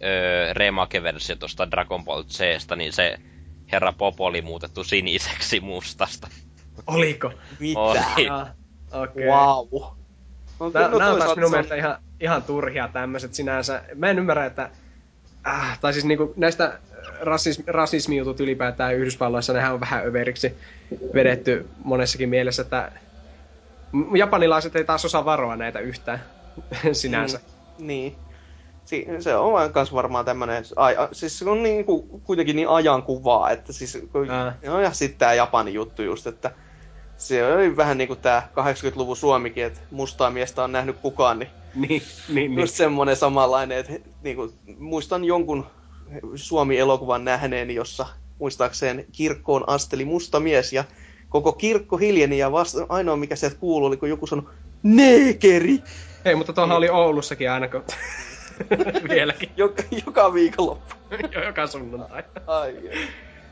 öö, remake-versio tosta Dragon Ball Zstä, niin se herra Popo oli muutettu siniseksi mustasta. Oliko? Mitä? Oli. Ah, okei. Okay. Wow. No, Tää, no, nämä on taas minun mielestä ihan, ihan turhia tämmöiset sinänsä. Mä en ymmärrä, että... Äh, tai siis niinku näistä rasismi, rasismi-jutut ylipäätään Yhdysvalloissa, nehän on vähän överiksi vedetty monessakin mielessä, että japanilaiset ei taas osaa varoa näitä yhtään sinänsä. Mm, niin. Si- se on myös varmaan tämmönen, ai- siis se on niin, kuin, kuitenkin niin ajankuvaa, että siis, kun, no ja sitten tämä Japanin juttu just, että se oli vähän niin kuin tämä 80-luvun Suomikin, että mustaa miestä on nähnyt kukaan, niin, niin, niin, just niin. semmoinen samanlainen, että niin kuin, muistan jonkun Suomi-elokuvan nähneeni, jossa muistaakseen kirkkoon asteli musta mies ja koko kirkko hiljeni ja vasta ainoa mikä sieltä kuului oli, kun joku sanoi neekeri. Ei, mutta tuohan oli Oulussakin aina, kun vieläkin. Joka, joka viikonloppu. joka sunnuntai. Ai,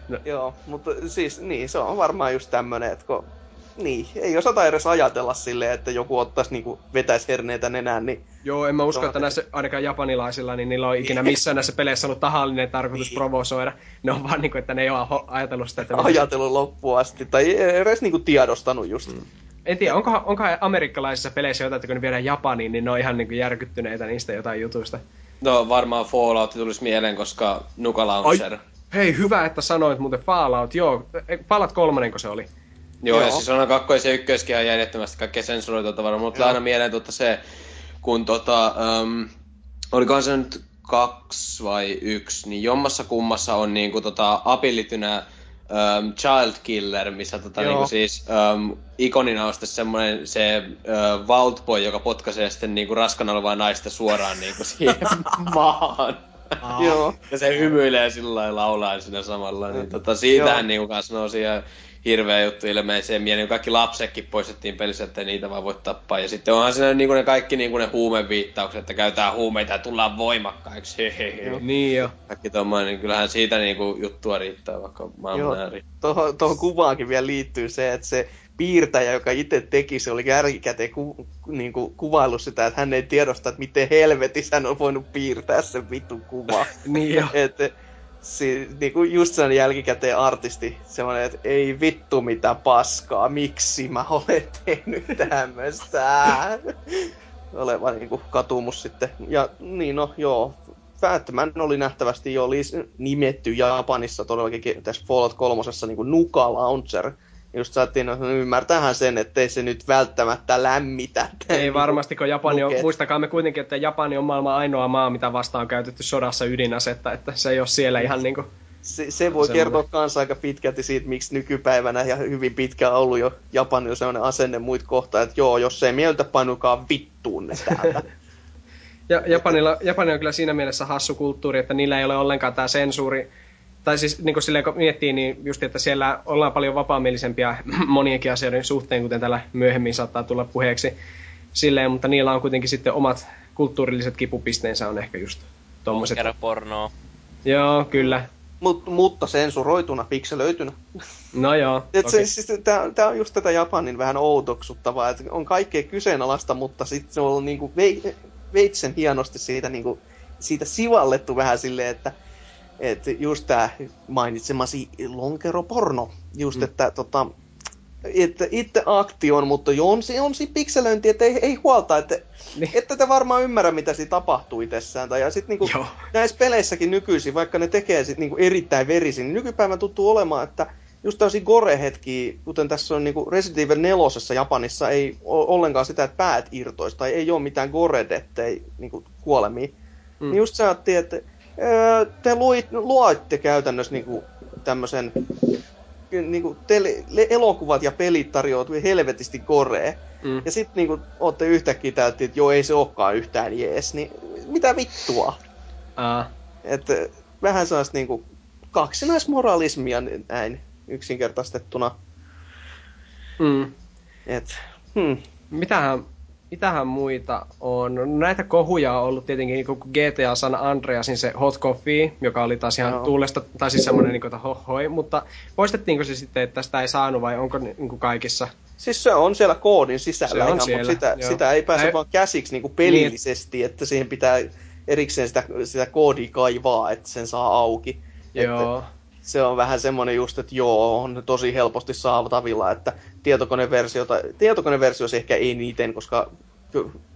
no. Joo, mutta siis niin, se on varmaan just tämmönen, että kun niin, ei osata edes ajatella silleen, että joku ottaisi niinku vetäisi herneitä nenään, niin... Joo, en mä usko, että näissä ainakaan japanilaisilla, niin niillä on ikinä missään näissä peleissä ollut tahallinen tarkoitus niin. provosoida. Ne on vaan niinku, että ne ei ole ajatellut sitä, että... Ajatellut loppuun asti, tai edes niinku tiedostanut just. Mm. En tiedä, onko, onko amerikkalaisissa peleissä jotain, että kun ne viedään Japaniin, niin ne on ihan niinku järkyttyneitä niistä jotain jutuista. No varmaan Fallout tulisi mieleen, koska Nuka Launcher. Ai, hei, hyvä, että sanoit muuten Fallout. Joo, Fallout kolmonenko se oli? Joo, Joo. ja siis on kakkois ja ykköskin ihan järjettömästi kaikkea sensuroitua tavaraa. Tulee aina mieleen tuota se, kun tota, um, olikohan se nyt kaksi vai yksi, niin jommassa kummassa on niinku tota abilitynä um, Child Killer, missä tota, niinku siis um, ikonina on sitten semmoinen se uh, Vault Boy, joka potkaisee sitten niinku raskana olevaa naista suoraan niinku siihen maahan. Joo. Ja se hymyilee sillä lailla laulaa siinä samalla. Niin tota, siitähän niinku kanssa nousi ja hirveä juttu ilmeiseen mieleen. Kaikki lapsetkin poistettiin pelissä, että niitä vaan voi tappaa. Ja sitten onhan siinä niin ne kaikki niin ne huumeviittaukset, että käytetään huumeita ja tullaan voimakkaiksi. Niin jo. Kaikki tommoinen, niin kyllähän siitä niin kuin juttua riittää vaikka maailman Tuohon, tuohon kuvaankin vielä liittyy se, että se piirtäjä, joka itse teki, se oli järkikäteen ku, niin kuin kuvaillut sitä, että hän ei tiedosta, että miten helvetissä hän on voinut piirtää sen vitun kuva. niin jo. Et, si, niinku just sen jälkikäteen artisti, semmoinen, että ei vittu mitä paskaa, miksi mä olen tehnyt tämmöstä. Oleva niinku katumus sitten. Ja niin no, joo. Batman oli nähtävästi jo nimetty Japanissa todellakin tässä Fallout 3. Niin Nuka Launcher – just saatiin no, ymmärtähän sen, ettei se nyt välttämättä lämmitä. Ei varmasti, kun Japani on, muistakaa me kuitenkin, että Japani on maailman ainoa maa, mitä vastaan on käytetty sodassa ydinasetta, että se ei ole siellä ihan niinku... Se, se voi kertoa kanssa aika pitkälti siitä, miksi nykypäivänä ja hyvin pitkään on ollut jo Japanilla sellainen asenne muit kohta, että joo, jos ei mieltä painukaan vittuun ne täältä. ja Japanilla, Japani on kyllä siinä mielessä hassu kulttuuri, että niillä ei ole ollenkaan tämä sensuuri, tai siis niin kuin silleen, kun miettii, niin just, että siellä ollaan paljon vapaamielisempia monienkin asioiden suhteen, kuten täällä myöhemmin saattaa tulla puheeksi. Silleen, mutta niillä on kuitenkin sitten omat kulttuurilliset kipupisteensä on ehkä just tommoset. pornoa. Joo, kyllä. Mut, mutta sensuroituna, pikselöitynä. No joo. Et se, siis, tää, on just tätä Japanin vähän outoksuttavaa, että on kaikkea kyseenalaista, mutta sitten se on niinku veitsen hienosti siitä, niinku, siitä sivallettu vähän silleen, että että just tämä mainitsemasi lonkeroporno, just mm. että tota, että itse aktion, mutta jo on, on siinä pikselöinti, että ei, ei huolta, että niin. että te varmaan ymmärrä, mitä siinä tapahtuu itsessään. Tai, ja sitten niinku, näissä peleissäkin nykyisin, vaikka ne tekee sit niinku erittäin verisin, niin nykypäivän tuntuu olemaan, että just tämmöisiä gore-hetkiä, kuten tässä on niinku Resident Evil 4 Japanissa, ei ole ollenkaan sitä, että päät irtoista, tai ei ole mitään gore-dettei niinku kuolemia. Mm. Niin just sä että te luit, luoitte käytännössä niinku tämmöisen niinku tele, elokuvat ja pelit tarjoavat helvetisti koree. Mm. Ja sitten niinku ootte yhtäkkiä täytti, että joo ei se olekaan yhtään jees, niin mitä vittua? Uh. Että vähän sellaista niinku kaksinaismoralismia näin yksinkertaistettuna. Mm. Et, hmm. Mitähän mitähän muita on? No, näitä kohuja on ollut tietenkin niin GTA San Andreasin se Hot Coffee, joka oli taas ihan no. tuulesta, tai siis semmoinen niin hohoi, mutta poistettiinko se sitten, että sitä ei saanut vai onko niin kuin kaikissa? Siis se on siellä koodin sisällä se ihan, siellä, mutta sitä, sitä ei pääse Näin... vaan käsiksi niin kuin pelillisesti, niin. että siihen pitää erikseen sitä, sitä koodia kaivaa, että sen saa auki. Joo. Että se on vähän semmoinen just, että joo, on tosi helposti saatavilla, että tietokoneversiota, tietokoneversiossa ehkä ei niiten, koska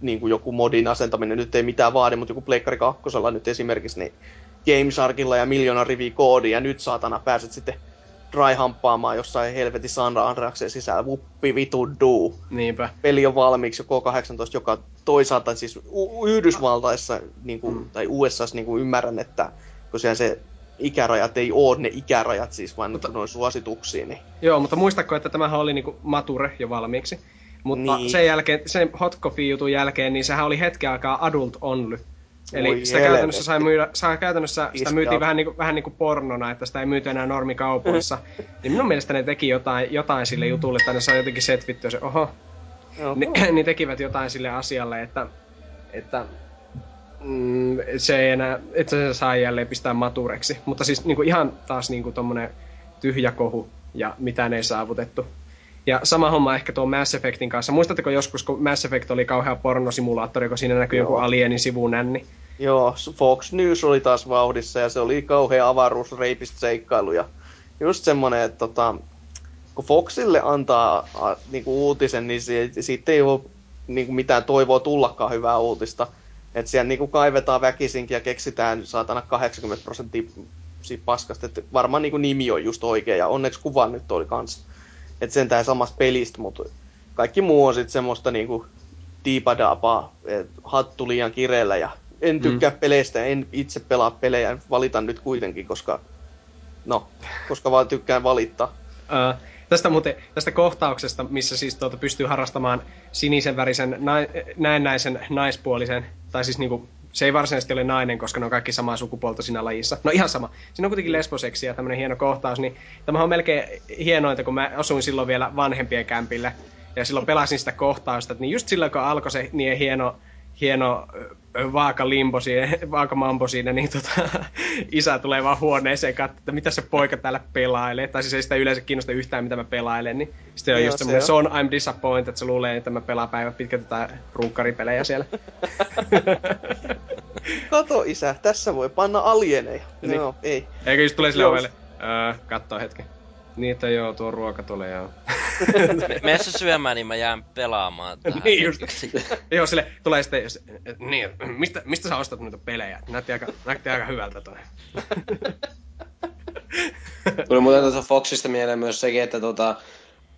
niin kuin joku modin asentaminen nyt ei mitään vaadi, mutta joku Pleikkari 2 nyt esimerkiksi, niin GameSharkilla ja miljoona rivi koodia, ja nyt saatana pääset sitten dry-hamppaamaan jossain helvetin Sandra Andreaksen sisällä, vuppi vitu duu. Niinpä. Peli on valmiiksi jo K18, joka toisaalta siis Yhdysvaltaissa, niin kuin, mm. tai USA niin kuin ymmärrän, että tosiaan se ikärajat ei ole ne ikärajat siis, vaan mutta, noin suosituksiin. Niin. Joo, mutta muistako, että tämähän oli niinku mature jo valmiiksi. Mutta niin. sen jälkeen, sen Hot Coffee-jutun jälkeen, niin sehän oli hetken aikaa adult only. Eli Oi sitä käytännössä, sai myydä, sai käytännössä sitä myytiin vähän niin, kuin, vähän niin kuin pornona, että sitä ei myyty enää normikaupoissa. niin minun mielestä ne teki jotain, jotain sille jutulle, että ne sai jotenkin setvittyä se, oho. Ni, niin tekivät jotain sille asialle, että että mm, se ei enää, että se saa jälleen pistää matureksi. Mutta siis niinku ihan taas niinku tommonen tyhjä kohu ja mitään ei saavutettu. Ja sama homma ehkä tuon Mass Effectin kanssa. Muistatteko joskus, kun Mass Effect oli kauhea pornosimulaattori, kun siinä näkyy joku alienin sivunänni? Joo, Fox News oli taas vauhdissa ja se oli kauhea avaruusreipistä seikkailu. Ja just semmonen, että tota, kun Foxille antaa a, niinku uutisen, niin siitä ei ole niinku mitään toivoa tullakaan hyvää uutista. Että siellä niinku kaivetaan väkisinkin ja keksitään saatana 80 prosenttia siitä paskasta. Että varmaan niinku nimi on just oikein ja onneksi kuva nyt oli kans. Että sentään samasta pelistä, mutta kaikki muu on sitten semmoista niinku diipadaapaa, hattu liian kireellä ja en tykkää mm. peleistä, en itse pelaa pelejä, valitan nyt kuitenkin, koska no, koska vaan tykkään valittaa. Uh, tästä muuten, tästä kohtauksesta, missä siis tuota pystyy harrastamaan sinisen värisen, näennäisen naispuolisen, tai siis niinku, se ei varsinaisesti ole nainen, koska ne on kaikki samaa sukupuolta siinä lajissa. No ihan sama. Siinä on kuitenkin lesboseksi ja tämmönen hieno kohtaus, niin tämä on melkein hienointa, kun mä asuin silloin vielä vanhempien kämpille, ja silloin pelasin sitä kohtausta, niin just silloin kun alkoi se niin hieno hieno vaakalimbo siinä, vaakamambo siinä, niin tota, isä tulee vaan huoneeseen katsomaan, että mitä se poika täällä pelailee. Tai siis ei sitä yleensä kiinnosta yhtään, mitä mä pelailen. Niin sitten on just se semmoinen, son I'm disappointed, että se luulee, että mä pelaan päivän pitkä tätä ruukkaripelejä siellä. Kato isä, tässä voi panna alieneja. Niin. No, ei. Eikö just tulee sille ovelle? Öö, kattoo hetki. Niin, että joo, tuo ruoka tulee joo. Mene se syömään, niin mä jään pelaamaan tähän. niin just. joo, sille tulee sitten, niin, mistä, mistä sä ostat noita pelejä? Näytti aika, näytti aika hyvältä toi. Tuli muuten tuossa Foxista mieleen myös sekin, että tota,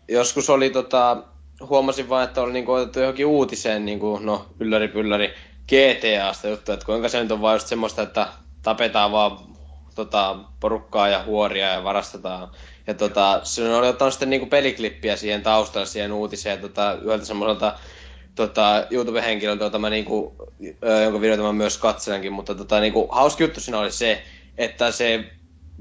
joskus oli tota, huomasin vaan, että oli niinku otettu johonkin uutiseen, niinku, no ylläri pylläri, GTAsta juttu, että kuinka se nyt on vaan just semmoista, että tapetaan vaan tota, porukkaa ja huoria ja varastetaan ja tota, se oli ottanut sitten niinku peliklippiä siihen taustalle siihen uutiseen tota, yhdeltä semmoiselta tota, YouTube-henkilöltä, jota mä niinku, jonka videota mä myös katselenkin, mutta tota, niinku, hauska juttu siinä oli se, että se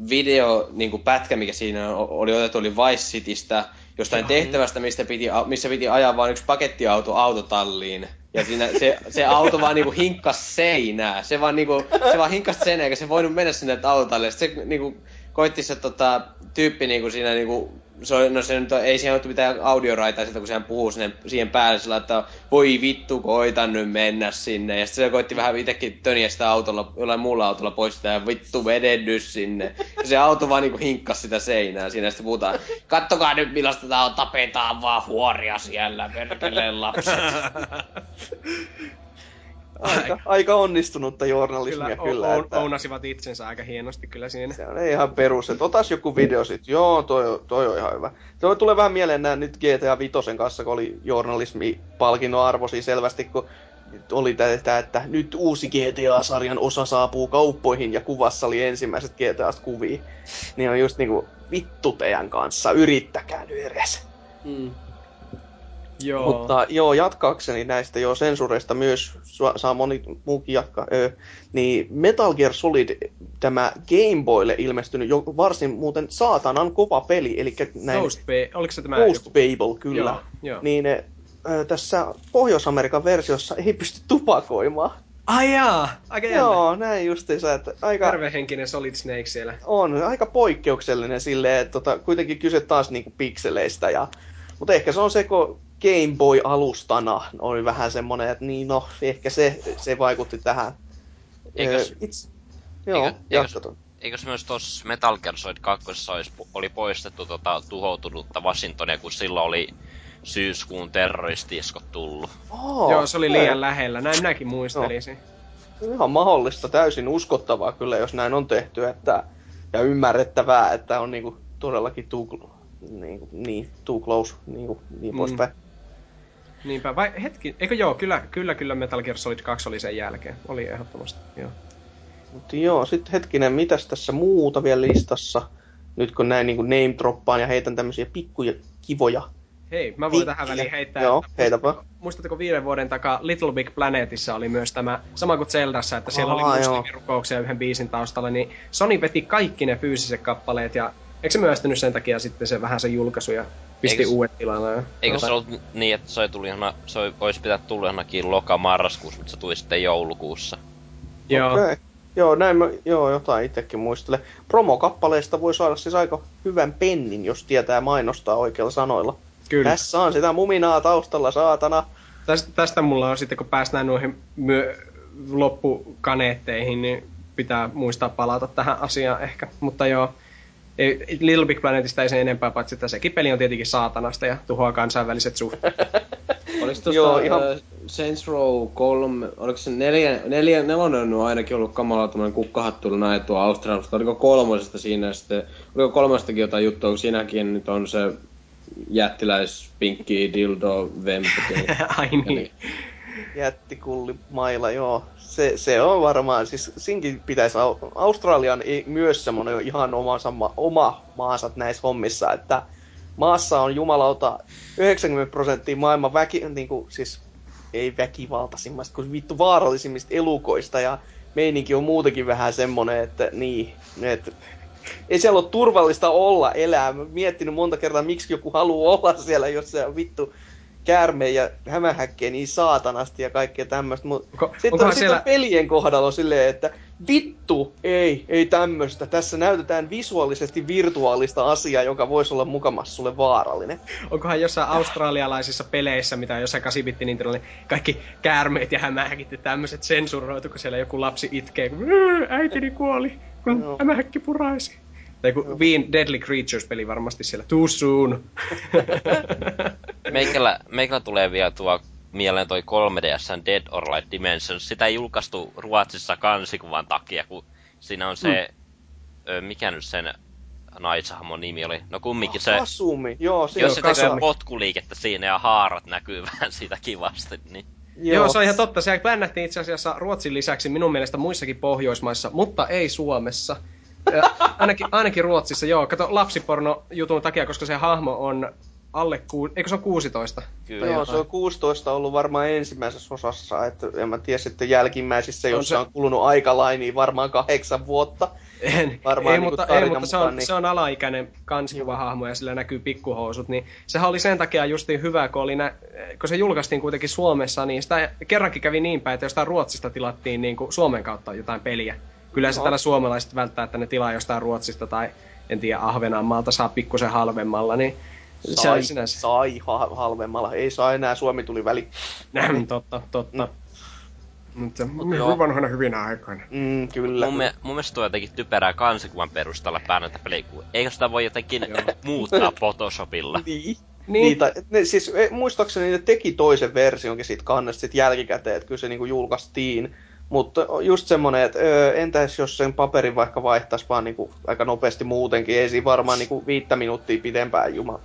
video niinku, pätkä, mikä siinä oli otettu, oli Vice Citystä, jostain tehtävästä, mistä piti, missä piti ajaa vain yksi pakettiauto autotalliin. Ja siinä se, se auto vaan niinku hinkkas seinää. Se vaan, niinku, se vaan hinkkas seinää, eikä se voinut mennä sinne autotalliin. Se niinku, koitti se tota, tyyppi niinku siinä niinku, se oli, no se nyt ei siihen ole mitään audioraitaa siltä, kun sehän puhuu sinne, siihen päälle sillä, että voi vittu, koitan nyt mennä sinne. Ja sitten se koitti vähän itsekin töniä sitä autolla, jollain muulla autolla pois sitä, ja vittu vedennys sinne. Ja se auto vaan niinku hinkkas sitä seinää siinä, ja sitten puhutaan, kattokaa nyt millaista tää on, tapetaan vaan huoria siellä, perkeleen lapset. aika, aika onnistunutta journalismia kyllä. kyllä o- että... ounasivat itsensä aika hienosti kyllä siinä. Se on ihan perus, että otas joku video sit. Joo, toi, toi on ihan hyvä. Se tulee vähän mieleen nää nyt GTA Vitosen kanssa, kun oli journalismipalkinnon arvosi selvästi, kun oli tätä, että nyt uusi GTA-sarjan osa saapuu kauppoihin ja kuvassa oli ensimmäiset GTA-kuvia. Niin on just niinku vittu teidän kanssa, yrittäkää nyt edes. Mm. Joo. Mutta joo, jatkaakseni näistä jo sensureista myös, saa moni muukin jatkaa, öö, niin Metal Gear Solid, tämä Game Boylle ilmestynyt jo varsin muuten saatanan kova peli, eli näin... Ghost Bay, oliko se tämä Ghost joku? Babel, kyllä. Joo, joo. Niin öö, tässä Pohjois-Amerikan versiossa ei pysty tupakoimaan. Ai jaa, aika jännä. Joo, näin justiinsa, että aika... Tervehenkinen Solid Snake siellä. On, aika poikkeuksellinen silleen, että tota, kuitenkin kyse taas niinku pikseleistä ja... Mutta ehkä se on se, kun Game Boy-alustana oli vähän semmonen, että niin no, ehkä se, se vaikutti tähän. Eikös, It's, joo, eikö, eikös, eikös myös tuossa Metal Gear Solid 2 olisi, oli poistettu tota, tuhoutunutta Washingtonia, kun silloin oli syyskuun terroristiskot tullut. Oh, Joo, se oli liian lähellä. Näin minäkin muistelisin. No. Ihan mahdollista, täysin uskottavaa kyllä, jos näin on tehty, että, ja ymmärrettävää, että on niinku todellakin too, niinku, niin, too close, niinku, niin mm. poispäin. Niinpä, vai hetki, eikö joo, kyllä, kyllä, kyllä Metal Gear Solid 2 oli sen jälkeen. Oli ehdottomasti, joo. Mutta joo, sitten hetkinen, mitäs tässä muuta vielä listassa? Nyt kun näin niin name droppaan ja heitän tämmöisiä pikkuja kivoja Hei, mä voin tähän väliin heittää. Joo, heitäpä. Muistatteko viiden vuoden takaa Little Big Planetissa oli myös tämä, sama kuin Zeldassa, että siellä Aa, oli muslimirukouksia yhden biisin taustalla, niin Sony veti kaikki ne fyysiset kappaleet ja Eikö se myöhästynyt sen takia sitten se vähän se julkaisu ja pisti Eiks, uudet tilalle? Eikö se ollut niin, että se, tuli ihan, se olisi pitänyt tulla johonkin loka-marraskuussa, mutta se tuli sitten joulukuussa? Joo. Okay. Joo, näin mä, joo, jotain itsekin muistelen. Promokappaleista voi saada siis aika hyvän pennin, jos tietää mainostaa oikeilla sanoilla. Kyllä. Tässä on sitä muminaa taustalla, saatana. Tästä, tästä mulla on sitten, kun päästään noihin myö, loppukaneetteihin, niin pitää muistaa palata tähän asiaan ehkä. Mutta joo, ei, Little Big Planetista ei se enempää, paitsi että sekin peli on tietenkin saatanasta ja tuhoaa kansainväliset suhteet. Oliko tuosta Joo, ihan... Uh, Saints Row 3, oliko se neljä, neljä, nelonen on ainakin ollut kamala tämmönen kukkahattuilla näin tuo Australiasta, oliko kolmosesta siinä sitten, oliko kolmestakin jotain juttua, kun siinäkin nyt on se jättiläis pinkki dildo vemputin. Ai niin. Jättikulli maila, joo. Se, se on varmaan, siis sinkin pitäisi, Australian myös semmonen ihan omansa, oma maansa näissä hommissa, että maassa on jumalauta 90 prosenttia maailman väki, niin kuin, siis ei väkivaltaisimmasta, kuin vittu vaarallisimmista elukoista ja meininki on muutenkin vähän semmonen, että niin, että ei siellä ole turvallista olla elää. Mä miettinyt monta kertaa, miksi joku haluaa olla siellä, jos se on vittu käärme ja hämähäkkeen niin saatanasti ja kaikkea tämmöistä. Mutta sitten on siellä... pelien kohdalla on silleen, että vittu, ei, ei tämmöistä. Tässä näytetään visuaalisesti virtuaalista asiaa, joka voisi olla mukamassa sulle vaarallinen. Onkohan jossain australialaisissa peleissä, mitä on jossain 8 niin kaikki käärmeet ja hämähäkit ja tämmöiset sensuroitu, kun siellä joku lapsi itkee, kun äitini kuoli, kun no. hämähäkki puraisi. Tai kun Viin Deadly Creatures-peli varmasti siellä. Too soon. meikällä, meikällä tulee vielä tuo mieleen toi 3DSn Dead or Light Dimensions. Sitä ei julkaistu Ruotsissa kansikuvan takia, kun siinä on se... Mm. mikä nyt sen naishahmon nimi oli? No kumminkin se... Kasumi, joo. Se jos se tekee potkuliikettä siinä ja haarat näkyy vähän siitä kivasti, niin... Joo. Joo, se on ihan totta. Se bännättiin itse asiassa Ruotsin lisäksi minun mielestä muissakin Pohjoismaissa, mutta ei Suomessa ainakin, ainakin Ruotsissa, joo. Kato lapsiporno jutun takia, koska se hahmo on alle ku... Eikö se ole 16? Kyllä. Joo, se on 16 ollut varmaan ensimmäisessä osassa, että en mä tiedä sitten jälkimmäisissä, on jossa se... on kulunut aikalain, niin varmaan kahdeksan vuotta. En, varmaan ei, niin mutta, ei, mutta se, on, niin... se on alaikäinen kansikuvahahmo ja sillä näkyy pikkuhousut, niin sehän oli sen takia justiin hyvä, kun, oli nä... kun se julkaistiin kuitenkin Suomessa, niin sitä kerrankin kävi niin päin, että jostain Ruotsista tilattiin niin kuin Suomen kautta jotain peliä. Kyllä se no. täällä suomalaiset välttää, että ne tilaa jostain Ruotsista tai en tiedä Ahvenanmaalta saa pikkusen halvemmalla, niin sai, se on sinänsä... sai ha- halvemmalla. Ei saa enää, Suomi tuli väli. Näin, totta, totta. Mm. Mutta Mut vanhana hyvinä aikoina. Mm, kyllä. Mun, me, mun mielestä tuo jotenkin typerää kansikuvan perustalla päännätä peliä, eikö sitä voi jotenkin muuttaa Photoshopilla? niin. Niin. Niitä, ne, siis e, muistaakseni ne teki toisen versionkin siitä kannesta sit jälkikäteen, että kyllä se niinku julkaistiin mutta just semmonen, että öö, entäs jos sen paperin vaikka vaihtaisi vaan niinku aika nopeasti muutenkin, ei siinä varmaan niinku viittä minuuttia pidempään juma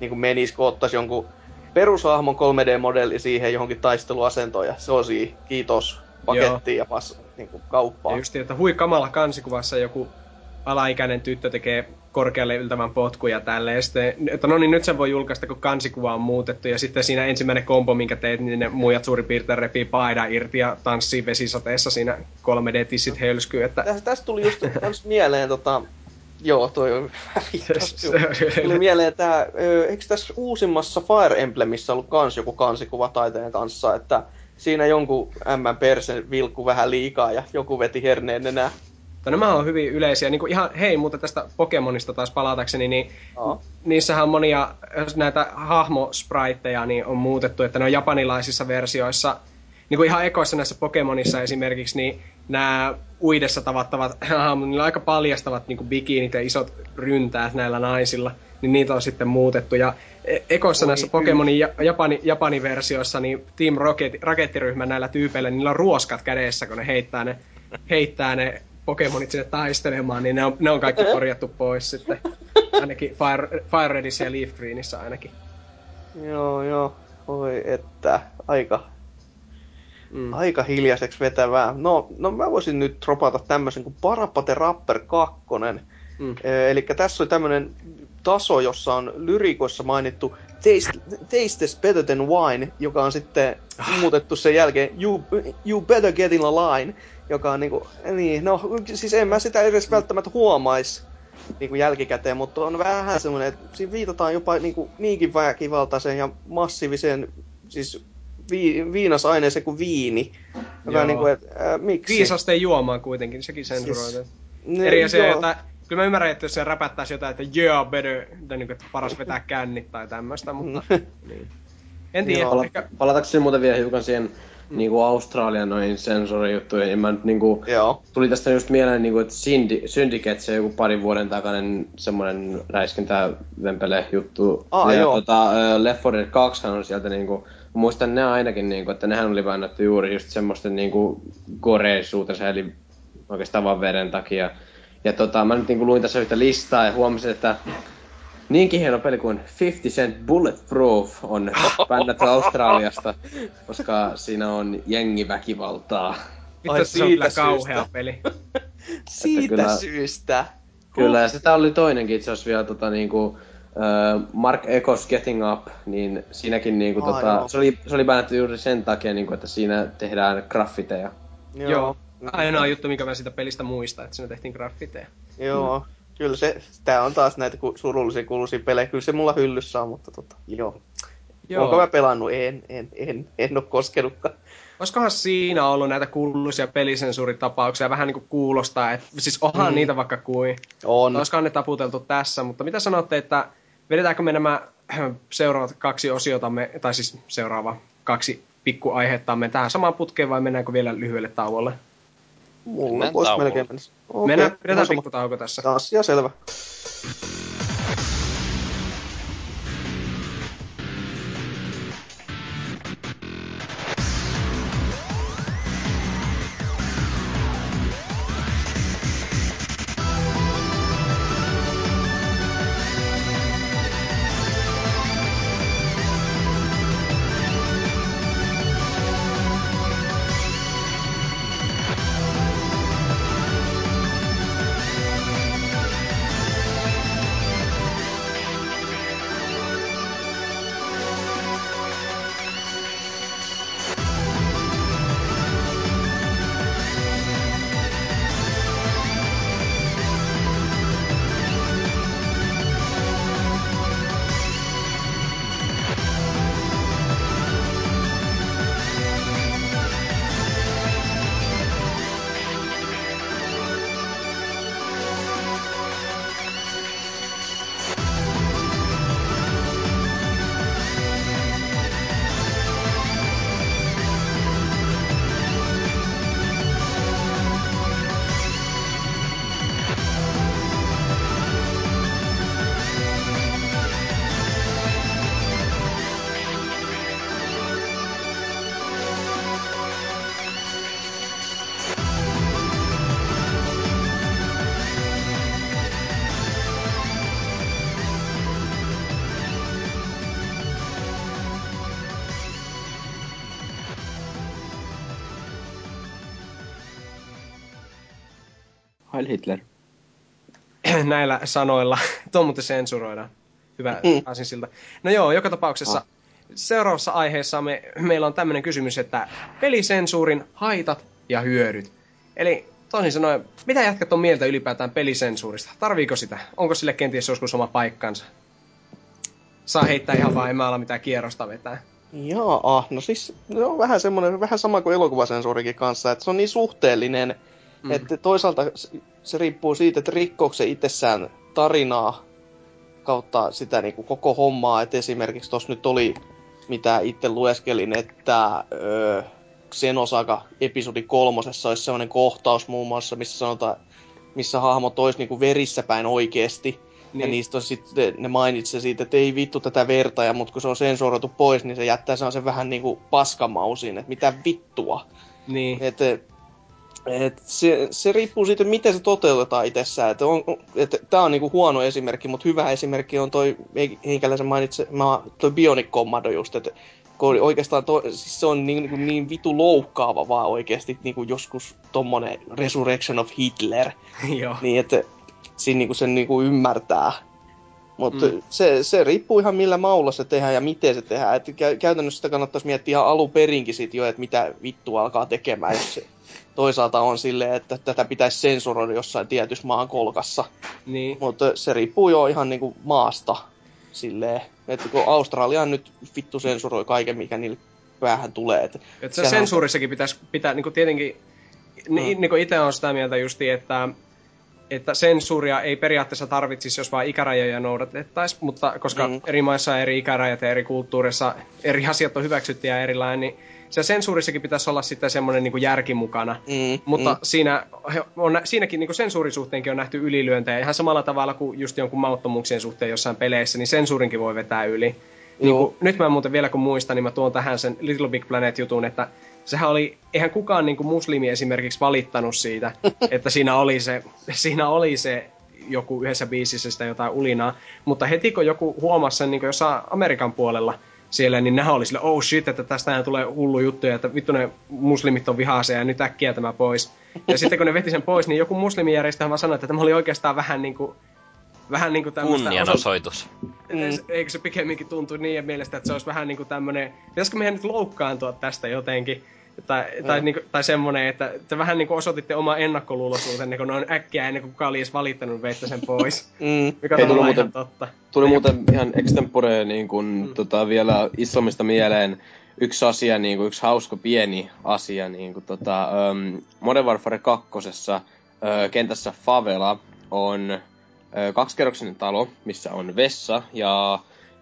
niinku menisi, kun ottaisi jonkun perushahmon 3D-modelli siihen johonkin taisteluasentoon ja se on siinä, kiitos, pakettiin ja pas, niinku kauppaan. Ja just että hui kamala kansikuvassa joku alaikäinen tyttö tekee korkealle yltävän potku ja tälleen. Sitten, että no niin, nyt sen voi julkaista, kun kansikuva on muutettu. Ja sitten siinä ensimmäinen kompo, minkä teet, niin ne muijat suurin piirtein repii paida irti ja tanssii vesisateessa siinä 3D-tissit hölskyy. Että... Tästä, tästä tuli just kans mieleen tota, Joo, toi on Tuli mieleen, että eikö tässä uusimmassa Fire Emblemissä ollut kans joku kansikuva taiteen kanssa, että siinä jonkun M persen vilkku vähän liikaa ja joku veti herneen nenää. Mutta nämä on hyvin yleisiä. Niin kuin ihan, hei, mutta tästä Pokemonista taas palatakseni, niin oh. niissähän on monia näitä hahmospriteja niin on muutettu, että ne on japanilaisissa versioissa. Niin kuin ihan ekoissa näissä Pokemonissa esimerkiksi, niin nämä uidessa tavattavat hahmot, niillä aika paljastavat niin kuin bikinit ja isot ryntäät näillä naisilla, niin niitä on sitten muutettu. Ja e- ekoissa Oi, näissä Pokemonin ja, Japani, Japani versioissa, niin Team Rocket, rakettiryhmän näillä tyypeillä, niillä on ruoskat kädessä, kun ne heittää ne, heittää ne Pokemonit sinne taistelemaan, niin ne on, ne on kaikki korjattu pois sitten. Ainakin Fire, Fire Redissä ja Leaf Greenissä ainakin. Joo, joo. Oi että, aika, mm. aika hiljaiseksi vetävää. No, no mä voisin nyt dropata tämmöisen kuin Parapate Rapper 2. Mm. Eli tässä on tämmöinen taso, jossa on lyrikoissa mainittu Taste, taste is better than wine, joka on sitten ah. muutettu sen jälkeen you, you better get in a line joka on niinku, niin, no siis en mä sitä edes välttämättä huomais. niinku jälkikäteen, mutta on vähän semmoinen, että siinä viitataan jopa niinku niinkin väkivaltaiseen ja massiiviseen, siis vi, viinasaineeseen kuin viini. Joka Joo. niinku, et, äh, miksi? Viisasteen juomaan kuitenkin, sekin sensuroitu. Siis- Ne- Eri asia, joo. että kyllä mä ymmärrän, että jos se räpättäisi jotain, että yeah, better, tai niin kuin, että paras vetää kännit tai tämmöistä, mutta niin. En tiedä, Joo. ehkä, Palatakseni muuten vielä hiukan siihen niinku Australian noihin sensorijuttuihin, niin mä nyt niinku... Joo. Tuli tästä just mieleen, niinku, että Syndi, Syndicate, se joku parin vuoden takainen semmonen räiskintävempele juttu. Aa, ja joo. tota, Left 4 Dead 2 on sieltä niinku, muistan ne ainakin niinku, että nehän oli väännetty juuri just semmoisten niinku goreisuutensa, eli oikeastaan vaan veren takia. Ja tota, mä nyt niinku luin tässä yhtä listaa ja huomasin, että niinkin hieno peli kuin 50 Cent Bulletproof on bännätty Australiasta, koska siinä on jengiväkivaltaa. Ai, se on kyllä siitä kauhea syystä. peli. Siitä kyllä- syystä. Kyllä, ja sitä oli toinenkin itse asiassa vielä tota niinku, äh, Mark Ecos Getting Up, niin siinäkin niinku Aa, tota, joo. se oli, se oli bännätty juuri sen takia niinku, että siinä tehdään graffiteja. Joo. Joo. Ainoa juttu, mikä mä siitä pelistä muistan, että siinä tehtiin graffiteja. Joo. Kyllä se, tää on taas näitä surullisia kuuluisia pelejä. Kyllä se mulla hyllyssä on, mutta tota, joo. joo. Onko mä pelannut? En, en, en, en oo koskenutkaan. Olisikohan siinä ollut näitä kuuluisia pelisensuuritapauksia, vähän niinku kuulostaa, että siis onhan Mm. niitä vaikka kuin. On. Olisikohan ne taputeltu tässä, mutta mitä sanotte, että vedetäänkö me nämä seuraavat kaksi osiotamme, tai siis seuraava kaksi pikkuaihettamme tähän samaan putkeen vai mennäänkö vielä lyhyelle tauolle? Mulla voisi melkein mennä. Okay, Mennään, pidetään pikkutauko tässä. Asia selvä. Heil Hitler. näillä sanoilla. Tuo muuten sensuroidaan. Hyvä Mm. aasinsilta. No joo, joka tapauksessa seuraavassa aiheessa me, meillä on tämmöinen kysymys, että pelisensuurin haitat ja hyödyt. Eli toisin sanoen, mitä jätkät on mieltä ylipäätään pelisensuurista? Tarviiko sitä? Onko sille kenties joskus oma paikkansa? Saa heittää ihan vaan, en mä ala mitään kierrosta vetää. Jaa, no siis se on vähän semmoinen, vähän sama kuin elokuvasensuurikin kanssa, että se on niin suhteellinen, Mm. että toisaalta se- riippuu siitä, että rikkooko se itsessään tarinaa kautta sitä niin kuin koko hommaa, että esimerkiksi tuossa nyt oli, mitä itse lueskelin, että öö, Xenosaga episodi kolmosessa olisi sellainen kohtaus muun muassa, missä sanotaan, missä hahmot olisi niin kuin verissä päin oikeesti. Niin. Ja niistä on sitten, ne mainitsee siitä, että ei vittu tätä verta, ja mutta kun se on sensuroitu pois, niin se jättää sen vähän niinku paskamausiin, että mitä vittua. Niin. Et, et se, se riippuu siitä, miten se toteutetaan itsessään. Et on, et, tää on niinku huono esimerkki, mutta hyvä esimerkki on toi, heikäläisen mainitse, mä, toi Bionic Commando just, että kun oikeastaan to, siis se on niin, niin, niin vitu loukkaava vaan oikeasti niin kuin joskus tommonen Resurrection of Hitler. joo. Niin, että siinä niinku sen niinku ymmärtää. Mutta Mm. mm. se, se riippuu ihan millä maulla se tehdään ja miten se tehdään. Et kä- käytännössä sitä kannattaisi miettiä ihan alun perinkin sit jo, että mitä vittu alkaa tekemään, jos se toisaalta on silleen, että tätä pitäisi sensuroida jossain tietyssä maan kolkassa. Niin. Mutta se riippuu jo ihan niinku maasta silleen. Että kun Australia nyt vittu sensuroi kaiken, mikä niille päähän tulee. Että Et se sensuurissakin pitäisi pitää niinku tietenkin, mm. niin kuin itse on sitä mieltä justi, että että sensuuria ei periaatteessa tarvitsisi, jos vaan ikärajoja noudatettaisiin, mutta koska mm. eri maissa eri ikärajat ja eri kulttuurissa eri asiat on hyväksytty ja erilainen, niin se sensuurissakin pitäisi olla sitten semmoinen niin järki mukana. Mm, Mutta mm. Siinä, on, siinäkin niin sensuurisuhteenkin on nähty ylilyöntejä ihan samalla tavalla kuin just jonkun mauttomuuksien suhteen jossain peleissä, niin sensuurinkin voi vetää yli. Niin kuin, nyt mä muuten vielä kun muistan, niin mä tuon tähän sen Little Big Planet jutun, että sehän oli, eihän kukaan niin kuin muslimi esimerkiksi valittanut siitä, että siinä oli se, siinä oli se joku yhdessä biisissä sitä jotain ulinaa, mutta heti kun joku huomasi sen niin jossain Amerikan puolella, siellä, niin nehän oli sille, oh shit, että tästä tulee hullu juttuja, että vittu ne muslimit on vihaisia ja nyt äkkiä tämä pois. Ja sitten kun ne veti sen pois, niin joku muslimijärjestö vaan sanoi, että tämä oli oikeastaan vähän niin kuin vähän niinku tämmöstä... Kunnianosoitus. Mm. Eikö se pikemminkin tuntu niin mielestä, että se olisi vähän niinku tämmönen... Pitäisikö meidän nyt loukkaantua tästä jotenkin? Tai, mm. tai, niinku, tai semmonen, että te vähän niinku osoititte oma ennakkoluuloisuutenne, kun on äkkiä ennen kuin kukaan oli edes valittanut, veitte sen pois. mm. Mikä on muuten, ihan totta. Tuli muuten ihan extempore niin kun, mm. tota, vielä Islamista mieleen yksi asia, niin kuin, yksi hauska pieni asia, niin kuin, tota, um, Modern Warfare 2. Uh, kentässä Favela on kaksikerroksinen talo, missä on vessa, ja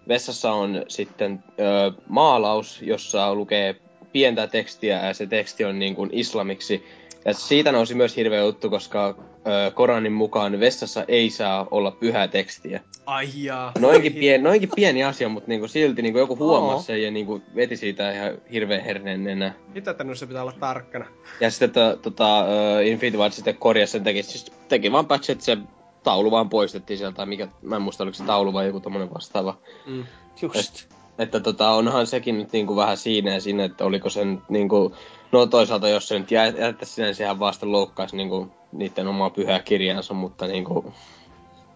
vessassa on sitten ö, maalaus, jossa lukee pientä tekstiä, ja se teksti on niin kuin islamiksi. Ja siitä nousi myös hirveä juttu, koska ö, Koranin mukaan vessassa ei saa olla pyhää tekstiä. Ai jaa. Noinkin, pien, noinkin pieni asia, mutta niinku silti niinku joku huomasi sen ja niinku veti siitä ihan hirveän herneen nenä. Mitä tänne se pitää olla tarkkana? Ja sitten to, tota, uh, Infinity Ward sitten korjasi sen, teki, siis teki vaan patch, että se taulu vaan poistettiin sieltä, mikä, mä en muista oliko se taulu vai joku tommonen vastaava. Mm. Just. Et, että tota, onhan sekin nyt niinku vähän siinä ja siinä, että oliko se nyt niinku, no toisaalta jos se nyt jättäisi sinne, sehän vasta loukkaisi niinku niiden omaa pyhää kirjaansa, mutta niinku,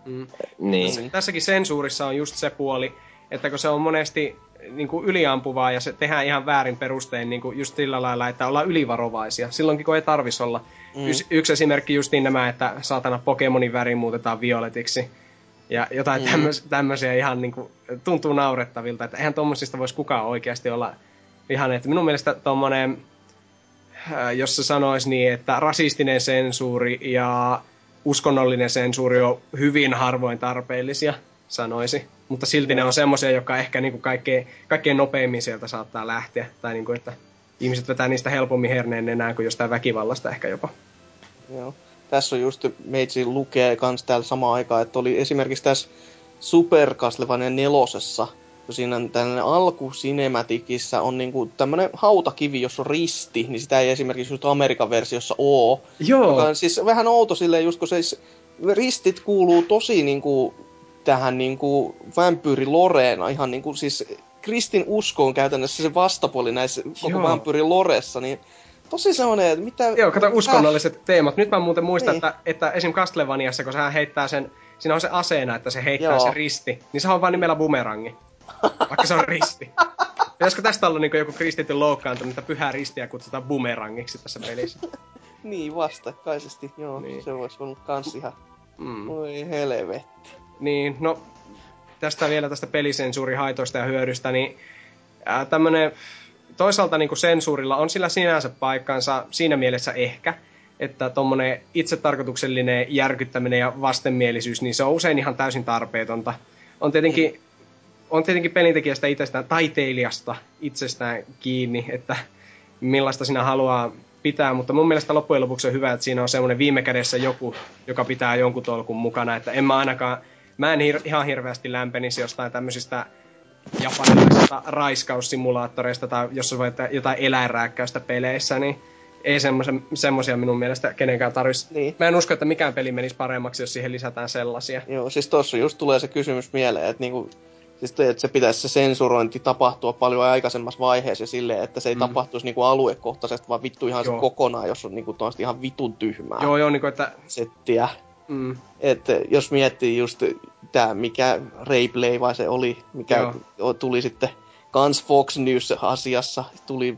mm. niin. Tässäkin sensuurissa on just se puoli, että kun se on monesti niin kuin yliampuvaa ja se tehdään ihan väärin perustein niin kuin just sillä lailla, että ollaan ylivarovaisia. Silloinkin kun ei tarvis olla. Mm. Y- yksi esimerkki just niin nämä, että saatana Pokemonin väri muutetaan violetiksi. Ja jotain mm. tämmöisiä, tämmöisiä ihan niin kuin, tuntuu naurettavilta, että eihän tommosista voisi kukaan oikeasti olla ihan, että minun mielestä tommonen, äh, jos se sanoisi niin, että rasistinen sensuuri ja uskonnollinen sensuuri on hyvin harvoin tarpeellisia sanoisi. Mutta silti ne on semmoisia, jotka ehkä niinku kaikkein, kaikkein nopeimmin sieltä saattaa lähteä. Tai niinku, että ihmiset vetää niistä helpommin herneen enää kuin jostain väkivallasta ehkä jopa. Joo. Tässä on just, meitsi lukee kans täällä samaan aikaan, että oli esimerkiksi tässä Super Castlevania nelosessa, kun siinä tällainen alkusinematikissa on niinku tämmönen hautakivi, jossa on risti, niin sitä ei esimerkiksi just Amerikan versiossa oo. Joo. Joka on siis vähän outo silleen, just kun se ristit kuuluu tosi niinku tähän niinku vampyyri Loreena, ihan niinku siis kristin usko on käytännössä se vastapuoli näissä koko vampyyri Loressa, niin tosi semmoinen, että mitä... Joo, kato uskonnolliset äh. teemat. Nyt mä muuten muistan, niin. että, että esim. Castlevaniassa, kun sehän heittää sen, siinä on se aseena, että se heittää Joo. se risti, niin se on vaan nimellä bumerangi. Vaikka se on risti. Pitäisikö tästä olla niin joku kristityn loukkaantunut, että pyhää ristiä kutsutaan bumerangiksi tässä pelissä? niin, vastakkaisesti, joo. Niin. Se voisi olla kans ihan... Mm. Voi helvetti. Niin, no tästä vielä tästä pelisensuurihaitoista ja hyödystä, niin ää, tämmönen, toisaalta niin kuin sensuurilla on sillä sinänsä paikkansa siinä mielessä ehkä, että tuommoinen itsetarkoituksellinen järkyttäminen ja vastenmielisyys, niin se on usein ihan täysin tarpeetonta. On tietenkin, on tietenkin pelintekijästä itsestään, taiteilijasta itsestään kiinni, että millaista sinä haluaa pitää, mutta mun mielestä loppujen lopuksi on hyvä, että siinä on semmoinen viime kädessä joku, joka pitää jonkun tolkun mukana, että en mä ainakaan mä en hir- ihan hirveästi lämpenisi jostain tämmöisistä japanilaisista raiskaussimulaattoreista tai jos voit jotain eläinrääkkäystä peleissä, niin ei semmoisia minun mielestä kenenkään tarvitsisi. Niin. Mä en usko, että mikään peli menisi paremmaksi, jos siihen lisätään sellaisia. Joo, siis tossa just tulee se kysymys mieleen, että niinku, siis te, että se pitäisi se sensurointi tapahtua paljon aikaisemmassa vaiheessa silleen, että se ei mm. tapahtuisi niinku aluekohtaisesti, vaan vittu ihan joo. se kokonaan, jos on niinku ihan vitun tyhmää. Joo, joo, niinku että... Settiä. Mm. Että jos miettii just tämä, mikä Rayplay vai se oli, mikä Joo. tuli sitten kans Fox News-asiassa tuli,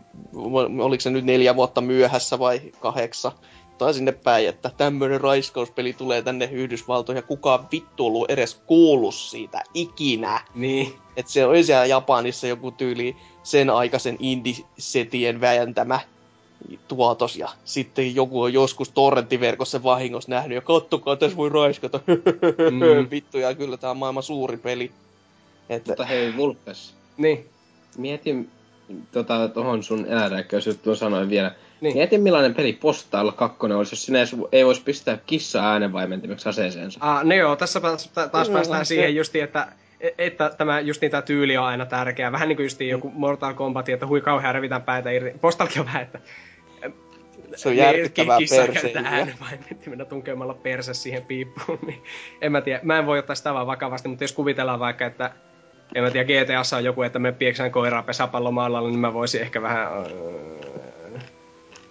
oliko se nyt neljä vuotta myöhässä vai kahdeksan, tai sinne päin, että tämmöinen raiskauspeli tulee tänne Yhdysvaltoihin ja kukaan vittu ollut edes kuullut siitä ikinä. Niin. Että se oli siellä Japanissa joku tyyli sen aikaisen indisetien vääntämä tuotos ja sitten joku on joskus torrenttiverkossa vahingossa nähnyt ja kattokaa, tässä voi raiskata. Mm. Vittu, ja kyllä tämä on maailman suuri peli. Että... Mutta hei, Vulpes. Niin. Mietin tota, tohon sun eläinrääkkäysjuttuun sanoin vielä. Niin. Mietin millainen peli Postailla kakkonen olisi, jos sinä ei voisi pistää kissa äänenvaimentimeksi aseeseensa. Ah, no joo, tässä taas mm, päästään siihen justi, että että tämä just niitä tyyli on aina tärkeää. Vähän niin kuin justiin joku Mortal Kombat, että hui kauhean revitään päitä irti. Postalkin on vähän, että se on järkyttävää perseilyä. äänenvaimentimena tunkemalla perse siihen piippuun, niin en mä tiedä. Mä en voi ottaa sitä vaan vakavasti, mutta jos kuvitellaan vaikka, että en mä tiedä, GTAssa on joku, että me pieksään koiraa pesäpallomaalla, niin mä voisin ehkä vähän...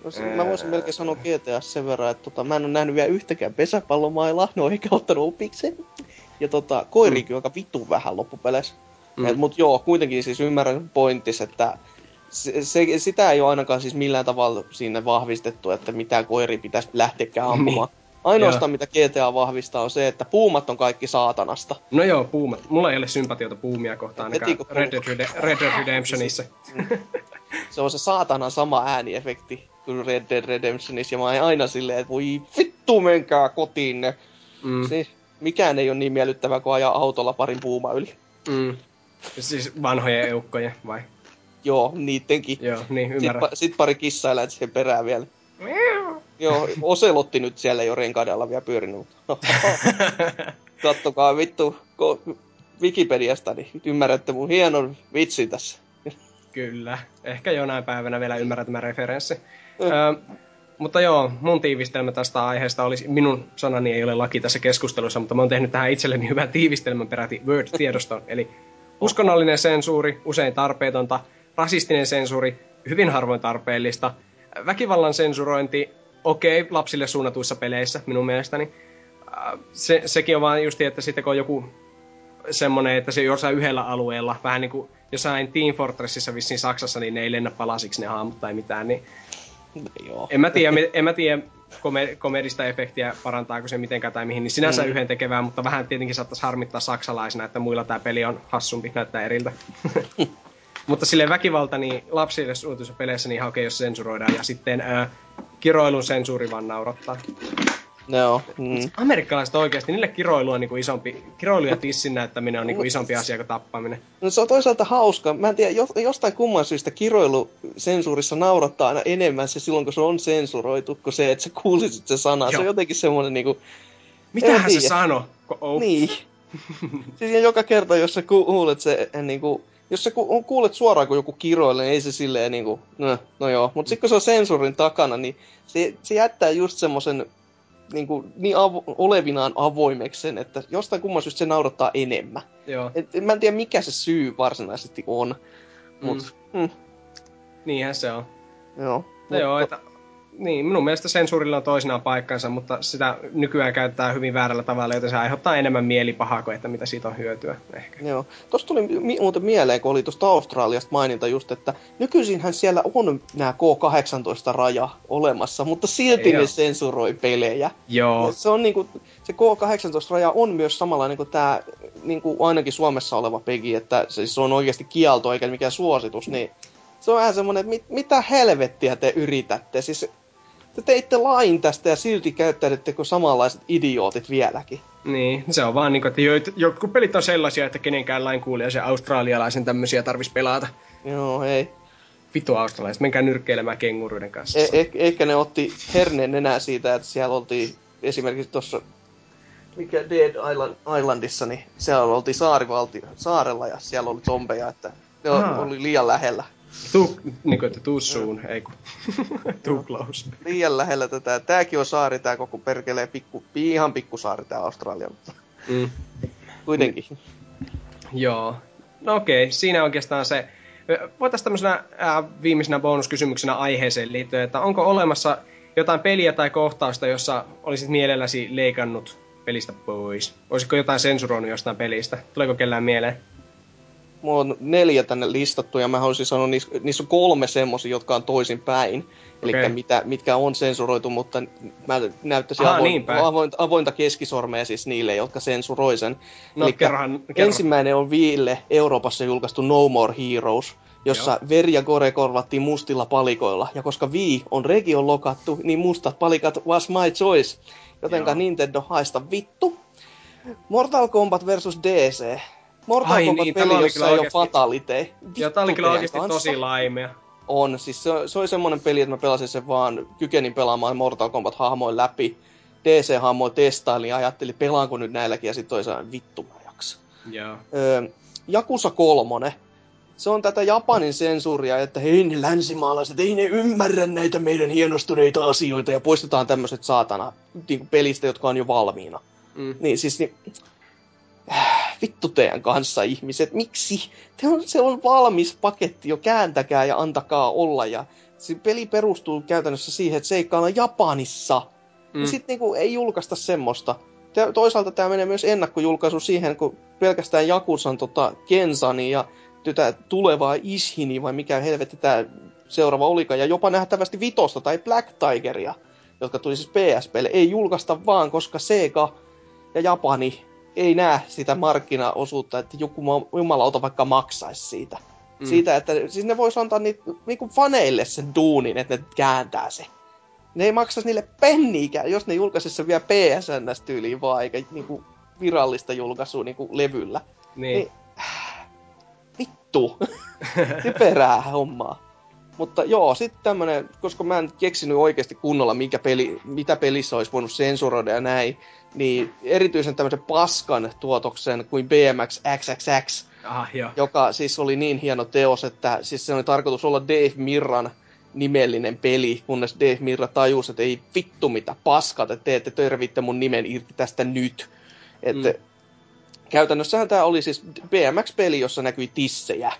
No, se, mä voisin melkein sanoa GTA sen verran, että tota, mä en ole nähnyt vielä yhtäkään pesäpallomailla, no ehkä ottanut opikseen. Ja tota, koirikin mm. aika vittu vähän loppupeleissä. Mm. Et, mut joo, kuitenkin siis ymmärrän pointtis, että se, se, sitä ei ole ainakaan siis millään tavalla siinä vahvistettu, että mitä koiri pitäisi lähteäkään niin. ampumaan. Ainoastaan mitä GTA vahvistaa on se, että puumat on kaikki saatanasta. No joo, puumat. Mulla ei ole sympatiota puumia kohtaan ainakaan Red Dead, Rede- Red Dead Redemptionissa. se on se saatana sama ääniefekti kuin Red Dead Redemptionissa, ja mä oon aina silleen, että voi vittu menkää kotiin ne. Mm. Siis, mikään ei ole niin miellyttävää kuin ajaa autolla parin puuma yli. Mm. Siis vanhojen eukkoja, vai? Joo, niittenkin. Joo, niin ymmärrän. Sitten, sit pari kissaa lähti siihen perään vielä. Joo, Oselotti nyt siellä jo renkaidalla vielä pyörinyt. Kattokaa vittu ko- Wikipediasta, niin ymmärrätte mun hienon vitsi tässä. Kyllä. Ehkä jonain päivänä vielä ymmärrät tämä referenssi. Mm. Ö, mutta joo, mun tiivistelmä tästä aiheesta olisi, minun sanani ei ole laki tässä keskustelussa, mutta mä oon tehnyt tähän itselleni hyvän tiivistelmän peräti Word-tiedoston. Eli uskonnollinen sensuuri, usein tarpeetonta, rasistinen sensuuri, hyvin harvoin tarpeellista, väkivallan sensurointi, okei, okay, lapsille suunnatuissa peleissä minun mielestäni. Äh, se, sekin on vaan just, että sitten kun on joku semmonen, että se jossain yhdellä alueella, vähän niin kuin jossain Team Fortressissa vissiin Saksassa, niin ne ei lennä palasiksi ne haamut tai mitään, niin Joo. En mä tiedä, en mä tiedä komedista efektiä parantaako se mitenkään tai mihin, niin sinänsä mm. yhden tekevää, mutta vähän tietenkin saattaisi harmittaa saksalaisena, että muilla tämä peli on hassumpi, näyttää eriltä. mutta sille väkivalta niin lapsille suunnituissa peleissä niin ihan okei, jos sensuroidaan. Ja sitten ää, kiroilun sensuuri vaan naurattaa. No. Mm. Amerikkalaiset oikeasti, niille kiroilu on niinku isompi, kiroilu ja tissin näyttäminen on niinku isompi asia kuin tappaminen. No se on toisaalta hauska. Mä en tiedä, jostain kumman syystä kiroilu sensuurissa naurattaa aina enemmän se silloin, kun se on sensuroitu, kuin se, että sä kuulisit se sana. Joo. Se on jotenkin semmoinen niinku... Mitähän se sano? Oh. Niin. siis joka kerta, jos sä kuulet se niinku jos sä ku, kuulet suoraan, kun joku kiroilee, niin ei se silleen niinku, no, no joo. Mut sitten kun se on sensurin takana, niin se, se jättää just semmosen niinku, niin avo, olevinaan avoimeksi sen, että jostain kumman syystä se naurattaa enemmän. Joo. Et, mä en tiedä, mikä se syy varsinaisesti on. Mut, mm. Mm. Niinhän se on. Joo. No mutta... joo, että niin, minun mielestä sensuurilla on toisinaan paikkansa, mutta sitä nykyään käyttää hyvin väärällä tavalla, joten se aiheuttaa enemmän mielipahaa kuin että mitä siitä on hyötyä ehkä. Joo. Tuossa tuli mi- muuten mieleen, kun oli tuosta Australiasta maininta just, että nykyisinhän siellä on nämä K18-raja olemassa, mutta silti Ei ne sensuroi pelejä. Joo. se on niinku, se K18-raja on myös samanlainen kuin tämä niinku ainakin Suomessa oleva pegi, että se on oikeasti kielto eikä mikään suositus, niin se on vähän semmonen, että mit, mitä helvettiä te yritätte. Siis te teitte lain tästä ja silti käyttäydytte kuin samanlaiset idiootit vieläkin. Niin, se on vaan niin että jotkut pelit on sellaisia, että kenenkään se australialaisen tämmöisiä tarvis pelata. Joo, ei. Vitu australaiset, menkää nyrkkeilemään kenguruiden kanssa. E- eh- ehkä ne otti herneen enää siitä, että siellä oltiin esimerkiksi tuossa mikä Dead Island, Islandissa, niin siellä oltiin saarivaltio, saarella ja siellä oli zombeja, että ne oli liian lähellä. Too, niinku, että too soon, ei kun. too close. Liian lähellä tätä. Tääkin on saari, tää koko perkelee pikku, ihan pikkusaari tää Australia, mutta mm. kuitenkin. Mm. Joo. No okei, okay. siinä oikeastaan se. Voitaisiin tämmöisenä äh, viimeisenä bonuskysymyksenä aiheeseen liittyen, että onko olemassa jotain peliä tai kohtausta, jossa olisit mielelläsi leikannut pelistä pois? Olisiko jotain sensuroinut jostain pelistä? Tuleeko kellään mieleen? Mulla on neljä tänne listattu ja mä haluaisin sanoa, niissä, niissä on kolme semmosia, jotka on toisin päin. Eli Okei. mitä, mitkä on sensuroitu, mutta mä näyttäisin Aha, avoin, päin. avointa, avointa keskisormea siis niille, jotka sensuroi sen. No, Elikkä kerrohan, kerro. Ensimmäinen on Viille Euroopassa julkaistu No More Heroes, jossa Joo. veri ja gore korvattiin mustilla palikoilla. Ja koska Wii on region lokattu, niin mustat palikat was my choice. Jotenka Joo. Nintendo haista vittu. Mortal Kombat versus DC. Mortal Ai Kombat niin, peli, jossa ei ole oikeesti- fatalite. Joo, tää oli kyllä oikeesti tosi laimea. On, siis se, se oli semmonen peli, että mä pelasin sen vaan, kykenin pelaamaan Mortal Kombat-hahmoin läpi. DC-hahmoin testailin ja ajattelin, pelaanko nyt näilläkin, ja sitten toisaalta vittu mä jaksa. Joo. Öö, Jakusa kolmonen. Se on tätä Japanin sensuuria, että hei ne länsimaalaiset, ei ne ymmärrä näitä meidän hienostuneita asioita, ja poistetaan tämmöiset saatana niin pelistä, jotka on jo valmiina. Mm. Niin siis, niin, äh, vittu teidän kanssa ihmiset, miksi? Te on, se on valmis paketti jo, kääntäkää ja antakaa olla. Ja se peli perustuu käytännössä siihen, että seikkaillaan Japanissa. Mm. Ja sitten niinku, ei julkaista semmoista. Tää- Toisaalta tämä menee myös ennakkojulkaisu siihen, kun pelkästään Jakusan tota, Kensani ja tätä tulevaa Ishini, vai mikä helvetti tämä seuraava olikaan, ja jopa nähtävästi Vitosta tai Black Tigeria, jotka tuli siis PSPlle, ei julkaista vaan, koska Sega ja Japani ei näe sitä markkinaosuutta, että joku ma- jumalauta vaikka maksaisi siitä. Mm. Siitä, että siis ne vois antaa niitä, niinku faneille sen duunin, että ne kääntää se. Ne ei maksaisi niille penniikään, jos ne julkaisisi sen vielä PSN-tyyliin vaan, eikä niinku virallista julkaisua niinku levyllä. Niin. Niin. Vittu. Typerää hommaa. Mutta joo, sitten tämmönen, koska mä en keksinyt oikeasti kunnolla, minkä peli, mitä pelissä olisi voinut sensuroida ja näin, niin erityisen tämmöisen paskan tuotoksen kuin BMX XXX, Ah, joo. joka siis oli niin hieno teos, että siis se oli tarkoitus olla Dave Mirran nimellinen peli, kunnes Dave Mirra tajusi, että ei vittu mitä paskaa te teette, törvitte mun nimen irti tästä nyt. Että Mm. Käytännössähän tämä oli siis BMX-peli, jossa näkyi tissejä.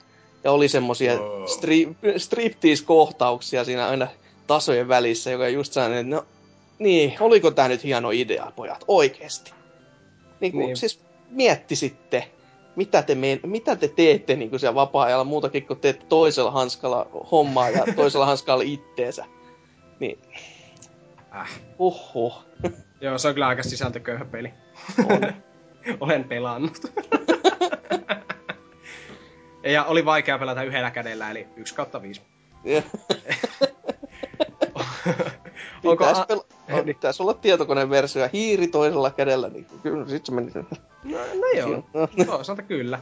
Ja oli semmosia Wow. stri- striptease-kohtauksia siinä aina tasojen välissä, joka just sellainen, että no niin, oliko tämä nyt hieno idea, pojat, oikeesti. Niin, kuin, Niin. siis mietti sitten, mitä te, me, mitä te teette niin kuin siellä vapaa-ajalla muutakin kuin teette toisella hanskalla hommaa ja toisella hanskalla itteensä. Niin, Äh. uhuh. Joo, se on kyllä aika sisältököyhä peli. On. Olen pelannut. ja oli vaikea pelata yhdellä kädellä, eli 1 kautta 5. Onko a- pel- on, pitäis olla tietokoneversio ja hiiri toisella kädellä, niin kyllä sit se meni. No, no joo, No. toisaalta kyllä.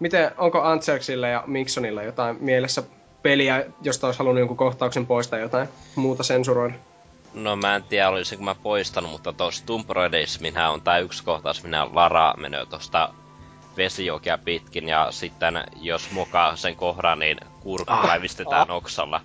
Miten, onko Antserksillä ja Miksonilla jotain mielessä peliä, josta olisi halunnut jonkun kohtauksen poistaa jotain muuta sensuroida? No mä en tiedä olisinko mä poistanut, mutta tuossa Tomb Raiderissa minä on tää yksi kohtaus, minä Lara menee tosta vesijokea pitkin ja sitten jos mokaa sen kohdan, niin kurkku Ah. päivistetään oksalla.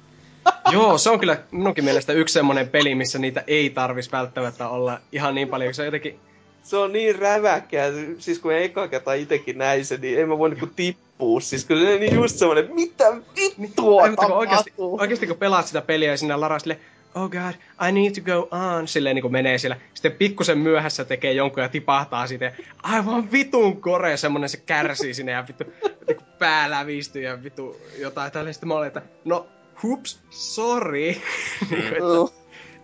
Joo, se on kyllä minunkin mielestä yksi semmonen peli, missä niitä ei tarvis välttämättä olla ihan niin paljon, se on jotenkin... Se on niin räväkkää, siis kun eka kertaa itekin näin sen, niin en mä voi niinku tippua. Siis kun se on niin just semmonen, mitä vittua Ai, mutta kun oikeasti, oikeasti kun pelaat sitä peliä ja sinä Lara sille, oh god, I need to go on, silleen niin kuin menee siellä. Sitten pikkusen myöhässä tekee jonkun ja tipahtaa siitä. Aivan vitun kore, semmonen se kärsii sinne ja vittu niin pää lävistyy ja vittu jotain tällaista. Sitten mä olin, että no, hups, sorry. Joo.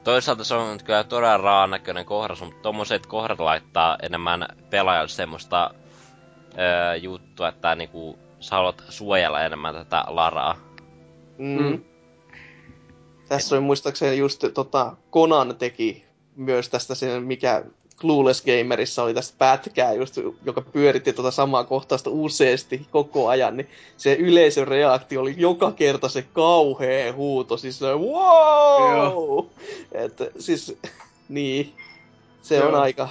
Toisaalta se on kyllä todella raan näköinen kohdas, mutta tommoset kohdat laittaa enemmän pelaajalle semmoista öö, juttua, että niinku sä haluat suojella enemmän tätä Laraa. Mm. Mm. Tässä oli muistaakseni just tota, Conan teki myös tästä sen, mikä Clueless Gamerissa oli tästä pätkää, just, joka pyöritti tuota samaa kohtausta useasti koko ajan, niin se yleisön reaktio oli joka kerta se kauhea huuto, siis se wow! Että siis, niin, se Joo. on aika,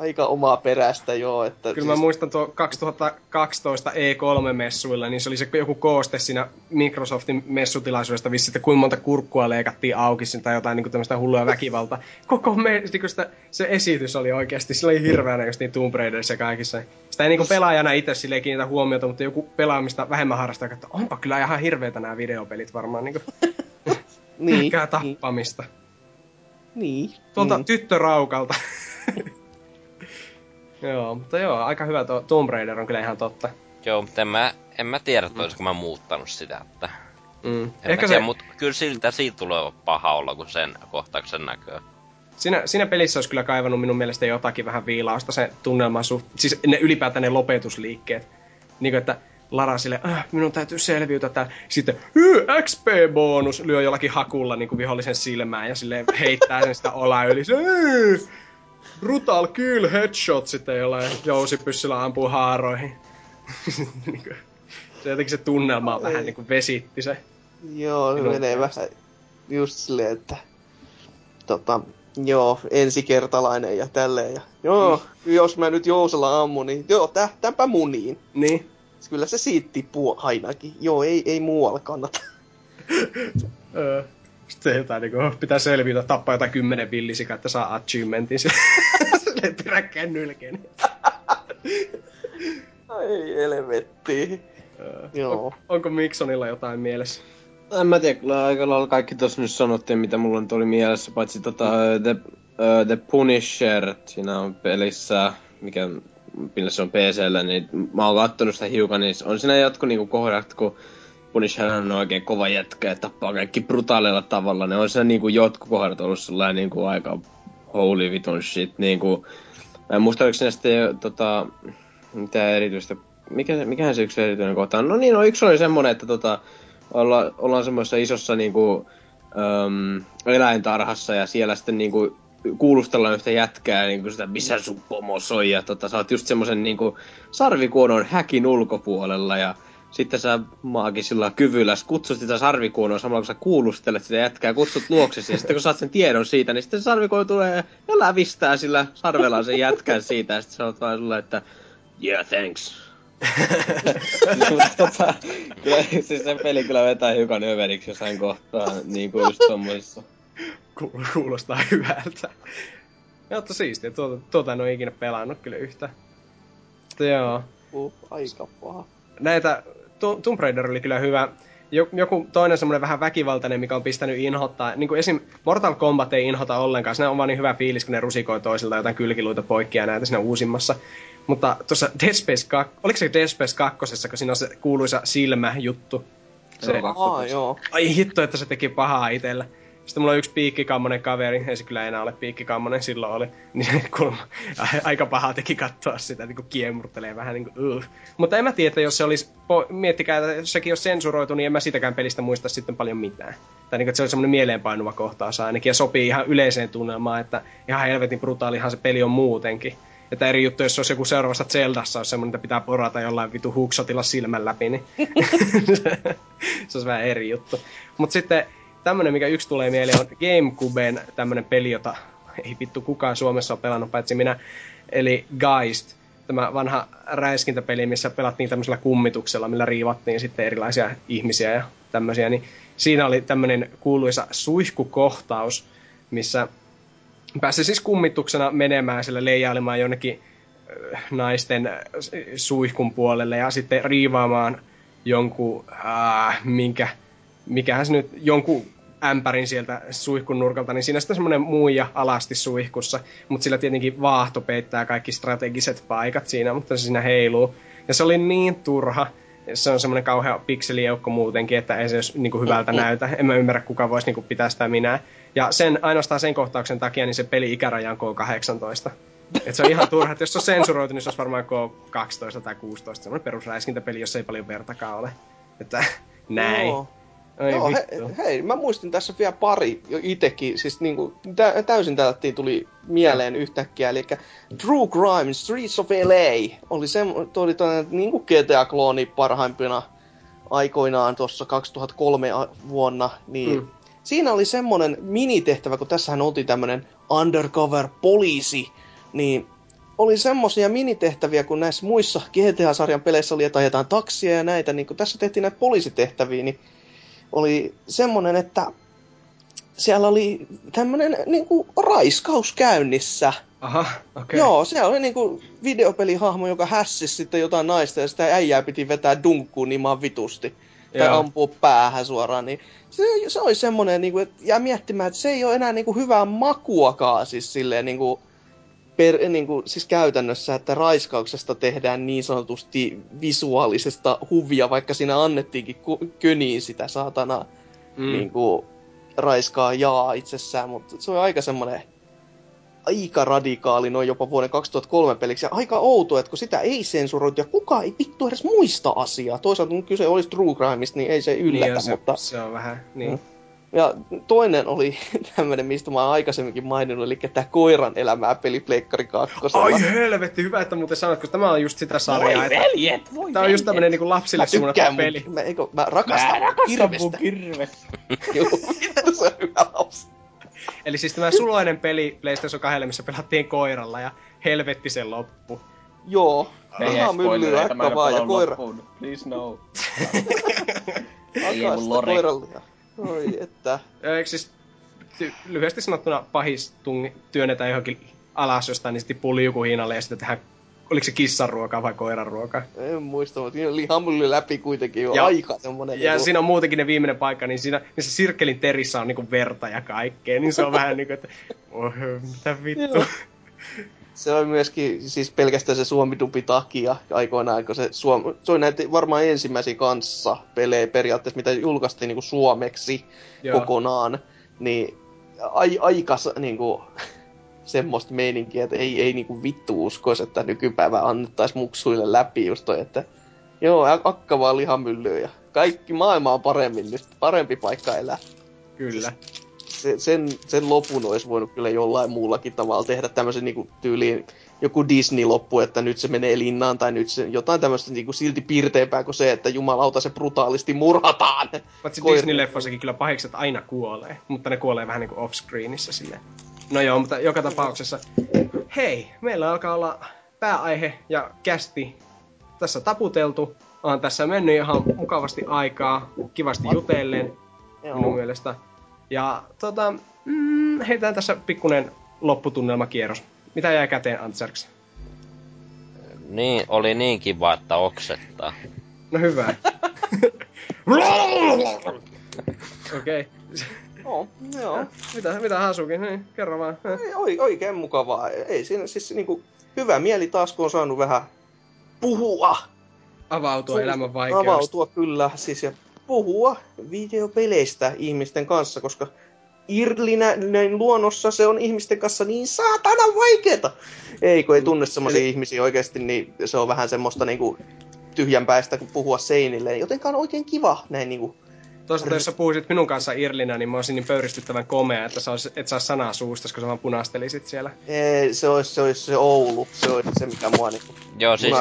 aika omaa perästä joo. Että Kyllä mä siis, muistan tuo 2012 E3-messuilla, niin se oli se joku kooste siinä Microsoftin messutilaisuudesta vissi, että kuinka monta kurkkua leikattiin auki tai jotain niin tämmöistä hullua väkivalta. Koko me, niin sitä, se esitys oli oikeasti, sillä oli hirveänä just niin Tomb Raiderissa ja kaikissa. Sitä ei niin pelaajana itse silleen kiinnitä huomiota, mutta joku pelaamista vähemmän harrastaa, että onpa kyllä ihan hirveitä nämä videopelit varmaan niin kuin, niin, niin, tappamista. niin, Tuolta mm. tyttöraukalta. joo, mutta joo, aika hyvä tuo Tomb Raider on kyllä ihan totta. Joo, mutta en mä, en mä tiedä, että olisiko mä muuttanut sitä, että... Mm. Ehkä se... mutta kyllä siltä siitä tulee paha olla, kun sen kohtauksen näköö. Siinä, siinä pelissä olisi kyllä kaivannut minun mielestä jotakin vähän viilausta se tunnelma suht... Siis ne ylipäätään ne lopetusliikkeet. Niin kuin, että Lara sille, äh, minun täytyy selviytyä täällä. Sitten, XP-bonus, lyö jollakin hakulla niin kuin vihollisen silmään ja sille heittää sen sitä olaa yli. Se, brutal kill headshot sitten jollain jousipyssyllä ampuu haaroihin. Niin se jotenkin se tunnelma on vähän niinku vesitti se. Joo, se menee vähän just silleen, että tota, joo, ensikertalainen ja tälleen. Ja, joo, mm. jos mä nyt jousella ammun, niin joo, tähtäpä muniin. Niin. Kyllä se siitä tippuu ainakin. Joo, ei, ei muualla kannata. Sitten jotain niinku, pitää selvitä, tappaa jotain kymmenen villisikä, että saa achievementin. Silleen peräkkäin nylkeen. Ai helvetti. Joo. On, onko Miksonilla jotain mielessä? En mä tiedä, kyllä aika lailla kaikki tuossa nyt sanottiin, mitä mulla nyt oli mielessä, paitsi tota The, uh, The Punisher siinä on pelissä, mikä millä se on PCllä, niin mä oon kattonut sitä hiukan, niin on siinä jotkut niinku kohdat, kun Punisher on oikein kova jätkä ja tappaa kaikki brutaalilla tavalla, niin on siinä niinku jotkut kohdat ollut sellainen niinku aika holy vitun shit, niinku, mä en muista, oliko sitten tota, mitä erityistä mikä, mikähän se yksi erityinen kohta on? No niin, no yksi oli semmonen, että tota, olla, ollaan semmoisessa isossa niinku, äm, eläintarhassa ja siellä sitten niinku kuulustellaan yhtä jätkää, niin kuin sitä, missä sun pomo soi, ja tota, sä oot just semmoisen niin sarvikuonon häkin ulkopuolella, ja sitten sä maagisilla kyvyllä kutsut sitä sarvikuonoa samalla kun sä kuulustelet sitä jätkää, kutsut luoksesi, ja sitten kun saat sen tiedon siitä, niin sitten sarvikuono tulee ja lävistää sillä sarvellaan sen jätkän siitä, ja sitten sä oot vaan sulle, että yeah, thanks. tota, kyllä, siis se peli kyllä vetää hiukan överiksi jossain kohtaa, niin kuin just tommosissa. Kuulostaa hyvältä. Mutta siistiä, tuota, tuota en ole ikinä pelannut kyllä yhtä. Mutta joo. Uh, aika paha. Näitä, Tomb Raider oli kyllä hyvä. Joku toinen semmoinen vähän väkivaltainen, mikä on pistänyt inhottaa. Niin kuin esim. Mortal Kombat ei inhota ollenkaan. Se on vaan niin hyvä fiilis, kun ne rusikoi toisilta jotain kylkiluita poikki ja näitä siinä uusimmassa. Mutta tuossa Dead Space 2, oliko se Dead Space 2, kun siinä on se kuuluisa silmäjuttu? Se, Aa, joo. Ai hitto, että se teki pahaa itellä. Sitten mulla on yksi piikkikammonen kaveri, ei se kyllä enää ole piikkikammonen, silloin oli. Niin kun aika paha teki katsoa sitä, niin kuin kiemurtelee vähän niin kuin, uh. Mutta en mä tiedä, jos se olisi, miettikää, että jos sekin olisi sensuroitu, niin en mä sitäkään pelistä muista sitten paljon mitään. Tai niin kuin, että se oli semmoinen mieleenpainuva kohtaus ainakin, ja sopii ihan yleiseen tunnelmaan, että ihan helvetin brutaalihan se peli on muutenkin. Että eri juttu, jos olisi joku seuraavassa Zeldassa, olisi semmoinen, että pitää porata jollain vitu hookshotilla silmän läpi, niin se olisi vähän eri juttu. Mutta sitten tämmönen, mikä yksi tulee mieleen, on Gamecuben tämmönen peli, jota ei vittu kukaan Suomessa ole pelannut, paitsi minä, eli Geist. Tämä vanha räiskintäpeli, missä pelattiin tämmöisellä kummituksella, millä riivattiin sitten erilaisia ihmisiä ja tämmöisiä, niin siinä oli tämmöinen kuuluisa suihkukohtaus, missä pääsi siis kummituksena menemään sille leijailemaan jonnekin naisten suihkun puolelle ja sitten riivaamaan jonkun, äh, minkä mikähän se nyt, jonkun ämpärin sieltä suihkun nurkalta, niin siinä sitten semmoinen muija alasti suihkussa, mutta sillä tietenkin vaahto peittää kaikki strategiset paikat siinä, mutta se siinä heiluu. Ja se oli niin turha, se on semmoinen kauhea pikselijoukko muutenkin, että ei se jos niin kuin hyvältä näytä. En mä ymmärrä, kuka voisi niin kuin pitää sitä minä. Ja sen, ainoastaan sen kohtauksen takia, niin se peli ikäraja on K18. Et se on ihan turha, että jos se on sensuroitu, niin se olisi varmaan K12 tai 16. Semmoinen perusräiskintäpeli, jossa ei paljon vertakaan ole. Että näin. Joo. Ai Joo, he, hei, mä muistin tässä vielä pari jo itekin, siis niinku, tä, täysin täältä tuli mieleen yhtäkkiä, eli True Crime Streets of LA oli se, oli toinen niinku GTA-klooni parhaimpina aikoinaan tuossa 2003 vuonna, niin mm. siinä oli semmonen minitehtävä, kun tässähän oltiin tämmönen undercover poliisi, niin oli semmosia minitehtäviä, kun näissä muissa GTA-sarjan peleissä oli, että ajetaan taksia ja näitä, niin kun tässä tehtiin näitä poliisitehtäviä, niin oli semmonen, että siellä oli tämmönen niinku raiskaus käynnissä. Aha, okei. Okay. Joo, se oli niinku videopelihahmo, joka hässisi sitten jotain naista ja sitä äijää piti vetää dunkkuun niin maan vitusti. Tai Joo. ampua päähän suoraan, niin se, se oli semmonen, niinku, että jää miettimään, että se ei ole enää niinku hyvää makuakaan siis silleen niinku per, niin kuin, siis käytännössä, että raiskauksesta tehdään niin sanotusti visuaalisesta huvia, vaikka siinä annettiinkin ku, köniin sitä saatana mm. niin kuin, raiskaa jaa itsessään, mutta se on aika semmoinen aika radikaali noin jopa vuoden 2003 peliksi. Ja aika outo, että kun sitä ei sensuroitu ja kukaan ei vittu edes muista asiaa. Toisaalta kun kyse olisi true crimeista, niin ei se yllätä, niin, se, mutta... Se on vähän, niin. Mm. Ja toinen oli tämmönen, mistä mä oon aikaisemminkin maininnut, eli tämä koiran elämää peli Pleikkari 2. Ai helvetti, hyvä, että muuten sanot, koska tämä on just sitä sarjaa. Voi veljet, voi Tämä on just tämmönen niinku lapsille suunnattu peli. Mä, eikö, mä rakastan, mä rakastan kirvestä. mun kirvestä. Joo, se on hyvä lapsi. Eli siis tämä suloinen peli PlayStation 2, missä pelattiin koiralla ja helvetti sen loppu. Joo, ihan myllyä hakka vaan ja koira. Please no. Ei mun lore. Koiralla. Oi, että... Eikö siis ty- lyhyesti sanottuna pahis tungi, työnnetään johonkin alas jostain, niin sitten tippuu liukuhiinalle ja sitten tehdään oliko se kissan ruoka vai koiran ruoka? En muista, mutta siinä lihamulli läpi kuitenkin jo ja, aika semmonen. Ja niinku... siinä on muutenkin ne viimeinen paikka, niin siinä niin se sirkkelin terissä on niinku verta ja kaikkea, niin se on vähän niinku, että oh, mitä vittu. se on myöskin siis pelkästään se suomidupi takia aikoinaan, kun se, suom... se on näitä varmaan ensimmäisiä kanssa pelejä periaatteessa, mitä julkaistiin niinku suomeksi Joo. kokonaan, niin ai, aika niinku, semmoista meininkiä, että ei, ei niinku vittu uskoisi, että nykypäivä annettaisiin muksuille läpi just toi, että joo, akka vaan lihamyllyä ja kaikki maailma on paremmin nyt, parempi paikka elää. Kyllä. Se, sen, sen lopun olisi voinut kyllä jollain muullakin tavalla tehdä tämmöisen niinku tyyliin joku Disney-loppu, että nyt se menee linnaan, tai nyt se jotain tämmöistä niinku silti piirteempää kuin se, että jumalauta se brutaalisti murhataan. Paitsi Disney-leffossakin kyllä pahikset aina kuolee, mutta ne kuolee vähän niinku off-screenissä silleen. No joo, mutta joka tapauksessa. Hei, meillä alkaa olla pääaihe ja kästi tässä taputeltu. On tässä mennyt ihan mukavasti aikaa, kivasti jutellen minun mielestä. Ja tota, mm, heitään tässä pikkunen lopputunnelmakierros. Mitä jäi käteen Antserks? Niin, oli niin kiva, että oksettaa. No hyvä. Okei. okay. No, joo. Mitä, mitä Hasukin? Niin, kerro vaan. Ei, oikein mukavaa. Ei siinä siis niinku, hyvä mieli taas, kun on saanut vähän puhua. Avautua elämän vaikeudesta. Avautua kyllä, siis ja puhua videopeleistä ihmisten kanssa, koska näin luonnossa se on ihmisten kanssa niin saatana vaikeeta. Ei, kun ei tunne semmoisia Eli... ihmisiä oikeasti, niin se on vähän semmoista niinku tyhjänpäistä puhua seinille. Jotenka on oikein kiva näin niinku Toisaalta jos sä puhuisit minun kanssa Irlinä, niin mä olisin niin pöyristyttävän komea, että sä et saa sanaa suusta, koska sä vaan punastelisit siellä. Ei, se olisi se, olisi se Oulu. Se olisi se, mikä mua niinku Joo, siis...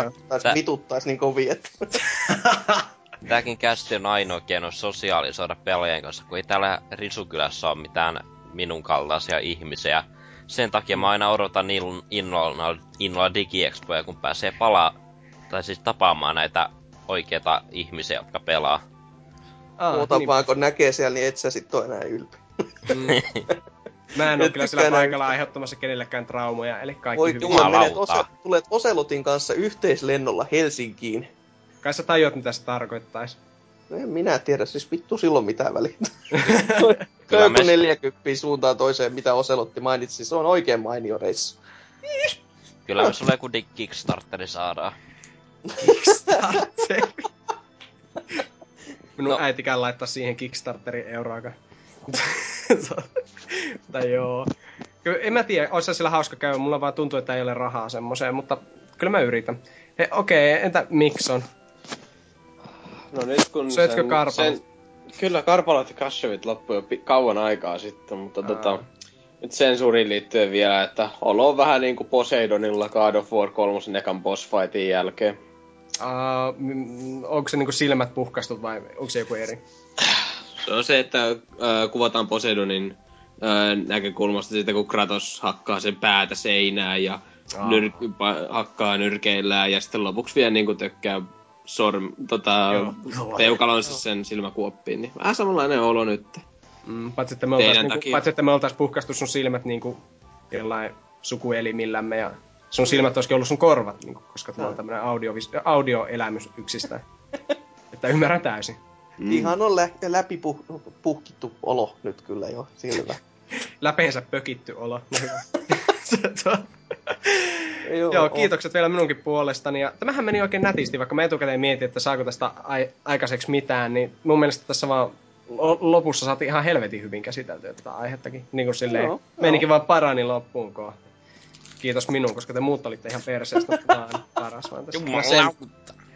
Tä... vituttais niin kovin, että... Tääkin kästi on ainoa keino sosiaalisoida pelaajien kanssa, kun ei täällä Risukylässä ole mitään minun kaltaisia ihmisiä. Sen takia mä aina odotan innolla, innolla digiexpoja, kun pääsee palaa, tai siis tapaamaan näitä oikeita ihmisiä, jotka pelaa. Ah, Muuta niin. vaan kun näkee siellä, niin et sä sit ole enää ylpeä. Mm. Mä en oo kyllä sillä paikalla aiheuttamassa kenellekään traumoja, eli kaikki Voi hyvin. Voi tulet Oselotin kanssa yhteislennolla Helsinkiin. Kai sä tajuat, mitä se tarkoittaisi. No en minä tiedä, siis vittu silloin mitään väliä. Kyllä joku me... 40 suuntaan toiseen, mitä Oselotti mainitsi, se on oikein mainio reissu. Kyllä me sulle joku Kickstarteri saadaan. Kickstarteri? Minun no. äitikään laittaa siihen Kickstarterin euroakaan. tai joo. Kyllä, en mä tiedä, olisi sillä hauska käydä, mulla vaan tuntuu, että ei ole rahaa semmoiseen, mutta kyllä mä yritän. Okei, okay, entä Mikson? No nyt kun Söitkö sen, sen, Kyllä karpalot ja kashevit loppui jo kauan aikaa sitten, mutta Aa. tota, nyt sensuuriin liittyen vielä, että olo on vähän niinku Poseidonilla God of War 3 ekan boss fightin jälkeen. Uh, onko se niinku silmät puhkastut vai onko se joku eri? Se on se, että uh, kuvataan Poseidonin uh, näkökulmasta siitä, kun Kratos hakkaa sen päätä seinään ja oh. nyr- hakkaa nyrkeillään ja sitten lopuksi vielä niinku tökkää sorm, tota, peukalonsa sen silmäkuoppiin. Niin vähän samanlainen olo nyt. Mm, paitsi, että me oltais, niinku, paitsi, että me oltais puhkastu sun silmät niinku jollain sukuelimillämme ja sun silmät olisikin ollut sun korvat, niin kuin, koska tuo on tämmönen audio, audioelämys yksistä. että ymmärrän täysin. Mm. Ihan on lä- läpi puh- puhkittu olo nyt kyllä jo, selvä. Läpeensä pökitty olo. No Joo, Joo, kiitokset vielä minunkin puolestani. Ja tämähän meni oikein nätisti, vaikka mä etukäteen mietin, että saako tästä ai- aikaiseksi mitään, niin mun mielestä tässä vaan lopussa saatiin ihan helvetin hyvin käsiteltyä tätä aihettakin. Niin kuin silleen, Joo, menikin vaan parani loppuun, kun kiitos minun, koska te muut olitte ihan perseestä. Mä paras vaan tässä. Jumalauta.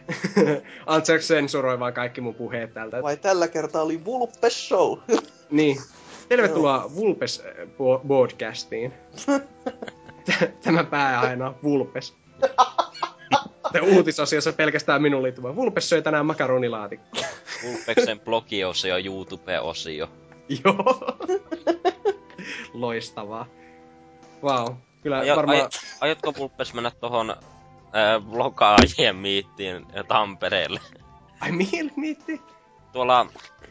Antsek sensuroi vaan kaikki mun puheet täältä. Vai tällä kertaa oli Vulpes Show. niin. Tervetuloa Vulpes podcastiin. Tämä pää aina Vulpes. uutisosiossa pelkästään minun liittyvä. Vulpes söi tänään makaronilaatikkoa. Vulpeksen blogiosio, YouTube-osio. Joo. Loistavaa. Wow. Kyllä Aio, varmaan... Ai, aiotko Vulpes mennä tohon äh, vlogaajien miittiin Tampereelle? Ai mihin miitti? Tuolla,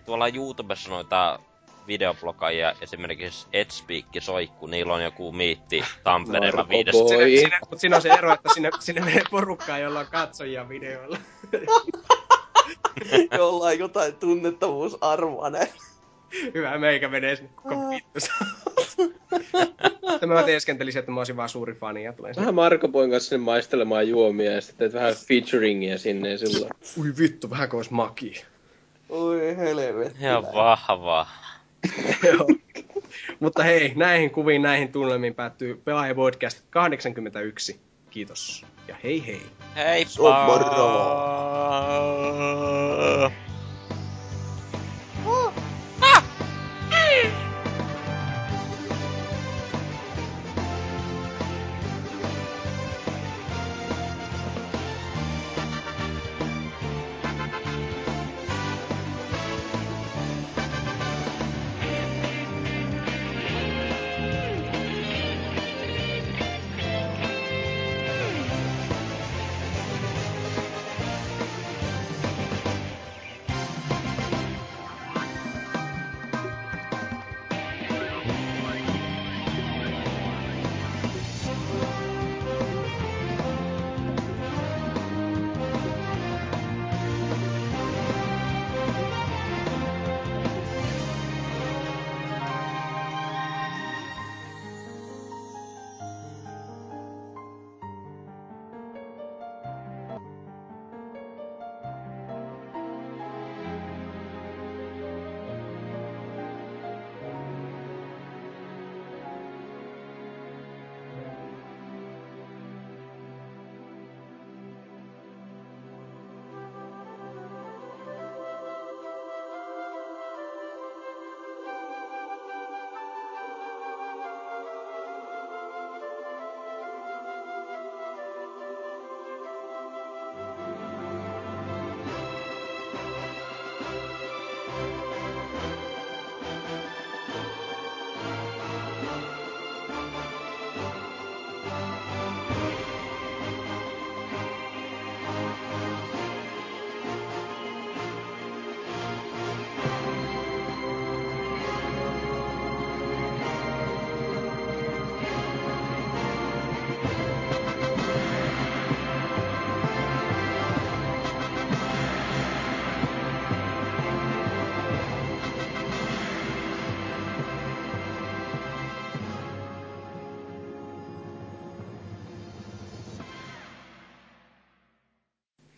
tuolla YouTubessa noita videoblogaajia, esimerkiksi Edspeak Soikku, niillä on joku miitti Tampereella viidestä. Sinne, sinne, mutta siinä on se ero, että sinne, sinne menee porukkaa, jolla on katsojia videoilla. jolla on jotain tunnettavuusarvoa näin. Hyvä, meikä menee sinne koko vittu. Tämä mä teeskentelisin, että mä olisin vaan suuri fani ja tulen Vähän Marko Poin kanssa sinne maistelemaan juomia ja sitten teet vähän featuringia sinne ja silloin. Ui vittu, vähän kuin olisi maki. Oi helvetti. Ihan vahvaa. Mutta hei, näihin kuviin, näihin tunnelmiin päättyy Pelaaja Podcast 81. Kiitos ja hei hei. Hei, moro.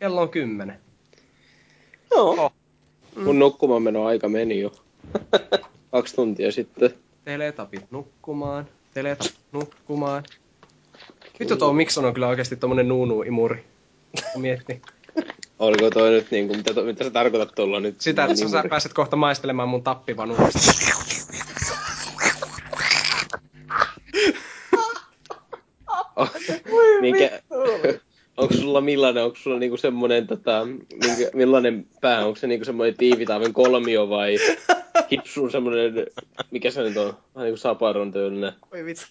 Kello on kymmenen. Joo. Oh. Mun nukkumaan meno aika meni jo. Kaksi tuntia sitten. Teletapit nukkumaan. Teletapit nukkumaan. Vittu tuo Mikson on kyllä oikeesti tommonen nuunu-imuri. Mietti. Oliko toi nyt niinku, mitä, to, mitä sä tarkoitat tuolla nyt? Sitä, että sä pääset kohta maistelemaan mun tappivanuudesta. Mikä, onko sulla millainen, onko sulla niinku semmonen tota, minkä, millainen pää, onko se niinku semmoinen tiivitaaven kolmio vai hipsuun semmonen, mikä se nyt on, vähän niinku saparon tyylinen. Oi vittu.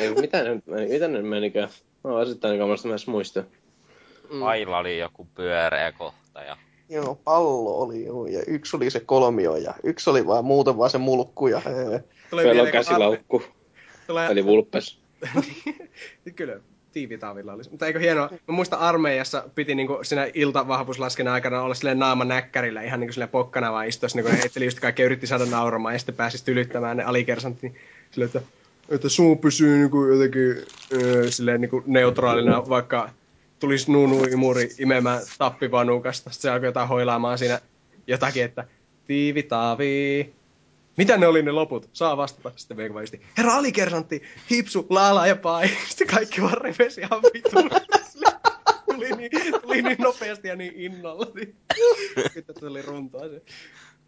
Ei, mitä ne, mitä ne menikään? Mä oon osittain kamasta mä muista. Mm. Ailla oli joku pyöreä kohta ja... Joo, pallo oli joo, ja yksi oli se kolmio ja yksi oli vaan muuten vaan se mulkku ja... Tulee on käsilaukku. Tulee... Eli vulppes. Kyllä, tiivitaavilla olisi. Mutta eikö hienoa? Mä muistan armeijassa piti niinku siinä iltavahvuuslaskennan aikana olla silleen naama näkkärillä ihan niinku silleen pokkana vaan istua, niinku heitteli just kaikkea yritti saada nauramaan ja sitten pääsi tylyttämään ne alikersantti. Silleen, että että suu pysyy niinku jotenkin öö, silleen niinku neutraalina, vaikka tulisi Nunu Imuri imemään tappivanukasta. Sitten se alkoi jotain hoilaamaan siinä jotakin, että tiivi taavi. Mitä ne oli ne loput? Saa vastata. Sitten vaisti, herra alikersantti, hipsu, laala ja pai. Sitten kaikki vaan rivesi ihan vitulla. tuli, niin, tuli niin nopeasti ja niin innolla. Niin. Sitten tuli runtaa se.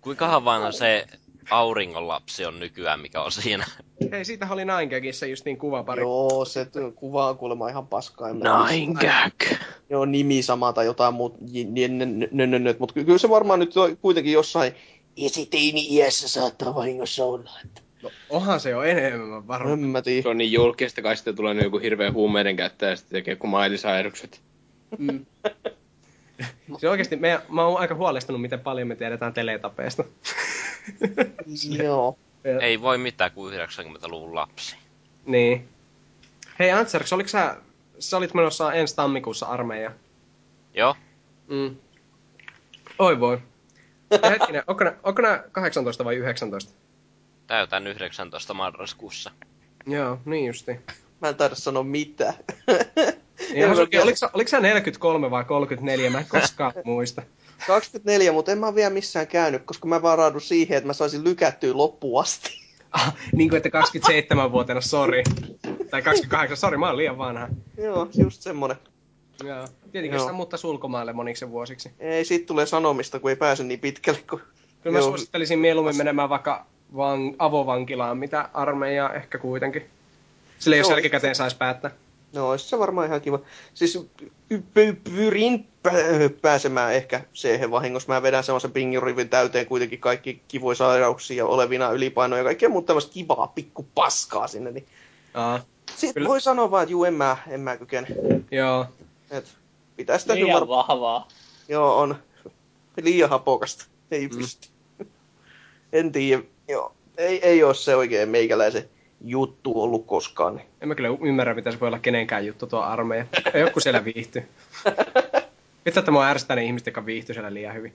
Kuinkahan vanha se auringonlapsi on nykyään, mikä on siinä? Hei, siitä oli Nine se just niin kuvapari. Joo, se kuva on kuulemma ihan paskaa. Nine gag. Joo, nimi sama tai jotain muut, mutta kyllä se varmaan nyt kuitenkin jossain esiteini iässä saattaa vahingossa olla. Että. No, onhan se jo enemmän varmaan. mä tiedä. Se on niin julkista, kai sitten tulee joku hirveä huumeiden käyttäjä ja sitten tekee kuin mailisairukset. Mm. se oikeasti, me, mä oon aika huolestunut, miten paljon me tiedetään teletapeista. Joo. Ei voi mitään kuin 90-luvun lapsi. Niin. Hei Antserks, oliko sä, sä olit menossa ensi tammikuussa armeija? Joo. Mm. Oi voi. Ja hetkinen, onko, onko nää 18 vai 19? Täytän 19 marraskuussa. Joo, niin justi. Mä en taida sanoa mitään. Niin, Hasuki, oliko, sä, oliko sä 43 vai 34? Mä en koskaan muista. 24, mutta en mä vielä missään käynyt, koska mä varaudun siihen, että mä saisin lykättyä loppuun asti. Ah, niin kuin, että 27-vuotiaana, sori. Tai 28, sori, mä oon liian vanha. Joo, just semmonen. Joo. Tietenkin sitä muuttaa ulkomaille moniksi vuosiksi. Ei, siitä tulee sanomista, kun ei pääse niin pitkälle. Kun... Kyllä mä Joo. suosittelisin mieluummin menemään vaikka van, avovankilaan, mitä armeijaa ehkä kuitenkin. Sillä jos jälkikäteen saisi päättää. No, olisi se varmaan ihan kiva. Siis pyrin pääsemään ehkä siihen vahingossa. Mä vedän semmoisen pingirivin täyteen kuitenkin kaikki kivoja sairauksia olevina ylipainoja ja kaikkea muuta tämmöistä kivaa pikku paskaa sinne. Niin... Aa, Sitten kyllä. voi sanoa vaan, että juu, en mä, en mä kykene. Joo. Et, pitää sitä Liian var... vahvaa. Joo, on. Liian hapokasta. Ei mm. pysty. en tiedä. Joo. Ei, ei ole se oikein meikäläisen juttu ollut koskaan. Niin. En mä kyllä ymmärrä, mitä se voi olla kenenkään juttu tuo armeija. Ei joku siellä viihtyy. Vitsi, että mua ärsyttää ne ihmiset, jotka viihtyy siellä liian hyvin.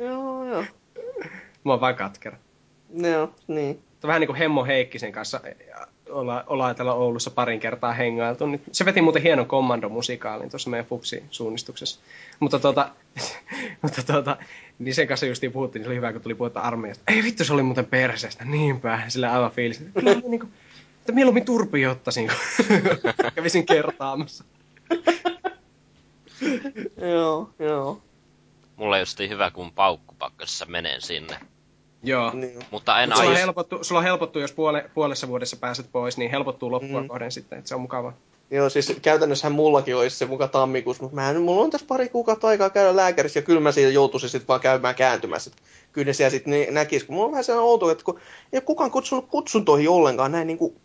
joo, joo. Mä oon vaan katkera. Joo, niin. Tämä on vähän niin kuin Hemmo Heikkisen kanssa olla, ollaan täällä Oulussa parin kertaa hengailtu. Niin se veti muuten hienon kommandomusikaalin tuossa meidän Fupsi-suunnistuksessa. Mutta tota, mutta tota, niin sen kanssa justiin puhuttiin, niin se oli hyvä, kun tuli puhetta armeijasta. Ei vittu, se oli muuten perseestä. Niinpä, sillä aivan fiilis. Kyllä niin kuin, että mieluummin turpi ottaisin, kun kävisin kertaamassa. joo, joo. Mulla just hyvä, kun paukkupakkassa menen sinne. Joo. Niin. Mutta en Mut sulla, on helpottu, sulla on helpottu, jos puole, puolessa vuodessa pääset pois, niin helpottuu loppua mm. kohden sitten, että se on mukava. Joo, siis käytännössähän mullakin olisi se muka tammikuussa, mutta mä, mulla on tässä pari kuukautta aikaa käydä lääkärissä ja kyllä mä siitä joutuisin sitten vaan käymään kääntymässä. Kyllä ne siellä sitten näkisi, kun mulla on vähän sellainen outo, että kun ei ole kukaan kutsunut kutsuntoihin ollenkaan näin niin kuin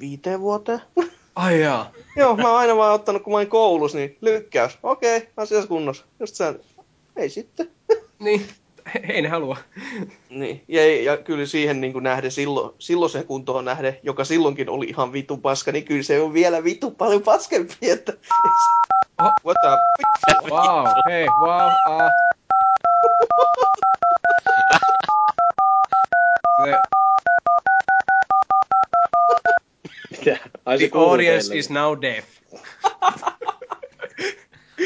viiteen vuoteen. Ai jaa. Joo, mä oon aina vaan ottanut, kun mä olin koulussa, niin lykkäys. Okei, okay, asiassa kunnossa. Just sen, ei sitten. niin. Ei ne halua. Niin, ja, ja kyllä siihen niin kuin nähden, silloin, silloin se kuntoon nähden, joka silloinkin oli ihan vitu paska, niin kyllä se on vielä vitu paljon paskempi, että... Oh. What the... Wow, hei, wow, uh. The audience is now deaf.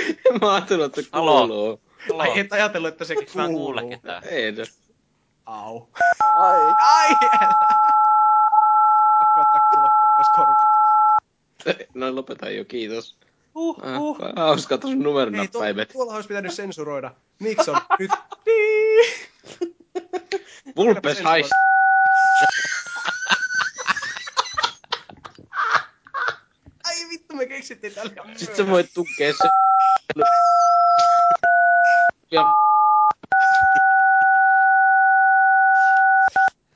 Mä ajattelin, että kuuluu. Ai et ajatellut, että sekin Mä kuule ketään. Ei edes. Au. Ai. Ai, Pakko ottaa kulokkeet pois korvista. No lopeta jo, kiitos. Uh, uh. Ah, hauska tuossa numeron Ei, tuo, päivät. tuolla olisi pitänyt sensuroida. Miksi on nyt? Vulpes hais. Ai vittu, me keksittiin tällä. Sitten sä voit tukea se. Ja